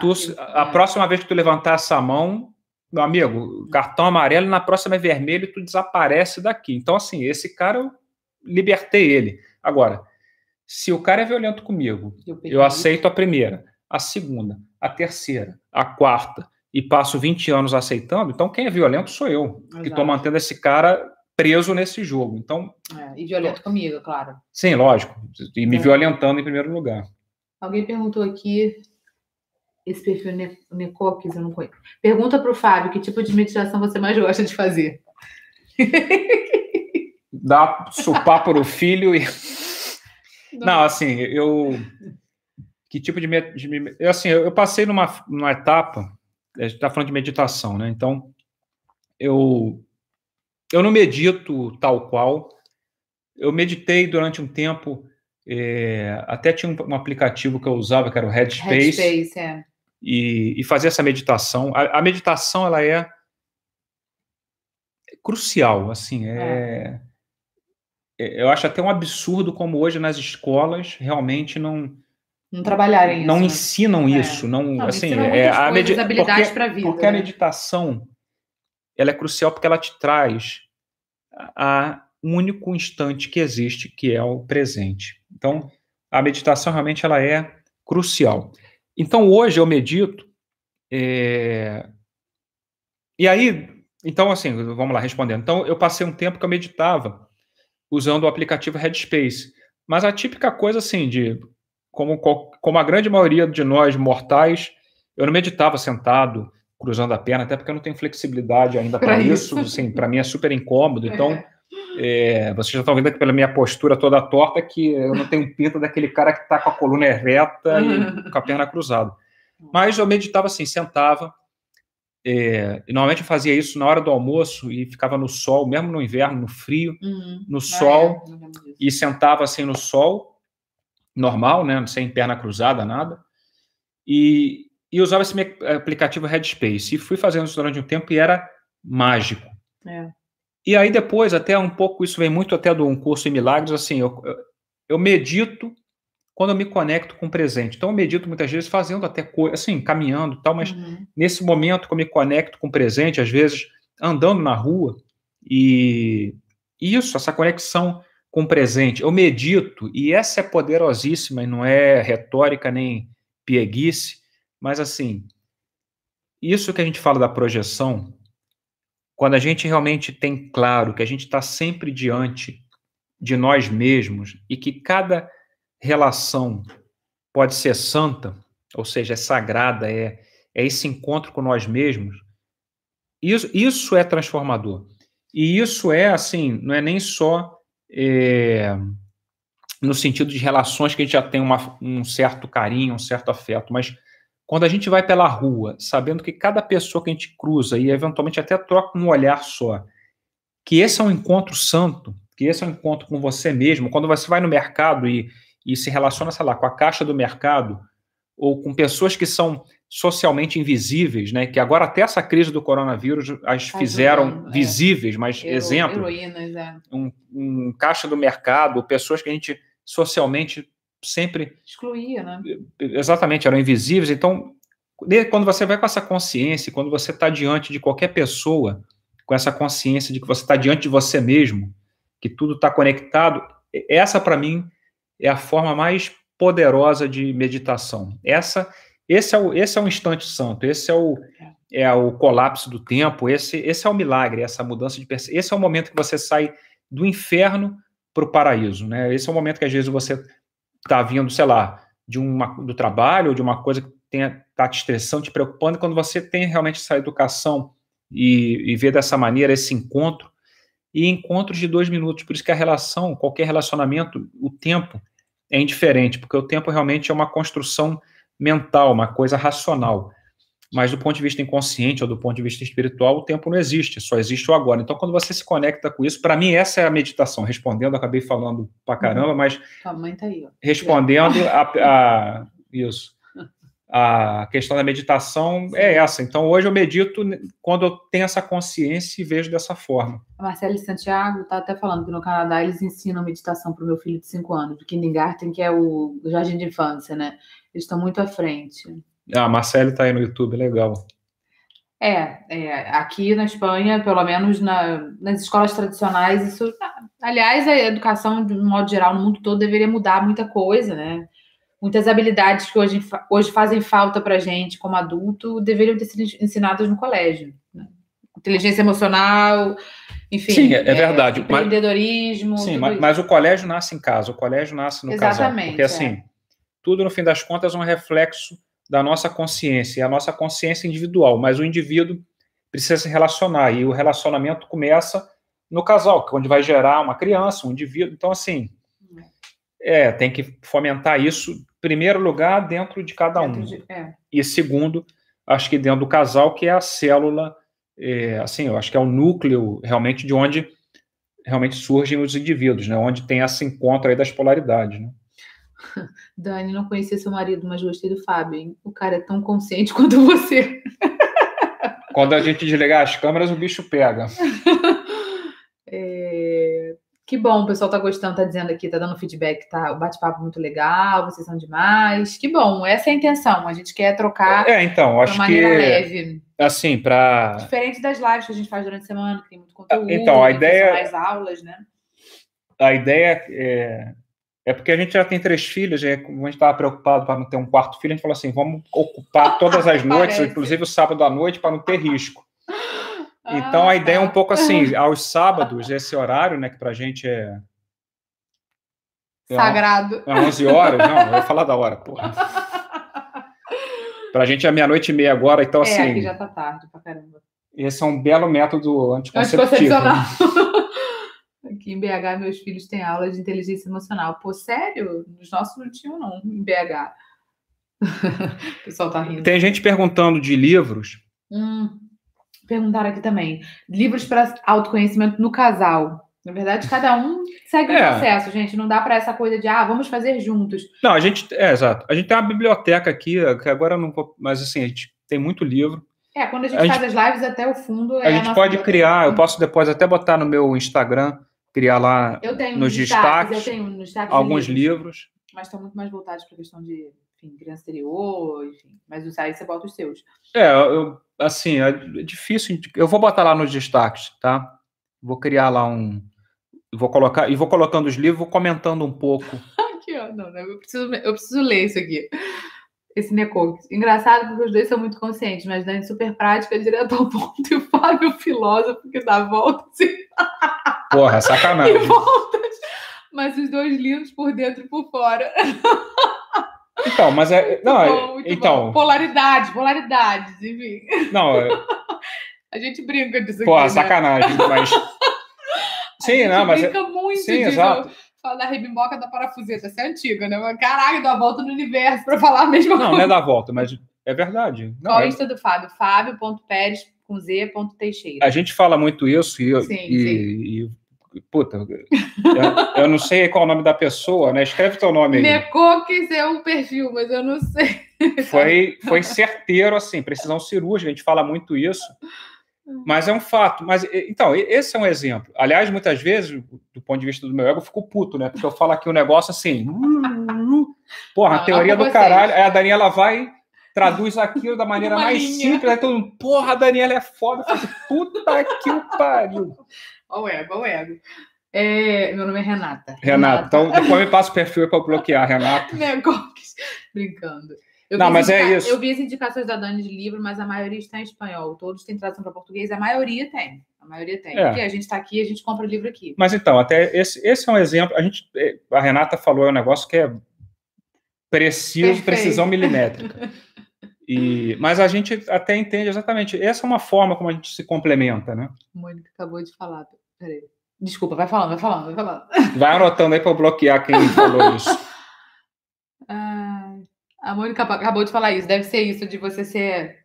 [SPEAKER 2] tu, a, a próxima vez que tu levantar essa mão, meu amigo, cartão amarelo, na próxima é vermelho, tu desaparece daqui. Então, assim, esse cara eu libertei ele. Agora, se o cara é violento comigo, eu, eu aceito a primeira, a segunda, a terceira, a quarta, e passo 20 anos aceitando, então quem é violento sou eu, Exato. que estou mantendo esse cara preso nesse jogo. Então,
[SPEAKER 1] é, e violento comigo, claro.
[SPEAKER 2] Sim, lógico. E me é. violentando em primeiro lugar.
[SPEAKER 1] Alguém perguntou aqui, esse perfil ne Necoques, eu não conheço. Pergunta para o Fábio que tipo de meditação você mais gosta de fazer. (laughs)
[SPEAKER 2] dar supar para o filho e. Não. (laughs) Não, assim, eu. Que tipo de. de assim, eu passei numa, numa etapa. A gente está falando de meditação, né? Então, eu. Eu não medito tal qual. Eu meditei durante um tempo. É, até tinha um, um, aplicativo que eu usava, que era o Headspace.
[SPEAKER 1] Headspace, é.
[SPEAKER 2] E, e fazer essa meditação. A, a meditação, ela é crucial, assim, é, é. É, eu acho até um absurdo como hoje nas escolas realmente não
[SPEAKER 1] não trabalharem isso.
[SPEAKER 2] Não
[SPEAKER 1] né?
[SPEAKER 2] ensinam
[SPEAKER 1] É.
[SPEAKER 2] isso, não,
[SPEAKER 1] Não,
[SPEAKER 2] assim, é a
[SPEAKER 1] vida,
[SPEAKER 2] porque a
[SPEAKER 1] né?
[SPEAKER 2] meditação ela é crucial porque ela te traz a um único instante que existe, que é o presente. Então, a meditação realmente ela é crucial. Então, hoje eu medito é, e aí, então assim, vamos lá respondendo. Então, eu passei um tempo que eu meditava usando o aplicativo Headspace, mas a típica coisa assim de como, como a grande maioria de nós mortais, eu não meditava sentado, cruzando a perna, até porque eu não tenho flexibilidade ainda para isso.
[SPEAKER 1] isso.
[SPEAKER 2] Assim, para mim é super incômodo. Então,
[SPEAKER 1] É.
[SPEAKER 2] é, vocês já estão vendo aqui pela minha postura toda torta que eu não tenho pinta daquele cara que está com a coluna reta e (laughs) com a perna cruzada. Mas eu meditava assim, sentava. é, e normalmente eu fazia isso na hora do almoço e ficava no sol, mesmo no inverno, no frio,
[SPEAKER 1] Uhum.
[SPEAKER 2] no
[SPEAKER 1] Ah,
[SPEAKER 2] sol
[SPEAKER 1] é, lembro disso.
[SPEAKER 2] e sentava assim no sol, normal, né, sem perna cruzada, nada, e, e usava esse aplicativo Headspace. E fui fazendo isso durante um tempo e era mágico.
[SPEAKER 1] É.
[SPEAKER 2] E aí depois, até um pouco, isso vem muito até de um curso em milagres, assim, eu, eu, medito quando eu me conecto com o presente. Então eu medito muitas vezes fazendo até coisa, assim, caminhando e tal, mas
[SPEAKER 1] Uhum.
[SPEAKER 2] nesse momento que eu me conecto com o presente, às vezes andando na rua, e isso, essa conexão com presente, eu medito, e essa é poderosíssima, e não é retórica nem pieguice, mas assim, isso que a gente fala da projeção, quando a gente realmente tem claro que a gente está sempre diante de nós mesmos e que cada relação pode ser santa, ou seja, é sagrada, é, é esse encontro com nós mesmos, isso, isso é transformador. E isso é, assim, não é nem só é, no sentido de relações que a gente já tem uma, um certo carinho, um certo afeto, mas quando a gente vai pela rua, sabendo que cada pessoa que a gente cruza e eventualmente até troca um olhar só, que esse é um encontro santo, que esse é um encontro com você mesmo, quando você vai no mercado e, e se relaciona, sei lá, com a caixa do mercado, ou com pessoas que são socialmente invisíveis, né? Que agora até essa crise do coronavírus as fizeram
[SPEAKER 1] Ajudando, é.
[SPEAKER 2] visíveis, mas
[SPEAKER 1] Hero-
[SPEAKER 2] exemplo,
[SPEAKER 1] Heroínas, é.
[SPEAKER 2] um, um caixa do mercado, pessoas que a gente socialmente sempre
[SPEAKER 1] Excluía, né?
[SPEAKER 2] exatamente eram invisíveis. Então, quando você vai com essa consciência, quando você está diante de qualquer pessoa, com essa consciência de que você está diante de você mesmo, que tudo está conectado, essa para mim é a forma mais poderosa de meditação. Essa, esse é o, esse é o instante santo. Esse é o é o colapso do tempo. Esse, esse é o milagre. Essa mudança de perce- esse é o momento que você sai do inferno para o paraíso, né? Esse é o momento que às vezes você está vindo, sei lá, de uma, do trabalho ou de uma coisa que está te estressando, te preocupando, quando você tem realmente essa educação e, e vê dessa maneira esse encontro, e encontros de dois minutos, por isso que a relação, qualquer relacionamento, o tempo é indiferente, porque o tempo realmente é uma construção mental, uma coisa racional. Mas do ponto de vista inconsciente ou do ponto de vista espiritual, o tempo não existe, só existe o agora. Então, quando você se conecta com isso, para mim, essa é a meditação. Respondendo, acabei falando pra caramba, mas
[SPEAKER 1] Tua mãe tá aí, ó.
[SPEAKER 2] respondendo a, a- isso. (laughs) A questão da meditação é essa. Então, hoje eu medito quando eu tenho essa consciência e vejo dessa forma.
[SPEAKER 1] A Marcele Santiago tá até falando que no Canadá eles ensinam meditação para o meu filho de 5 anos, do Kindergarten, que é o jardim de infância, né? Eles estão muito à frente.
[SPEAKER 2] Ah, a Marcele está aí no YouTube, legal.
[SPEAKER 1] É, é, aqui na Espanha, pelo menos na- nas escolas tradicionais, isso. Aliás, a educação, de um modo geral, no mundo todo, deveria mudar muita coisa, né? Muitas habilidades que hoje, hoje fazem falta para gente como adulto deveriam ter sido ensinadas no colégio. né? Inteligência emocional, enfim.
[SPEAKER 2] Sim, é- é verdade, mas-
[SPEAKER 1] Empreendedorismo.
[SPEAKER 2] Sim, mas, mas o colégio nasce em casa, o colégio nasce no casal.
[SPEAKER 1] Exatamente,
[SPEAKER 2] Porque,
[SPEAKER 1] é.
[SPEAKER 2] assim, tudo, no fim das contas, é um reflexo da nossa consciência, e a nossa consciência individual, mas o indivíduo precisa se relacionar, e o relacionamento começa no casal, que é onde vai gerar uma criança, um indivíduo. Então, assim, é, tem que fomentar isso, em primeiro lugar, dentro de cada um.
[SPEAKER 1] De- é.
[SPEAKER 2] E segundo, acho que dentro do casal, que é a célula, é, assim, eu acho que é o núcleo realmente de onde realmente surgem os indivíduos, né? Onde tem esse encontro aí das polaridades, né? (laughs)
[SPEAKER 1] Dani, não conhecia seu marido, mas gostei do Fábio. hein? O cara é tão consciente (laughs) quanto você.
[SPEAKER 2] Quando a gente desligar as câmeras, o bicho pega. (laughs)
[SPEAKER 1] É, Que bom, o pessoal tá gostando, tá dizendo aqui, tá dando feedback, tá? O bate-papo muito legal, vocês são demais. Que bom, essa é a intenção. A gente quer trocar.
[SPEAKER 2] É, então, acho que leve. assim, para
[SPEAKER 1] diferente das lives que a gente faz durante a semana, que tem muito conteúdo,
[SPEAKER 2] então a ideia
[SPEAKER 1] mais aulas, né?
[SPEAKER 2] A ideia é é porque a gente já tem três filhos, e como a gente estava preocupado para não ter um quarto filho, a gente falou assim: vamos ocupar todas as (laughs) noites, inclusive o sábado à noite, para não ter risco. (gasps) Então a ah, ideia é um tá. pouco assim, (laughs) aos sábados, esse horário, né, que para a gente é.
[SPEAKER 1] é Sagrado.
[SPEAKER 2] É 11 horas, não, eu ia falar da hora, porra. (laughs) Para a gente é meia-noite e meia agora, então assim. É,
[SPEAKER 1] aqui já tá tarde pra caramba.
[SPEAKER 2] Esse é um belo método anticonceptivo. Anticoncepcional.
[SPEAKER 1] Aqui em BH, meus filhos têm aula de inteligência emocional. Pô, sério? Os nossos não tinham, não, em BH. (laughs) o pessoal tá rindo.
[SPEAKER 2] Tem gente perguntando de livros.
[SPEAKER 1] Hum, perguntaram aqui também. Livros para autoconhecimento no casal. Na verdade, cada um segue é. o processo, gente. Não dá para essa coisa de, ah, vamos fazer juntos.
[SPEAKER 2] Não, a gente, é, exato. A gente tem uma biblioteca aqui, que agora não vou, mas assim, a gente tem muito livro.
[SPEAKER 1] É, quando a gente a faz gente, as lives, até o fundo
[SPEAKER 2] é A gente a pode criar, eu posso depois até botar no meu Instagram criar lá nos destaques,
[SPEAKER 1] tenho destaques
[SPEAKER 2] alguns livros. livros.
[SPEAKER 1] Mas estão muito mais voltados para a questão de enfim, criança exterior, enfim. Mas os aí você bota os seus.
[SPEAKER 2] É, eu, assim, é difícil. Eu vou botar lá nos destaques, tá? Vou criar lá um. Vou colocar. E vou colocando os livros, vou comentando um pouco. (laughs)
[SPEAKER 1] aqui, ó. Não, eu, preciso, eu preciso ler isso aqui. Esse Necox. Engraçado porque os dois são muito conscientes, mas Dani super prática, direto ao ponto. (laughs) E o Fábio, filósofo, que dá volta assim. (laughs)
[SPEAKER 2] Porra, sacanagem. E voltas,
[SPEAKER 1] mas os dois lindos por dentro e por fora.
[SPEAKER 2] Então, mas é. Não, bom, então.
[SPEAKER 1] Bom. Polaridade, polaridades, enfim.
[SPEAKER 2] Não, é... (laughs)
[SPEAKER 1] A gente brinca disso
[SPEAKER 2] Pô, aqui. Pô, sacanagem, né? mas.
[SPEAKER 1] Sim,
[SPEAKER 2] não,
[SPEAKER 1] mas. brinca muito Sim, exato. Falar da rebimboca da parafuseta, essa é antiga, né? Caralho, dá a volta no universo para falar a mesma
[SPEAKER 2] não,
[SPEAKER 1] coisa.
[SPEAKER 2] Não, não é da volta, mas é verdade. Não,
[SPEAKER 1] Qual é...
[SPEAKER 2] o
[SPEAKER 1] Insta do Fábio? Fábio.pérez com Z. Teixeira.
[SPEAKER 2] A gente fala muito isso e, sim, e, sim. e puta, eu, eu, não sei qual é o nome da pessoa, né? Escreve teu nome aí.
[SPEAKER 1] Necoques é um perfil, mas eu não sei.
[SPEAKER 2] Foi, foi certeiro, assim, precisão cirúrgica, a gente fala muito isso, mas é um fato. Mas, então, esse é um exemplo. Aliás, muitas vezes, do ponto de vista do meu ego, eu fico puto, né? Porque eu falo aqui um negócio assim, (laughs) porra, a teoria do caralho, aí a Daniela vai traduz aquilo da (laughs) maneira Uma mais linha. simples, aí todo mundo, porra, a Daniela é foda. Eu falo, puta que o pariu. (laughs)
[SPEAKER 1] Olha o ego, olha o ego. É, meu nome é Renata.
[SPEAKER 2] Renata, Renata. então depois me passa o perfil para bloquear, Renata.
[SPEAKER 1] Negócios. Brincando.
[SPEAKER 2] Eu não, mas é isso.
[SPEAKER 1] Eu vi as indicações da Dani de livro, mas a maioria está em espanhol. Todos têm tradução para português, a maioria tem. A maioria tem. É. Porque a gente está aqui, a gente compra o livro aqui.
[SPEAKER 2] Mas então, até esse, esse é um exemplo. A gente, é, a Renata falou é um negócio que é preciso, Perfeito. precisão milimétrica. (laughs) E, mas a gente até entende exatamente. Essa é uma forma como a gente se complementa, né?
[SPEAKER 1] Mônica acabou de falar. Peraí. Desculpa, vai falando, vai falando, vai falando.
[SPEAKER 2] Vai anotando aí para bloquear quem falou (laughs) isso.
[SPEAKER 1] Ah, a Mônica acabou de falar isso. Deve ser isso de você ser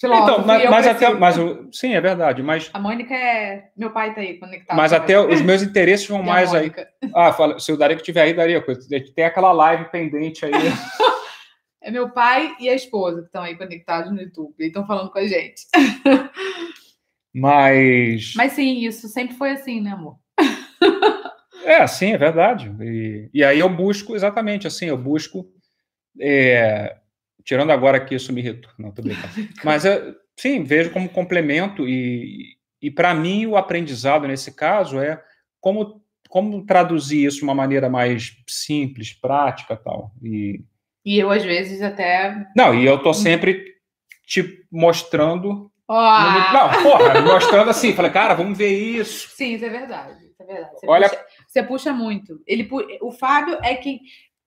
[SPEAKER 2] filósofo. Então, mas, mas até, mas sim, é verdade. Mas
[SPEAKER 1] a Mônica é meu pai tá aí conectado.
[SPEAKER 2] Mas até os meus interesses vão mais aí. Ah, fala, se o Darico tiver aí, daria coisa. Tem aquela live pendente aí. (laughs)
[SPEAKER 1] É meu pai e a esposa que estão aí conectados no YouTube e estão falando com a gente. (laughs)
[SPEAKER 2] Mas.
[SPEAKER 1] Mas sim, isso sempre foi assim, né, amor?
[SPEAKER 2] É, sim, é verdade. E, e aí eu busco, exatamente assim, eu busco. É, tirando agora que isso me irritou. Não, tô brincando. (laughs) Mas é, sim, vejo como complemento e, e para mim o aprendizado nesse caso é como, como traduzir isso de uma maneira mais simples, prática tal. E,
[SPEAKER 1] e eu, às vezes, até.
[SPEAKER 2] Não, e eu tô sempre te mostrando. Oh. Não, porra, mostrando assim, falei, cara, vamos ver isso.
[SPEAKER 1] Sim, isso é verdade. Isso é verdade. Você,
[SPEAKER 2] Olha...
[SPEAKER 1] puxa, você puxa muito. Ele, o Fábio é quem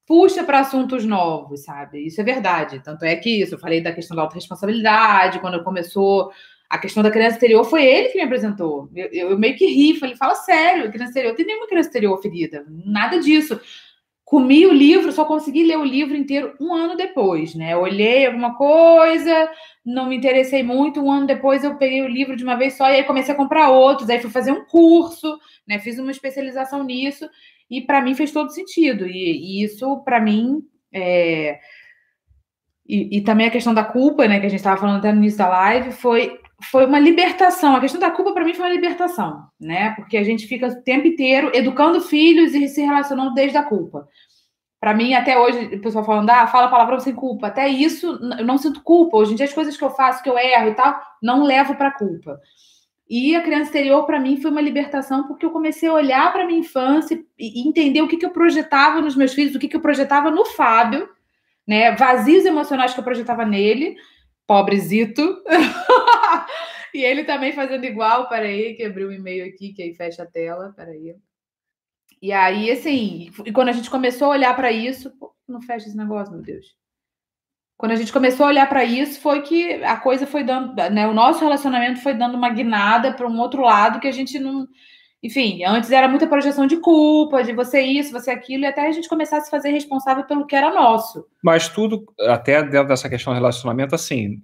[SPEAKER 1] puxa para assuntos novos, sabe? Isso é verdade. Tanto é que isso, eu falei da questão da autorresponsabilidade, quando começou a questão da criança exterior, foi ele que me apresentou. Eu, eu, meio que ri, falei, fala sério, criança exterior, tem nenhuma criança exterior ferida, nada disso. Comi o livro, só consegui ler o livro inteiro um ano depois, né? olhei alguma coisa, não me interessei muito. Um ano depois eu peguei o livro de uma vez só e aí comecei a comprar outros. Aí fui fazer um curso, né? Fiz uma especialização nisso e para mim fez todo sentido. E, e isso para mim é... e, e, também a questão da culpa, né? Que a gente estava falando até no início da live, foi foi uma libertação. A questão da culpa, para mim, foi uma libertação, né? Porque a gente fica o tempo inteiro educando filhos e se relacionando desde a culpa. Para mim, até hoje, o pessoal falando, ah, fala palavrão sem culpa. Até isso, eu não sinto culpa. Hoje em dia, as coisas que eu faço, que eu erro e tal, não levo para culpa. E a criança exterior, para mim, foi uma libertação, porque eu comecei a olhar para minha infância e entender o que, que eu projetava nos meus filhos, o que, que eu projetava no Fábio, né? Vazios emocionais que eu projetava nele, pobrezito. (laughs) e ele também fazendo igual. Peraí, que abriu um e-mail aqui, que aí fecha a tela. Peraí. E aí, assim, e quando a gente começou a olhar para isso, pô, não fecha esse negócio, meu Deus. Quando a gente começou a olhar para isso, foi que a coisa foi dando, né? O nosso relacionamento foi dando uma guinada para um outro lado que a gente não. Enfim, antes era muita projeção de culpa, de você isso, você aquilo, e até a gente começar a se fazer responsável pelo que era nosso.
[SPEAKER 2] Mas tudo, até dentro dessa questão do relacionamento, assim,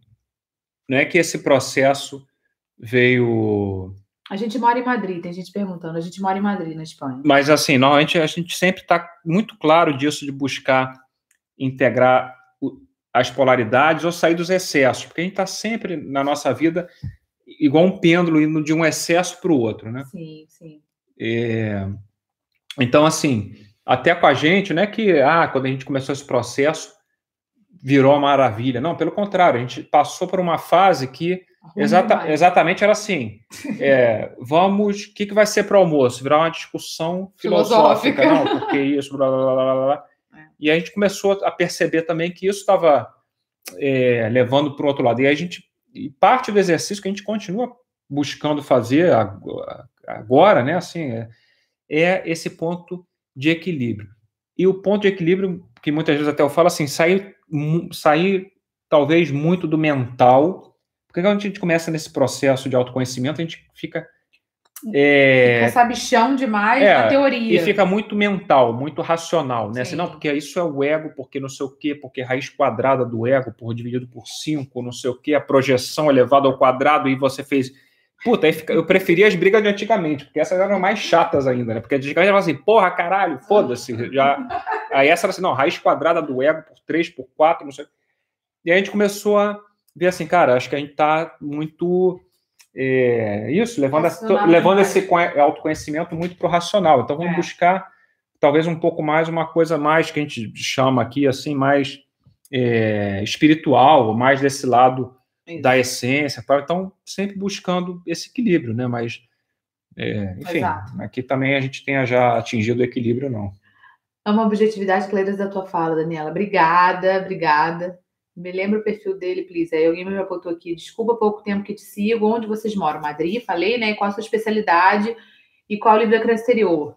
[SPEAKER 2] não é que esse processo veio.
[SPEAKER 1] A gente mora em Madrid, tem gente perguntando. A gente mora em Madrid, na Espanha.
[SPEAKER 2] Mas, assim, normalmente a gente sempre está muito claro disso de buscar integrar as polaridades ou sair dos excessos, porque a gente está sempre na nossa vida igual um pêndulo indo de um excesso para o outro, né?
[SPEAKER 1] Sim, sim.
[SPEAKER 2] É... Então, assim, até com a gente, não é que ah, quando a gente começou esse processo virou uma maravilha. Não, pelo contrário, a gente passou por uma fase que exata, exatamente era assim: (laughs) é, vamos, o que, que vai ser para o almoço? Virar uma discussão filosófica, filosófica. não, porque isso, blá, blá, blá, blá. É. E a gente começou a perceber também que isso estava é, levando para o outro lado. E a gente, e parte do exercício que a gente continua buscando fazer agora, né, assim, é, é esse ponto de equilíbrio. E o ponto de equilíbrio, que muitas vezes até eu falo assim, sair, sair talvez muito do mental, porque quando a gente começa nesse processo de autoconhecimento, a gente fica
[SPEAKER 1] é, fica sabichão demais é, na teoria.
[SPEAKER 2] E fica muito mental, muito racional, né? Assim, não, porque isso é o ego, porque não sei o quê, porque raiz quadrada do ego, por dividido por 5, não sei o quê, a projeção elevada ao quadrado, e você fez. Puta, aí fica, eu preferia as brigas de antigamente, porque essas eram mais chatas ainda, né? Porque antigamente era assim, porra, caralho, foda-se. Já... (laughs) Aí essa era assim, não, raiz quadrada do ego por 3, por 4, não sei. E aí a gente começou a ver assim, cara, acho que a gente tá muito é, isso, levando, a, levando esse autoconhecimento muito para o racional. Então vamos é. buscar talvez um pouco mais uma coisa mais que a gente chama aqui assim mais é, espiritual, mais desse lado isso. da essência. Tá? Então sempre buscando esse equilíbrio, né? Mas é, enfim, Exato. aqui também a gente tenha já atingido o equilíbrio, não.
[SPEAKER 1] É uma objetividade clara da tua fala, Daniela. Obrigada, obrigada. Me lembra o perfil dele, please. Aí alguém me apontou aqui. Desculpa pouco tempo que te sigo. Onde vocês moram? Madrid, falei, né? Qual a sua especialidade e qual o livro da criança exterior?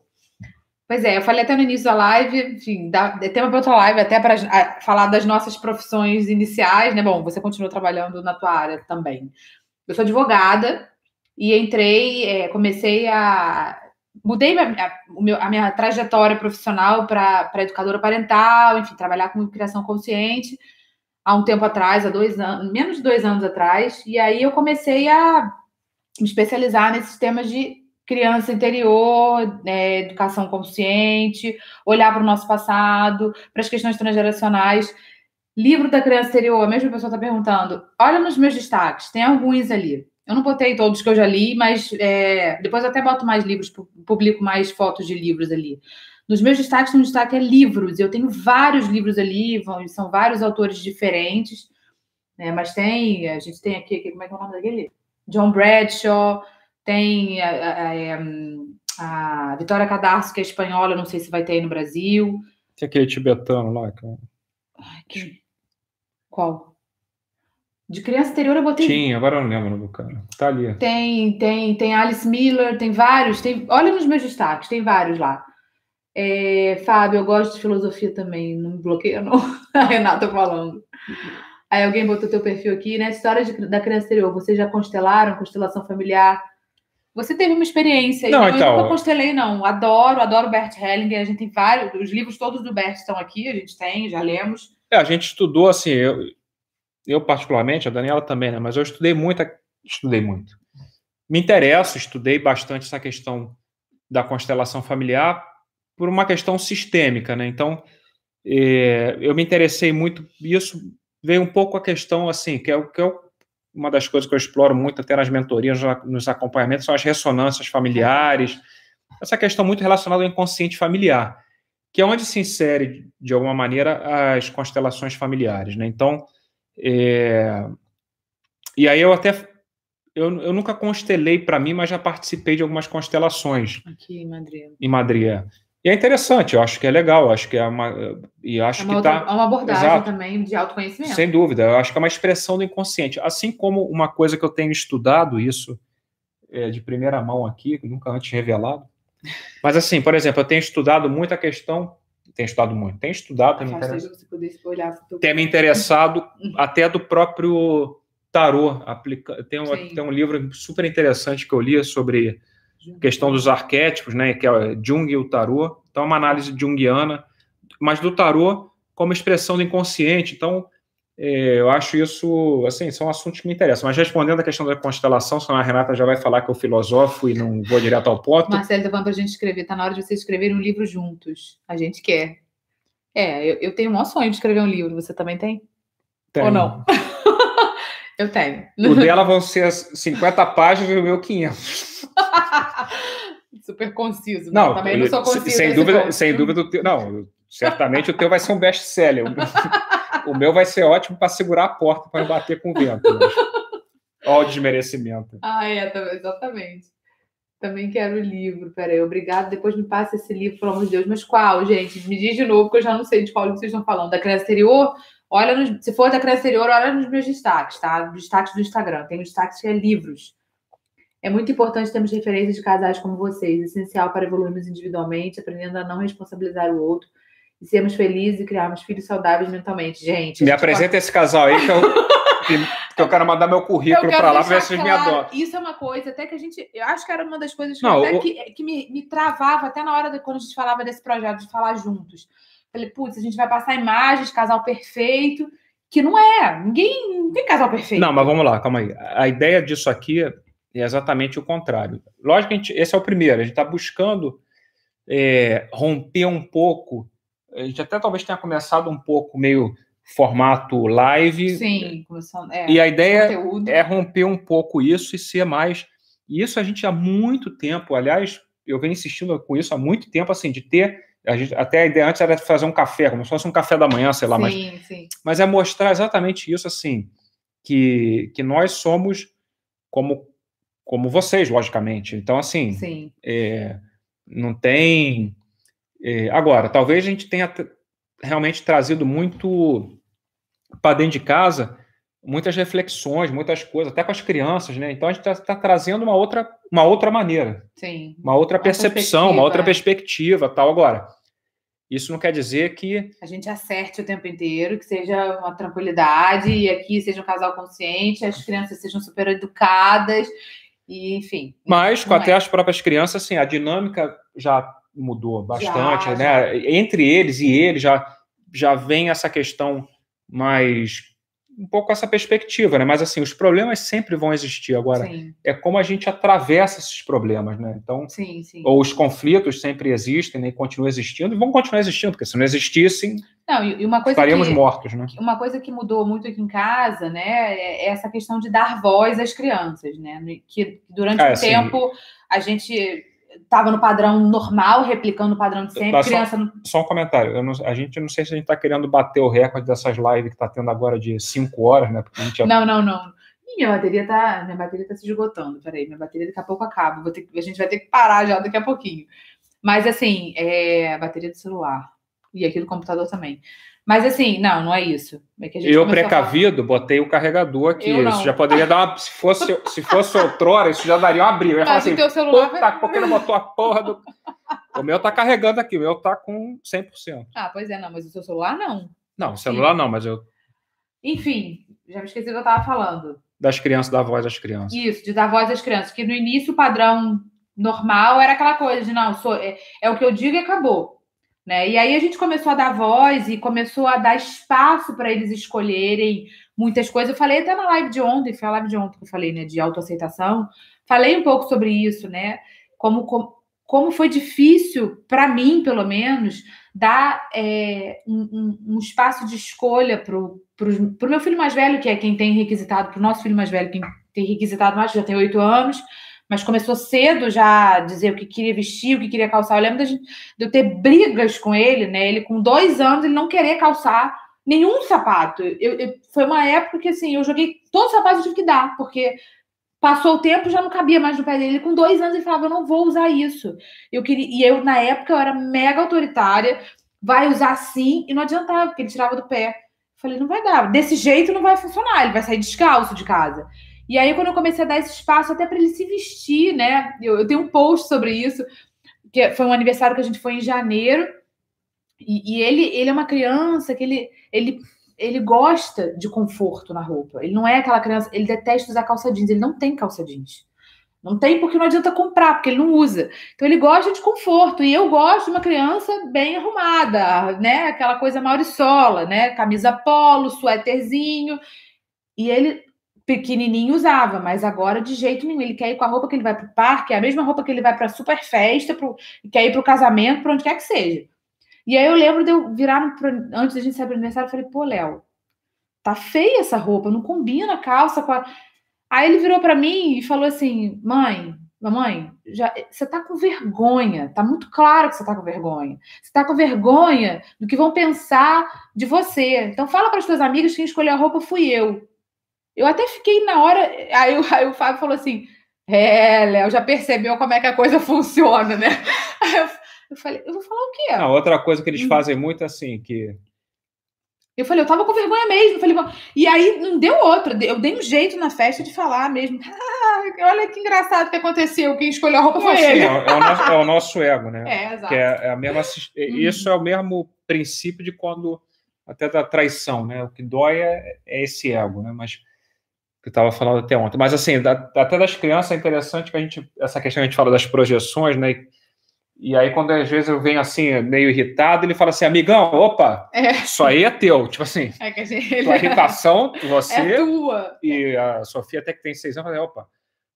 [SPEAKER 1] Pois é, eu falei até no início da live, enfim, dá, tem uma outra live até para falar das nossas profissões iniciais, né? Bom, você continua trabalhando na tua área também. Eu sou advogada e entrei, é, comecei a. Mudei a, a, a minha trajetória profissional para educadora parental, enfim, trabalhar com criação consciente há um tempo atrás, há dois anos, menos de dois anos atrás, e aí eu comecei a me especializar nesses temas de criança interior, é, educação consciente, olhar para o nosso passado, para as questões transgeracionais. Livro da criança interior, a mesma pessoa está perguntando. Olha nos meus destaques, tem alguns ali. Eu não botei todos que eu já li, mas é, depois eu até boto mais livros, publico mais fotos de livros ali. Nos meus destaques, um destaque é livros. Eu tenho vários livros ali, são vários autores diferentes, né? mas tem, a gente tem aqui, como é que é o nome daquele? John Bradshaw, tem a, a, a, a Vitória Cadarço, que é espanhola, não sei se vai ter aí no Brasil.
[SPEAKER 2] Tem aquele tibetano lá.
[SPEAKER 1] Ai, que... Qual? De criança anterior eu botei.
[SPEAKER 2] Tinha, agora eu não lembro do cara. Tá ali.
[SPEAKER 1] Tem, tem, tem Alice Miller, tem vários. Tem, olha nos meus destaques, tem vários lá. É, Fábio, eu gosto de filosofia também, não me bloqueia, não. (laughs) A Renata falando. Aí alguém botou teu perfil aqui, né? História de, da criança exterior. Vocês já constelaram, constelação familiar? Você teve uma experiência
[SPEAKER 2] não, eu então...
[SPEAKER 1] nunca constelei, não. Adoro, adoro Bert Hellinger. A gente tem vários, os livros todos do Bert estão aqui, a gente tem, já lemos.
[SPEAKER 2] É, a gente estudou assim, eu, eu particularmente, a Daniela também, né? Mas eu estudei muito, estudei muito. Me interesso, estudei bastante essa questão da constelação familiar por uma questão sistêmica, né? Então, é, eu me interessei muito, isso veio um pouco a questão, assim, que é o que é uma das coisas que eu exploro muito até nas mentorias, nos acompanhamentos, são as ressonâncias familiares, essa questão muito relacionada ao inconsciente familiar, que é onde se insere, de alguma maneira, as constelações familiares. Né? Então, é... e aí eu até eu, eu nunca constelei para mim, mas já participei de algumas constelações.
[SPEAKER 1] Aqui em Madrid.
[SPEAKER 2] Em Madrid. É. E é interessante, eu acho que é legal, acho que é uma. E acho
[SPEAKER 1] é uma,
[SPEAKER 2] que
[SPEAKER 1] outra,
[SPEAKER 2] tá,
[SPEAKER 1] é uma abordagem exato, também de autoconhecimento.
[SPEAKER 2] Sem dúvida, eu acho que é uma expressão do inconsciente. Assim como uma coisa que eu tenho estudado, isso é, de primeira mão aqui, nunca antes revelado. Mas assim, por exemplo, eu tenho estudado muito a questão. Tenho estudado muito, tenho estudado, tenho me, interessado, tem me interessado até do próprio tarô. Aplica, tem, um, tem um livro super interessante que eu li sobre questão dos arquétipos, né, que é Jung e o tarô. Então, é uma análise junguiana, mas do tarô como expressão do inconsciente. Então, é, eu acho isso, assim, são assuntos que me interessam. Mas respondendo a questão da constelação, senão a Renata já vai falar que eu filosofo e não vou direto ao ponto.
[SPEAKER 1] Marcelo, tá falando para a gente escrever. Está na hora de vocês escreverem um livro juntos. A gente quer. É, eu, eu tenho um maior sonho de escrever um livro. Você também tem?
[SPEAKER 2] Tenho.
[SPEAKER 1] Ou não? (laughs) eu tenho.
[SPEAKER 2] O dela vão ser 50 páginas e o meu 500. (laughs)
[SPEAKER 1] Super conciso.
[SPEAKER 2] Né? Não, também não sou conciso. Sem dúvida, ponto. sem dúvida, o teu, não, certamente o teu vai ser um best-seller. (laughs) O meu vai ser ótimo para segurar a porta para bater com o vento. Mas... Olha o desmerecimento.
[SPEAKER 1] Ah, é, exatamente. Também quero o livro. Peraí, obrigado. Depois me passa esse livro, pelo amor de Deus. Mas qual, gente? Me diz de novo, que eu já não sei de qual livro vocês estão falando. Da criança exterior? Olha, nos, se for da criança exterior, olha nos meus destaques, tá? Destaques do Instagram. Tem um destaque que é livros. É muito importante termos referências de casais como vocês, essencial para evoluirmos individualmente, aprendendo a não responsabilizar o outro e sermos felizes e criarmos filhos saudáveis mentalmente. Gente.
[SPEAKER 2] Me apresenta pode... esse casal aí que eu, que, eu quero mandar meu currículo para lá para ver se eles me adotam.
[SPEAKER 1] Isso é uma coisa até que a gente. Eu acho que era uma das coisas que, não, que, que me, me, travava até na hora de quando a gente falava desse projeto, de falar juntos. Falei, putz, a gente vai passar imagens, casal perfeito, que não é. Ninguém não tem casal perfeito.
[SPEAKER 2] Não, mas vamos lá, calma aí. A ideia disso aqui é exatamente o contrário. Lógico que gente, esse é o primeiro, a gente está buscando é, romper um pouco. A gente até talvez tenha começado um pouco meio formato live.
[SPEAKER 1] Sim. É,
[SPEAKER 2] e a ideia conteúdo. é romper um pouco isso e ser mais. E isso a gente há muito tempo, aliás, eu venho insistindo com isso há muito tempo, assim, de ter. A gente, até a ideia antes era fazer um café, como se fosse um café da manhã, sei lá, sim, mas, sim. mas é mostrar exatamente isso, assim, que, que nós somos como como vocês, logicamente. Então, assim, é, não tem. É, agora, talvez a gente tenha realmente trazido muito para dentro de casa muitas reflexões, muitas coisas, até com as crianças, né? Então a gente está tá trazendo uma outra, uma outra maneira,
[SPEAKER 1] Sim.
[SPEAKER 2] uma outra uma percepção, uma outra é. perspectiva, tal. Agora, isso não quer dizer que
[SPEAKER 1] a gente acerte o tempo inteiro, que seja uma tranquilidade e aqui seja um casal consciente, as crianças sejam super educadas e, enfim.
[SPEAKER 2] Mas com até é. as próprias crianças, assim, a dinâmica já mudou bastante, já, né? Já. Entre eles e ele já, já vem essa questão mais um pouco essa perspectiva, né? Mas assim, os problemas sempre vão existir. Agora, sim. é como a gente atravessa esses problemas, né? Então,
[SPEAKER 1] sim, sim.
[SPEAKER 2] ou os conflitos sempre existem né? e continuam existindo, e vão continuar existindo, porque se não existissem,
[SPEAKER 1] não, e uma coisa
[SPEAKER 2] estaríamos
[SPEAKER 1] que,
[SPEAKER 2] mortos, né?
[SPEAKER 1] Uma coisa que mudou muito aqui em casa, né, é essa questão de dar voz às crianças, né? Que durante ah, um assim, tempo a gente estava no padrão normal, replicando o padrão de sempre.
[SPEAKER 2] Criança só, só um comentário. Não, a gente não sei se a gente está querendo bater o recorde dessas lives que está tendo agora de 5 horas, né? Porque a gente
[SPEAKER 1] Não, não, não. Minha bateria tá, minha bateria tá se esgotando. Peraí, minha bateria daqui a pouco acaba. Ter, a gente vai ter que parar já daqui a pouquinho. Mas assim, é a bateria do celular e aqui do computador também. Mas assim, não, não é isso. É
[SPEAKER 2] eu, precavido, botei o carregador aqui. Isso já poderia dar uma. Se fosse, se fosse outrora, isso já daria uma briga. Eu ia falar assim,
[SPEAKER 1] teu celular
[SPEAKER 2] vai... por que não botou a porra do. O meu tá carregando aqui, o meu tá com 100%.
[SPEAKER 1] Ah, pois é, não, mas o seu celular não.
[SPEAKER 2] Não, o celular Sim. não, mas eu.
[SPEAKER 1] Enfim, já me esqueci do que eu tava falando.
[SPEAKER 2] Das crianças, da voz das crianças.
[SPEAKER 1] Isso, de dar voz às crianças. Que no início o padrão normal era aquela coisa de não, sou, é, é o que eu digo e acabou. Né? E aí a gente começou a dar voz e começou a dar espaço para eles escolherem muitas coisas. Eu falei até na live de ontem, foi a live de ontem que eu falei, né, de autoaceitação. Falei um pouco sobre isso, né? Como, como como foi difícil, para mim, pelo menos, dar é, um, um, espaço de escolha para o meu filho mais velho, que é quem tem requisitado, para o nosso filho mais velho, quem tem requisitado mais, já tem oito anos, mas começou cedo já a dizer o que queria vestir, o que queria calçar. Eu lembro de, eu ter brigas com ele, né? Ele com dois anos, ele não querer calçar nenhum sapato. Eu, eu, foi uma época que assim, eu joguei todos os sapatos eu tive que dar, porque passou o tempo já não cabia mais no pé dele. Com dois anos ele falava, eu não vou usar isso. Eu queria, e eu, na época, eu era mega autoritária, vai usar sim, e não adiantava, porque ele tirava do pé. falei, não vai dar, desse jeito não vai funcionar, ele vai sair descalço de casa. E aí, quando eu comecei a dar esse espaço até para ele se vestir, né? Eu, eu, tenho um post sobre isso, que foi um aniversário que a gente foi em janeiro, e, e ele, ele é uma criança que ele, ele ele gosta de conforto na roupa. Ele não é aquela criança, ele detesta usar calça jeans, ele não tem calça jeans. Não tem porque não adianta comprar, porque ele não usa. Então ele gosta de conforto. E eu gosto de uma criança bem arrumada, né? Aquela coisa mauriçola, né? Camisa polo, suéterzinho. E ele pequenininho usava, mas agora de jeito nenhum. Ele quer ir com a roupa que ele vai para o parque, é a mesma roupa que ele vai para super festa, pro, quer ir para o casamento, para onde quer que seja. E aí eu lembro de eu virar antes da gente sair pro aniversário, eu falei, pô, Léo, tá feia essa roupa, não combina a calça com a. Aí ele virou para mim e falou assim: mãe, mamãe, já, você tá com vergonha, tá muito claro que você tá com vergonha. Você tá com vergonha do que vão pensar de você. Então fala para as suas amigas que quem escolheu a roupa fui eu. Eu até fiquei na hora. Aí, (laughs) aí o Fábio falou assim: é, Léo, já percebeu como é que a coisa (laughs) funciona, né? (laughs) Aí eu, eu falei, eu vou falar o quê?
[SPEAKER 2] Não, outra coisa que eles hum. fazem muito assim, que.
[SPEAKER 1] Eu falei, eu tava com vergonha mesmo. Eu falei, e aí não deu outra. Eu dei um jeito na festa de falar mesmo. Ah, olha que engraçado que aconteceu. Quem escolheu a roupa foi
[SPEAKER 2] assim,
[SPEAKER 1] ele.
[SPEAKER 2] É, é, o nosso, é, o nosso, ego, né?
[SPEAKER 1] É, exato.
[SPEAKER 2] Que é, é a mesma, uhum. Isso é o mesmo princípio de quando. Até da traição, né? O que dói é, é esse ego, né? Mas que eu estava falando até ontem. Mas assim, da, até das crianças é interessante que a gente. Essa questão que a gente fala das projeções, né? E aí, quando às vezes eu venho assim, meio irritado, ele fala assim: amigão, opa, é. isso aí é teu. Tipo assim, é que gente... tua (laughs) irritação, você.
[SPEAKER 1] É tua.
[SPEAKER 2] E a Sofia, até que tem seis anos, fala: opa,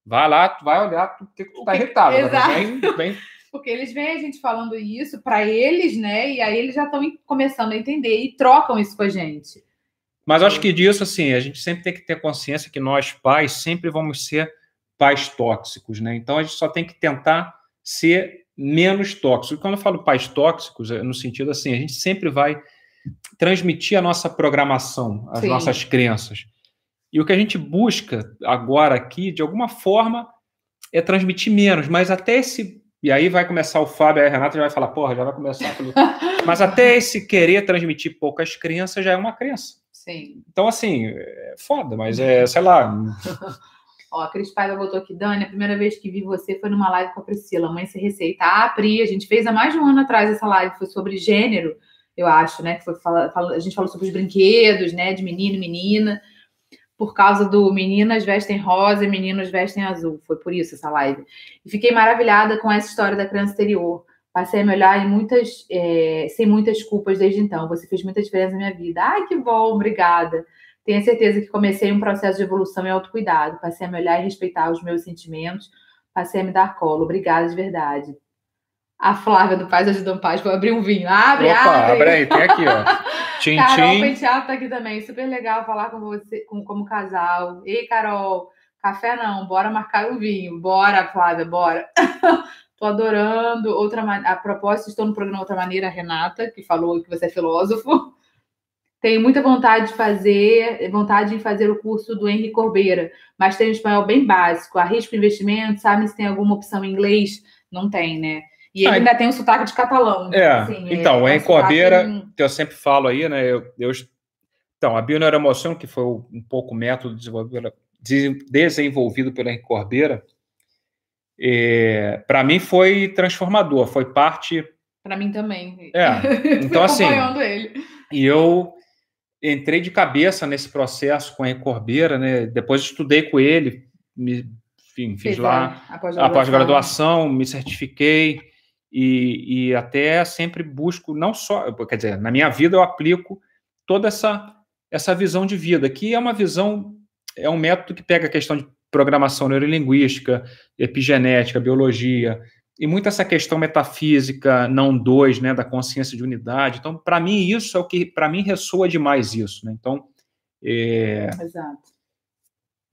[SPEAKER 2] vai lá, tu vai olhar, tu, tu tá irritado.
[SPEAKER 1] Exato. Vem, vem... Porque eles veem a gente falando isso para eles, né? E aí eles já estão começando a entender e trocam isso com a gente.
[SPEAKER 2] Mas acho que disso, assim, a gente sempre tem que ter consciência que nós, pais, sempre vamos ser pais tóxicos, né? Então a gente só tem que tentar ser menos tóxicos. Quando eu falo pais tóxicos, é no sentido assim, a gente sempre vai transmitir a nossa programação, as Sim. nossas crenças. E o que a gente busca agora aqui, de alguma forma, é transmitir menos, mas até esse. E aí vai começar o Fábio e a Renata já vai falar, porra, já vai começar. (laughs) mas até esse querer transmitir poucas crenças já é uma crença.
[SPEAKER 1] Sim.
[SPEAKER 2] Então, assim, é foda, mas é, (laughs) sei lá. (laughs)
[SPEAKER 1] Ó, a Cris Paiva botou aqui, Dani, a primeira vez que vi você foi numa live com a Priscila, Mãe Sem Receita. Ah, Pri, a gente fez há mais de um ano atrás essa live, foi sobre gênero, eu acho, né? Que foi, fala, a gente falou sobre os brinquedos, né? De menino e menina, por causa do meninas vestem rosa e meninos vestem azul. Foi por isso essa live. E fiquei maravilhada com essa história da criança exterior. Passei a me olhar em muitas, é, sem muitas culpas desde então. Você fez muita diferença na minha vida. Ai, que bom, obrigada. Tenho certeza que comecei um processo de evolução e autocuidado. Passei a me olhar e respeitar os meus sentimentos. Passei a me dar colo. Obrigada de verdade. A Flávia do Paz Ajudam Paz. Vou abrir um vinho. Abre,
[SPEAKER 2] Opa,
[SPEAKER 1] abre.
[SPEAKER 2] abre aí. Tem aqui, ó. (laughs)
[SPEAKER 1] Tchim, Carol Penteado tá aqui também. Super legal falar com você com, como casal. Ei, Carol. Café não. Bora marcar um vinho. Bora, Flávia, bora. (laughs) Tô adorando. Outra A propósito, estou no programa Outra Maneira, a Renata, que falou que você é filósofo. (laughs) Tenho muita vontade de fazer, vontade em fazer o curso do Henrique Corbeira, mas tenho espanhol bem básico. Arrisco investimento, sabe se tem alguma opção em inglês? Não tem, né? E ele ah, ainda tem um sotaque de catalão.
[SPEAKER 2] É, assim, então, é, o Henrique Corbeira, em... que eu sempre falo aí, né? Eu, eu... Então, a bioneuroemoção, que foi um pouco o método desenvolvido, desenvolvido pelo Henrique Corbeira, é, para mim foi transformador, foi parte.
[SPEAKER 1] Para mim também.
[SPEAKER 2] É, (laughs) então assim.
[SPEAKER 1] ele.
[SPEAKER 2] E eu entrei de cabeça nesse processo com a Corbeira, né? Depois estudei com ele, me, enfim, fiz lá a pós-graduação, me certifiquei e, e até sempre busco, não só, quer dizer, na minha vida eu aplico toda essa, essa visão de vida, que é uma visão, é um método que pega a questão de programação neurolinguística, epigenética, biologia, e muito essa questão metafísica, não dois, né, da consciência de unidade. Então, para mim, isso é o que, para mim, ressoa demais isso, né? Então, é...
[SPEAKER 1] Exato.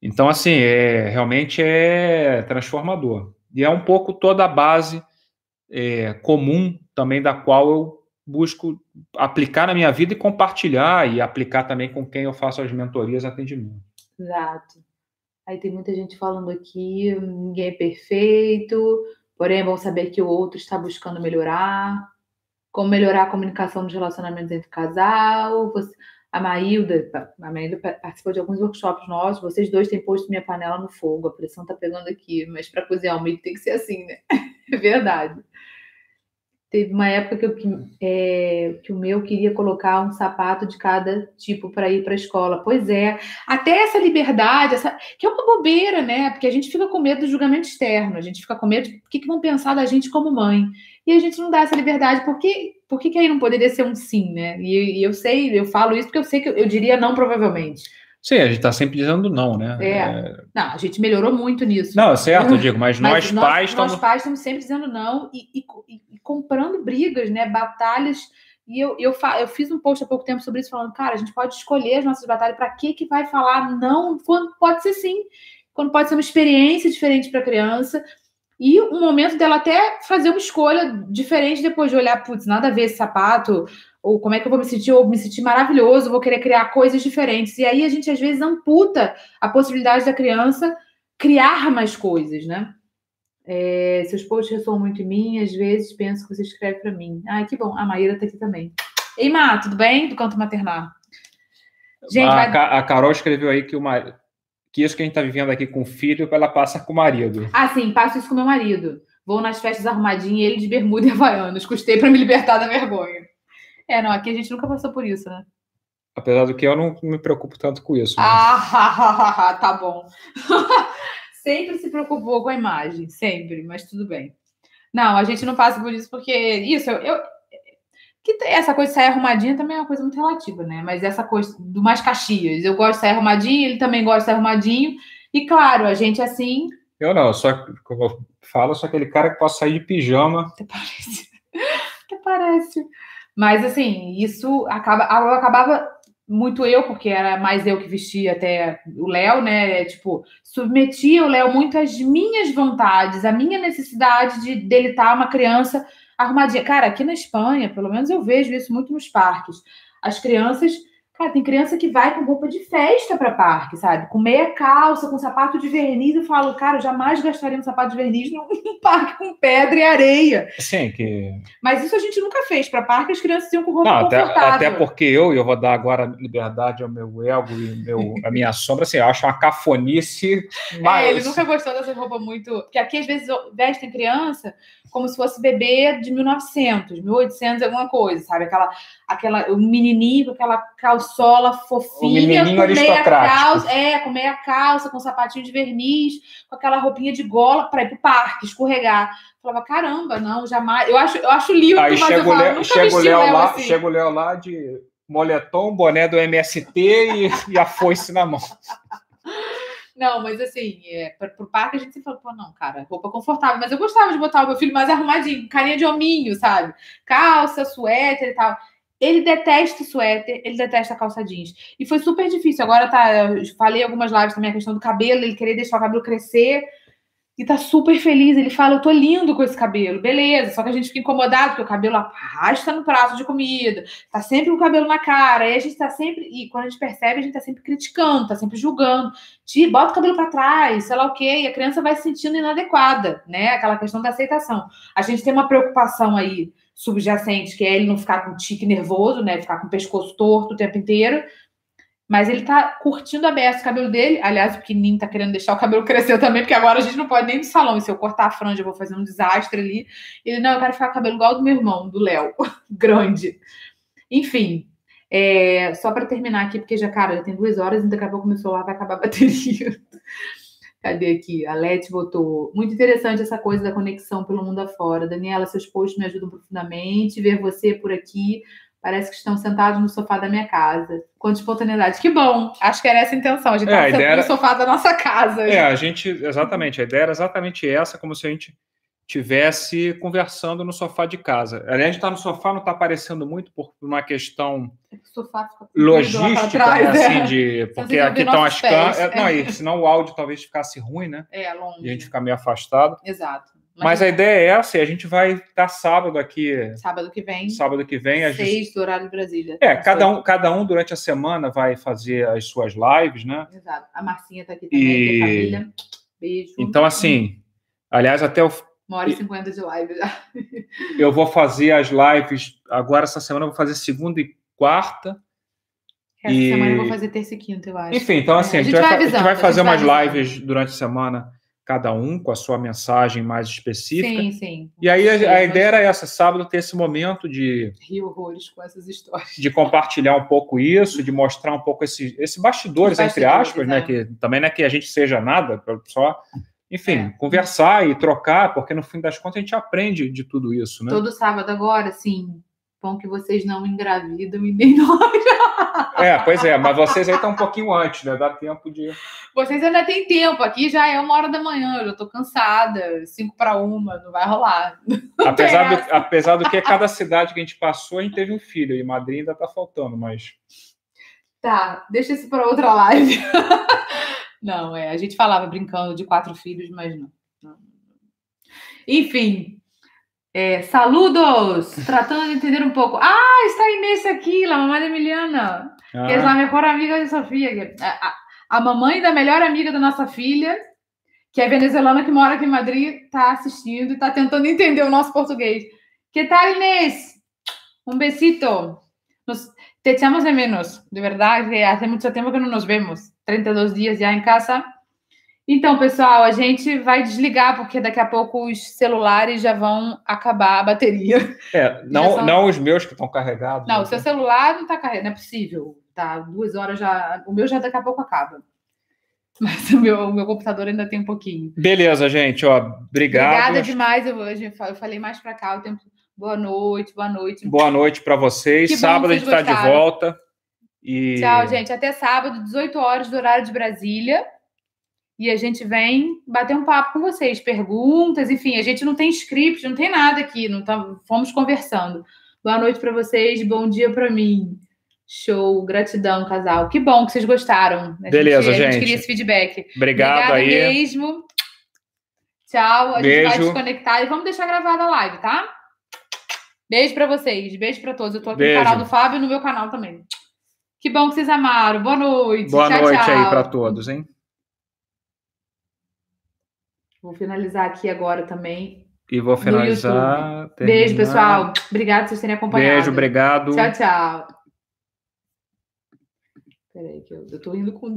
[SPEAKER 2] Então, assim, é, realmente é transformador. E é um pouco toda a base é, comum também da qual eu busco aplicar na minha vida e compartilhar e aplicar também com quem eu faço as mentorias atendimento.
[SPEAKER 1] Exato. Aí tem muita gente falando aqui, ninguém é perfeito, porém é bom saber que o outro está buscando melhorar, como melhorar a comunicação dos relacionamentos entre casal. Você, a Maílda, a Maílda participou de alguns workshops nossos, vocês dois têm posto minha panela no fogo, a pressão tá pegando aqui, mas para cozinhar o milho tem que ser assim, né? (laughs) É verdade. Teve uma época que, eu, é, que o meu queria colocar um sapato de cada tipo para ir para a escola. Pois é, até essa liberdade, essa, que é uma bobeira, né? Porque a gente fica com medo do julgamento externo, a gente fica com medo do que, que vão pensar da gente como mãe. E a gente não dá essa liberdade, porque por que, que aí não poderia ser um sim, né? E, e, eu sei, eu falo isso porque eu sei que eu, eu diria não, provavelmente.
[SPEAKER 2] Sim, a gente está sempre dizendo não, né?
[SPEAKER 1] É. é. Não, a gente melhorou muito nisso.
[SPEAKER 2] Não, certo, eu digo, mas, (laughs) mas nós, pais
[SPEAKER 1] estamos. Nós pais estamos sempre dizendo não e, e, comprando brigas, né? Batalhas. E eu, eu, eu fiz um post há pouco tempo sobre isso, falando, cara, a gente pode escolher as nossas batalhas. Para que, que vai falar não quando pode ser sim? Quando pode ser uma experiência diferente para a criança. E um momento dela até fazer uma escolha diferente depois de olhar, putz, nada a ver esse sapato, ou como é que eu vou me sentir, ou me sentir maravilhoso, vou querer criar coisas diferentes. E aí a gente às vezes amputa a possibilidade da criança criar mais coisas, né? É, seus posts ressoam muito em mim, às vezes penso que você escreve para mim. Ai, que bom, a Maíra tá aqui também. Ei, Má, tudo bem? Do canto maternal.
[SPEAKER 2] Gente, a, vai... a Carol escreveu aí que o mar... que isso que a gente tá vivendo aqui com o filho, ela passa com o marido.
[SPEAKER 1] Ah, sim, passo isso com meu marido. Vou nas festas arrumadinho e ele de bermuda e havaianos. Custei para me libertar da vergonha. É, não, aqui a gente nunca passou por isso, né?
[SPEAKER 2] Apesar do que eu não me preocupo tanto com isso.
[SPEAKER 1] Né? Ah, (laughs) tá bom. (laughs) sempre se preocupou com a imagem, sempre, mas tudo bem. Não, a gente não passa por isso porque isso, eu, eu que essa coisa de sair arrumadinha também é uma coisa muito relativa, né? Mas essa coisa do mais Caxias, eu gosto de sair arrumadinho, ele também gosta de sair arrumadinho, e claro, a gente assim.
[SPEAKER 2] Eu não, só como eu falo, sou aquele cara que posso sair de pijama. (laughs)
[SPEAKER 1] Até parece. Até parece. Mas, assim, isso acaba, eu acabava muito eu, porque era mais eu que vestia até o Léo, né? Tipo, submetia o Léo muito às minhas vontades, à minha necessidade de dele estar tá uma criança arrumadinha. Cara, aqui na Espanha, pelo menos eu vejo isso muito nos parques. As crianças Cara, tem criança que vai com roupa de festa para parque, sabe? Com meia calça, com sapato de verniz. Eu falo, cara, eu jamais gastaria um sapato de verniz num (laughs) parque com pedra e areia.
[SPEAKER 2] Sim, que.
[SPEAKER 1] Mas isso a gente nunca fez. Para parque, as crianças iam com roupa Não,
[SPEAKER 2] confortável. Até, até porque eu, e eu vou dar agora liberdade ao meu ego e meu, a minha (laughs) sombra, assim, eu acho uma cafonice.
[SPEAKER 1] Mas... É, ele nunca gostou dessa roupa muito. Porque aqui, às vezes, vestem criança como se fosse bebê de 1900, 1800, alguma coisa, sabe? Aquela, aquela, o menininho com aquela calçola fofinha,
[SPEAKER 2] com meia
[SPEAKER 1] calça, é, com meia calça, com sapatinho de verniz, com aquela roupinha de gola para ir pro parque, escorregar. Eu falava, caramba, não, jamais. Eu acho, eu acho lindo,
[SPEAKER 2] Aí mas eu nunca chega o Léo lá, assim. Chega o Léo lá de moletom, boné do MST e, e a foice na mão.
[SPEAKER 1] Não, mas assim, é, para o parque a gente sempre falou, pô, não, cara, roupa confortável. Mas eu gostava de botar o meu filho mais arrumadinho, carinha de hominho, sabe? Calça, suéter e tal. Ele detesta suéter, ele detesta calça jeans. E foi super difícil. Agora tá, falei algumas lives também a questão do cabelo, ele querer deixar o cabelo crescer e tá super feliz. Ele fala: Eu tô lindo com esse cabelo, beleza. Só que a gente fica incomodado porque o cabelo arrasta no prato de comida, tá sempre com o cabelo na cara. Aí a gente tá sempre, e quando a gente percebe, a gente tá sempre criticando, tá sempre julgando. Ti, bota o cabelo para trás, sei lá o quê, e a criança vai se sentindo inadequada, né? Aquela questão da aceitação. A gente tem uma preocupação aí subjacente, que é ele não ficar com tique nervoso, né? Ficar com o pescoço torto o tempo inteiro mas ele tá curtindo a beça, o cabelo dele. Aliás, o pequenininho tá querendo deixar o cabelo crescer também, porque agora a gente não pode nem no salão. E se eu cortar a franja, eu vou fazer um desastre ali. Ele, não, eu quero ficar com o cabelo igual do meu irmão, do Léo, (laughs) grande. Enfim, é, só para terminar aqui, porque já, cara, já tem duas horas e daqui a pouco meu celular vai acabar a bateria. Cadê aqui? A Leti botou. Muito interessante essa coisa da conexão pelo mundo afora. Daniela, seus posts me ajudam profundamente. Ver você por aqui Parece que estão sentados no sofá da minha casa. Quanto espontaneidade. Que bom. Acho que era essa a intenção. A gente é,
[SPEAKER 2] estava
[SPEAKER 1] era... no sofá da nossa casa.
[SPEAKER 2] É, a gente, exatamente. A ideia era exatamente essa, como se a gente tivesse conversando no sofá de casa. Aliás, a gente está no sofá, não está aparecendo muito por uma questão
[SPEAKER 1] É que
[SPEAKER 2] logística,
[SPEAKER 1] trás,
[SPEAKER 2] né,
[SPEAKER 1] é.
[SPEAKER 2] assim, de, porque aqui estão as câmeras. Não, e senão o áudio talvez ficasse ruim, né?
[SPEAKER 1] É, longe.
[SPEAKER 2] E a gente ficar meio afastado.
[SPEAKER 1] Exato.
[SPEAKER 2] Mas a ideia é essa, e a gente vai estar sábado aqui,
[SPEAKER 1] Sábado que vem,
[SPEAKER 2] sábado que vem, às
[SPEAKER 1] seis do horário de Brasília.
[SPEAKER 2] É, cada um, cada um durante a semana vai fazer as suas lives, né?
[SPEAKER 1] Exato. A Marcinha tá aqui também,
[SPEAKER 2] E-
[SPEAKER 1] é família. Beijo.
[SPEAKER 2] Então, assim, aliás, até o,
[SPEAKER 1] Uma hora e cinquenta de live já. (laughs)
[SPEAKER 2] eu vou fazer as lives agora essa semana, eu vou fazer segunda e quarta.
[SPEAKER 1] Essa
[SPEAKER 2] E-
[SPEAKER 1] semana eu vou fazer terça e quinta, eu acho.
[SPEAKER 2] Enfim, então assim,
[SPEAKER 1] É,
[SPEAKER 2] a, gente vai, a gente vai fazer
[SPEAKER 1] a gente
[SPEAKER 2] umas
[SPEAKER 1] vai
[SPEAKER 2] lives durante a semana, cada um com a sua mensagem mais específica.
[SPEAKER 1] Sim, sim.
[SPEAKER 2] E aí a, a ideia era essa, sábado ter esse momento de,
[SPEAKER 1] Rio horrores com essas histórias.
[SPEAKER 2] de compartilhar um pouco isso, de mostrar um pouco esse, esse bastidores,
[SPEAKER 1] Os
[SPEAKER 2] entre
[SPEAKER 1] bastidores,
[SPEAKER 2] aspas, né?
[SPEAKER 1] é.
[SPEAKER 2] Que também não é que a gente seja nada, só, enfim,
[SPEAKER 1] É.
[SPEAKER 2] conversar e trocar, porque no fim das contas a gente aprende de tudo isso, né?
[SPEAKER 1] Todo sábado agora, sim. Bom que vocês não engravidam e nem (laughs) nós.
[SPEAKER 2] É, pois é, mas vocês aí estão um pouquinho antes, né? Dá tempo de.
[SPEAKER 1] Vocês ainda têm tempo. Aqui já é uma hora da manhã. Eu já tô cansada. Cinco para uma. Não vai rolar. (laughs)
[SPEAKER 2] Apesar do,
[SPEAKER 1] essa.
[SPEAKER 2] apesar do que cada cidade que a gente passou, a gente teve um filho, e Madrid ainda tá faltando, mas.
[SPEAKER 1] Tá, deixa isso para outra live. (laughs) Não, é. A gente falava brincando de quatro filhos, mas não. Não. Enfim. É, saludos! (laughs) Tratando de entender um pouco. Ah, está a Inês aqui, a mamãe da Emiliana.
[SPEAKER 2] Ah,
[SPEAKER 1] que é a melhor amiga de Sofia. é A, a- a mamãe da melhor amiga da nossa filha, que é venezuelana, que mora aqui em Madrid, está assistindo e está tentando entender o nosso português. Que tal, Inês? Um besito. Nos, te echamos de menos, de verdade, que hace muito tempo que não nos vemos. 32 dias já em casa. Então, pessoal, a gente vai desligar, porque daqui a pouco os celulares já vão acabar a bateria.
[SPEAKER 2] é, não,
[SPEAKER 1] são-
[SPEAKER 2] não os meus que estão carregados.
[SPEAKER 1] Não,
[SPEAKER 2] né?
[SPEAKER 1] o seu celular não tá carregando, não é possível. Tá, duas horas já. O meu já daqui a pouco acaba. Mas o meu, o meu computador ainda tem um pouquinho.
[SPEAKER 2] Beleza, gente, ó. Obrigado.
[SPEAKER 1] Obrigada demais. Eu, eu falei mais pra cá o tempo. Boa noite, boa noite.
[SPEAKER 2] Boa noite para vocês.
[SPEAKER 1] Que
[SPEAKER 2] Sábado a gente está de volta. E...
[SPEAKER 1] Tchau, gente. Até sábado, 18 horas do horário de Brasília. E a gente vem bater um papo com vocês, perguntas, enfim, a gente não tem script, não tem nada aqui, não tá, fomos conversando. Boa noite para vocês, bom dia para mim. Show, gratidão, casal. Que bom que vocês gostaram. A
[SPEAKER 2] Beleza,
[SPEAKER 1] A gente
[SPEAKER 2] gente.
[SPEAKER 1] queria esse feedback.
[SPEAKER 2] Obrigado
[SPEAKER 1] Obrigada
[SPEAKER 2] aí.
[SPEAKER 1] mesmo. Tchau. A gente vai
[SPEAKER 2] Beijo.
[SPEAKER 1] desconectar e vamos deixar gravada a live, tá? Beijo pra vocês. Beijo pra todos. Eu tô aqui
[SPEAKER 2] Beijo.
[SPEAKER 1] no canal do Fábio e no meu canal também. Que bom que vocês amaram. Boa noite.
[SPEAKER 2] Boa
[SPEAKER 1] tchau,
[SPEAKER 2] noite
[SPEAKER 1] tchau.
[SPEAKER 2] aí para todos, hein?
[SPEAKER 1] Vou finalizar aqui agora também.
[SPEAKER 2] E vou finalizar.
[SPEAKER 1] Beijo, pessoal. Obrigada por vocês terem acompanhado.
[SPEAKER 2] Beijo, obrigado.
[SPEAKER 1] Tchau, tchau. Peraí, que eu, eu tô indo com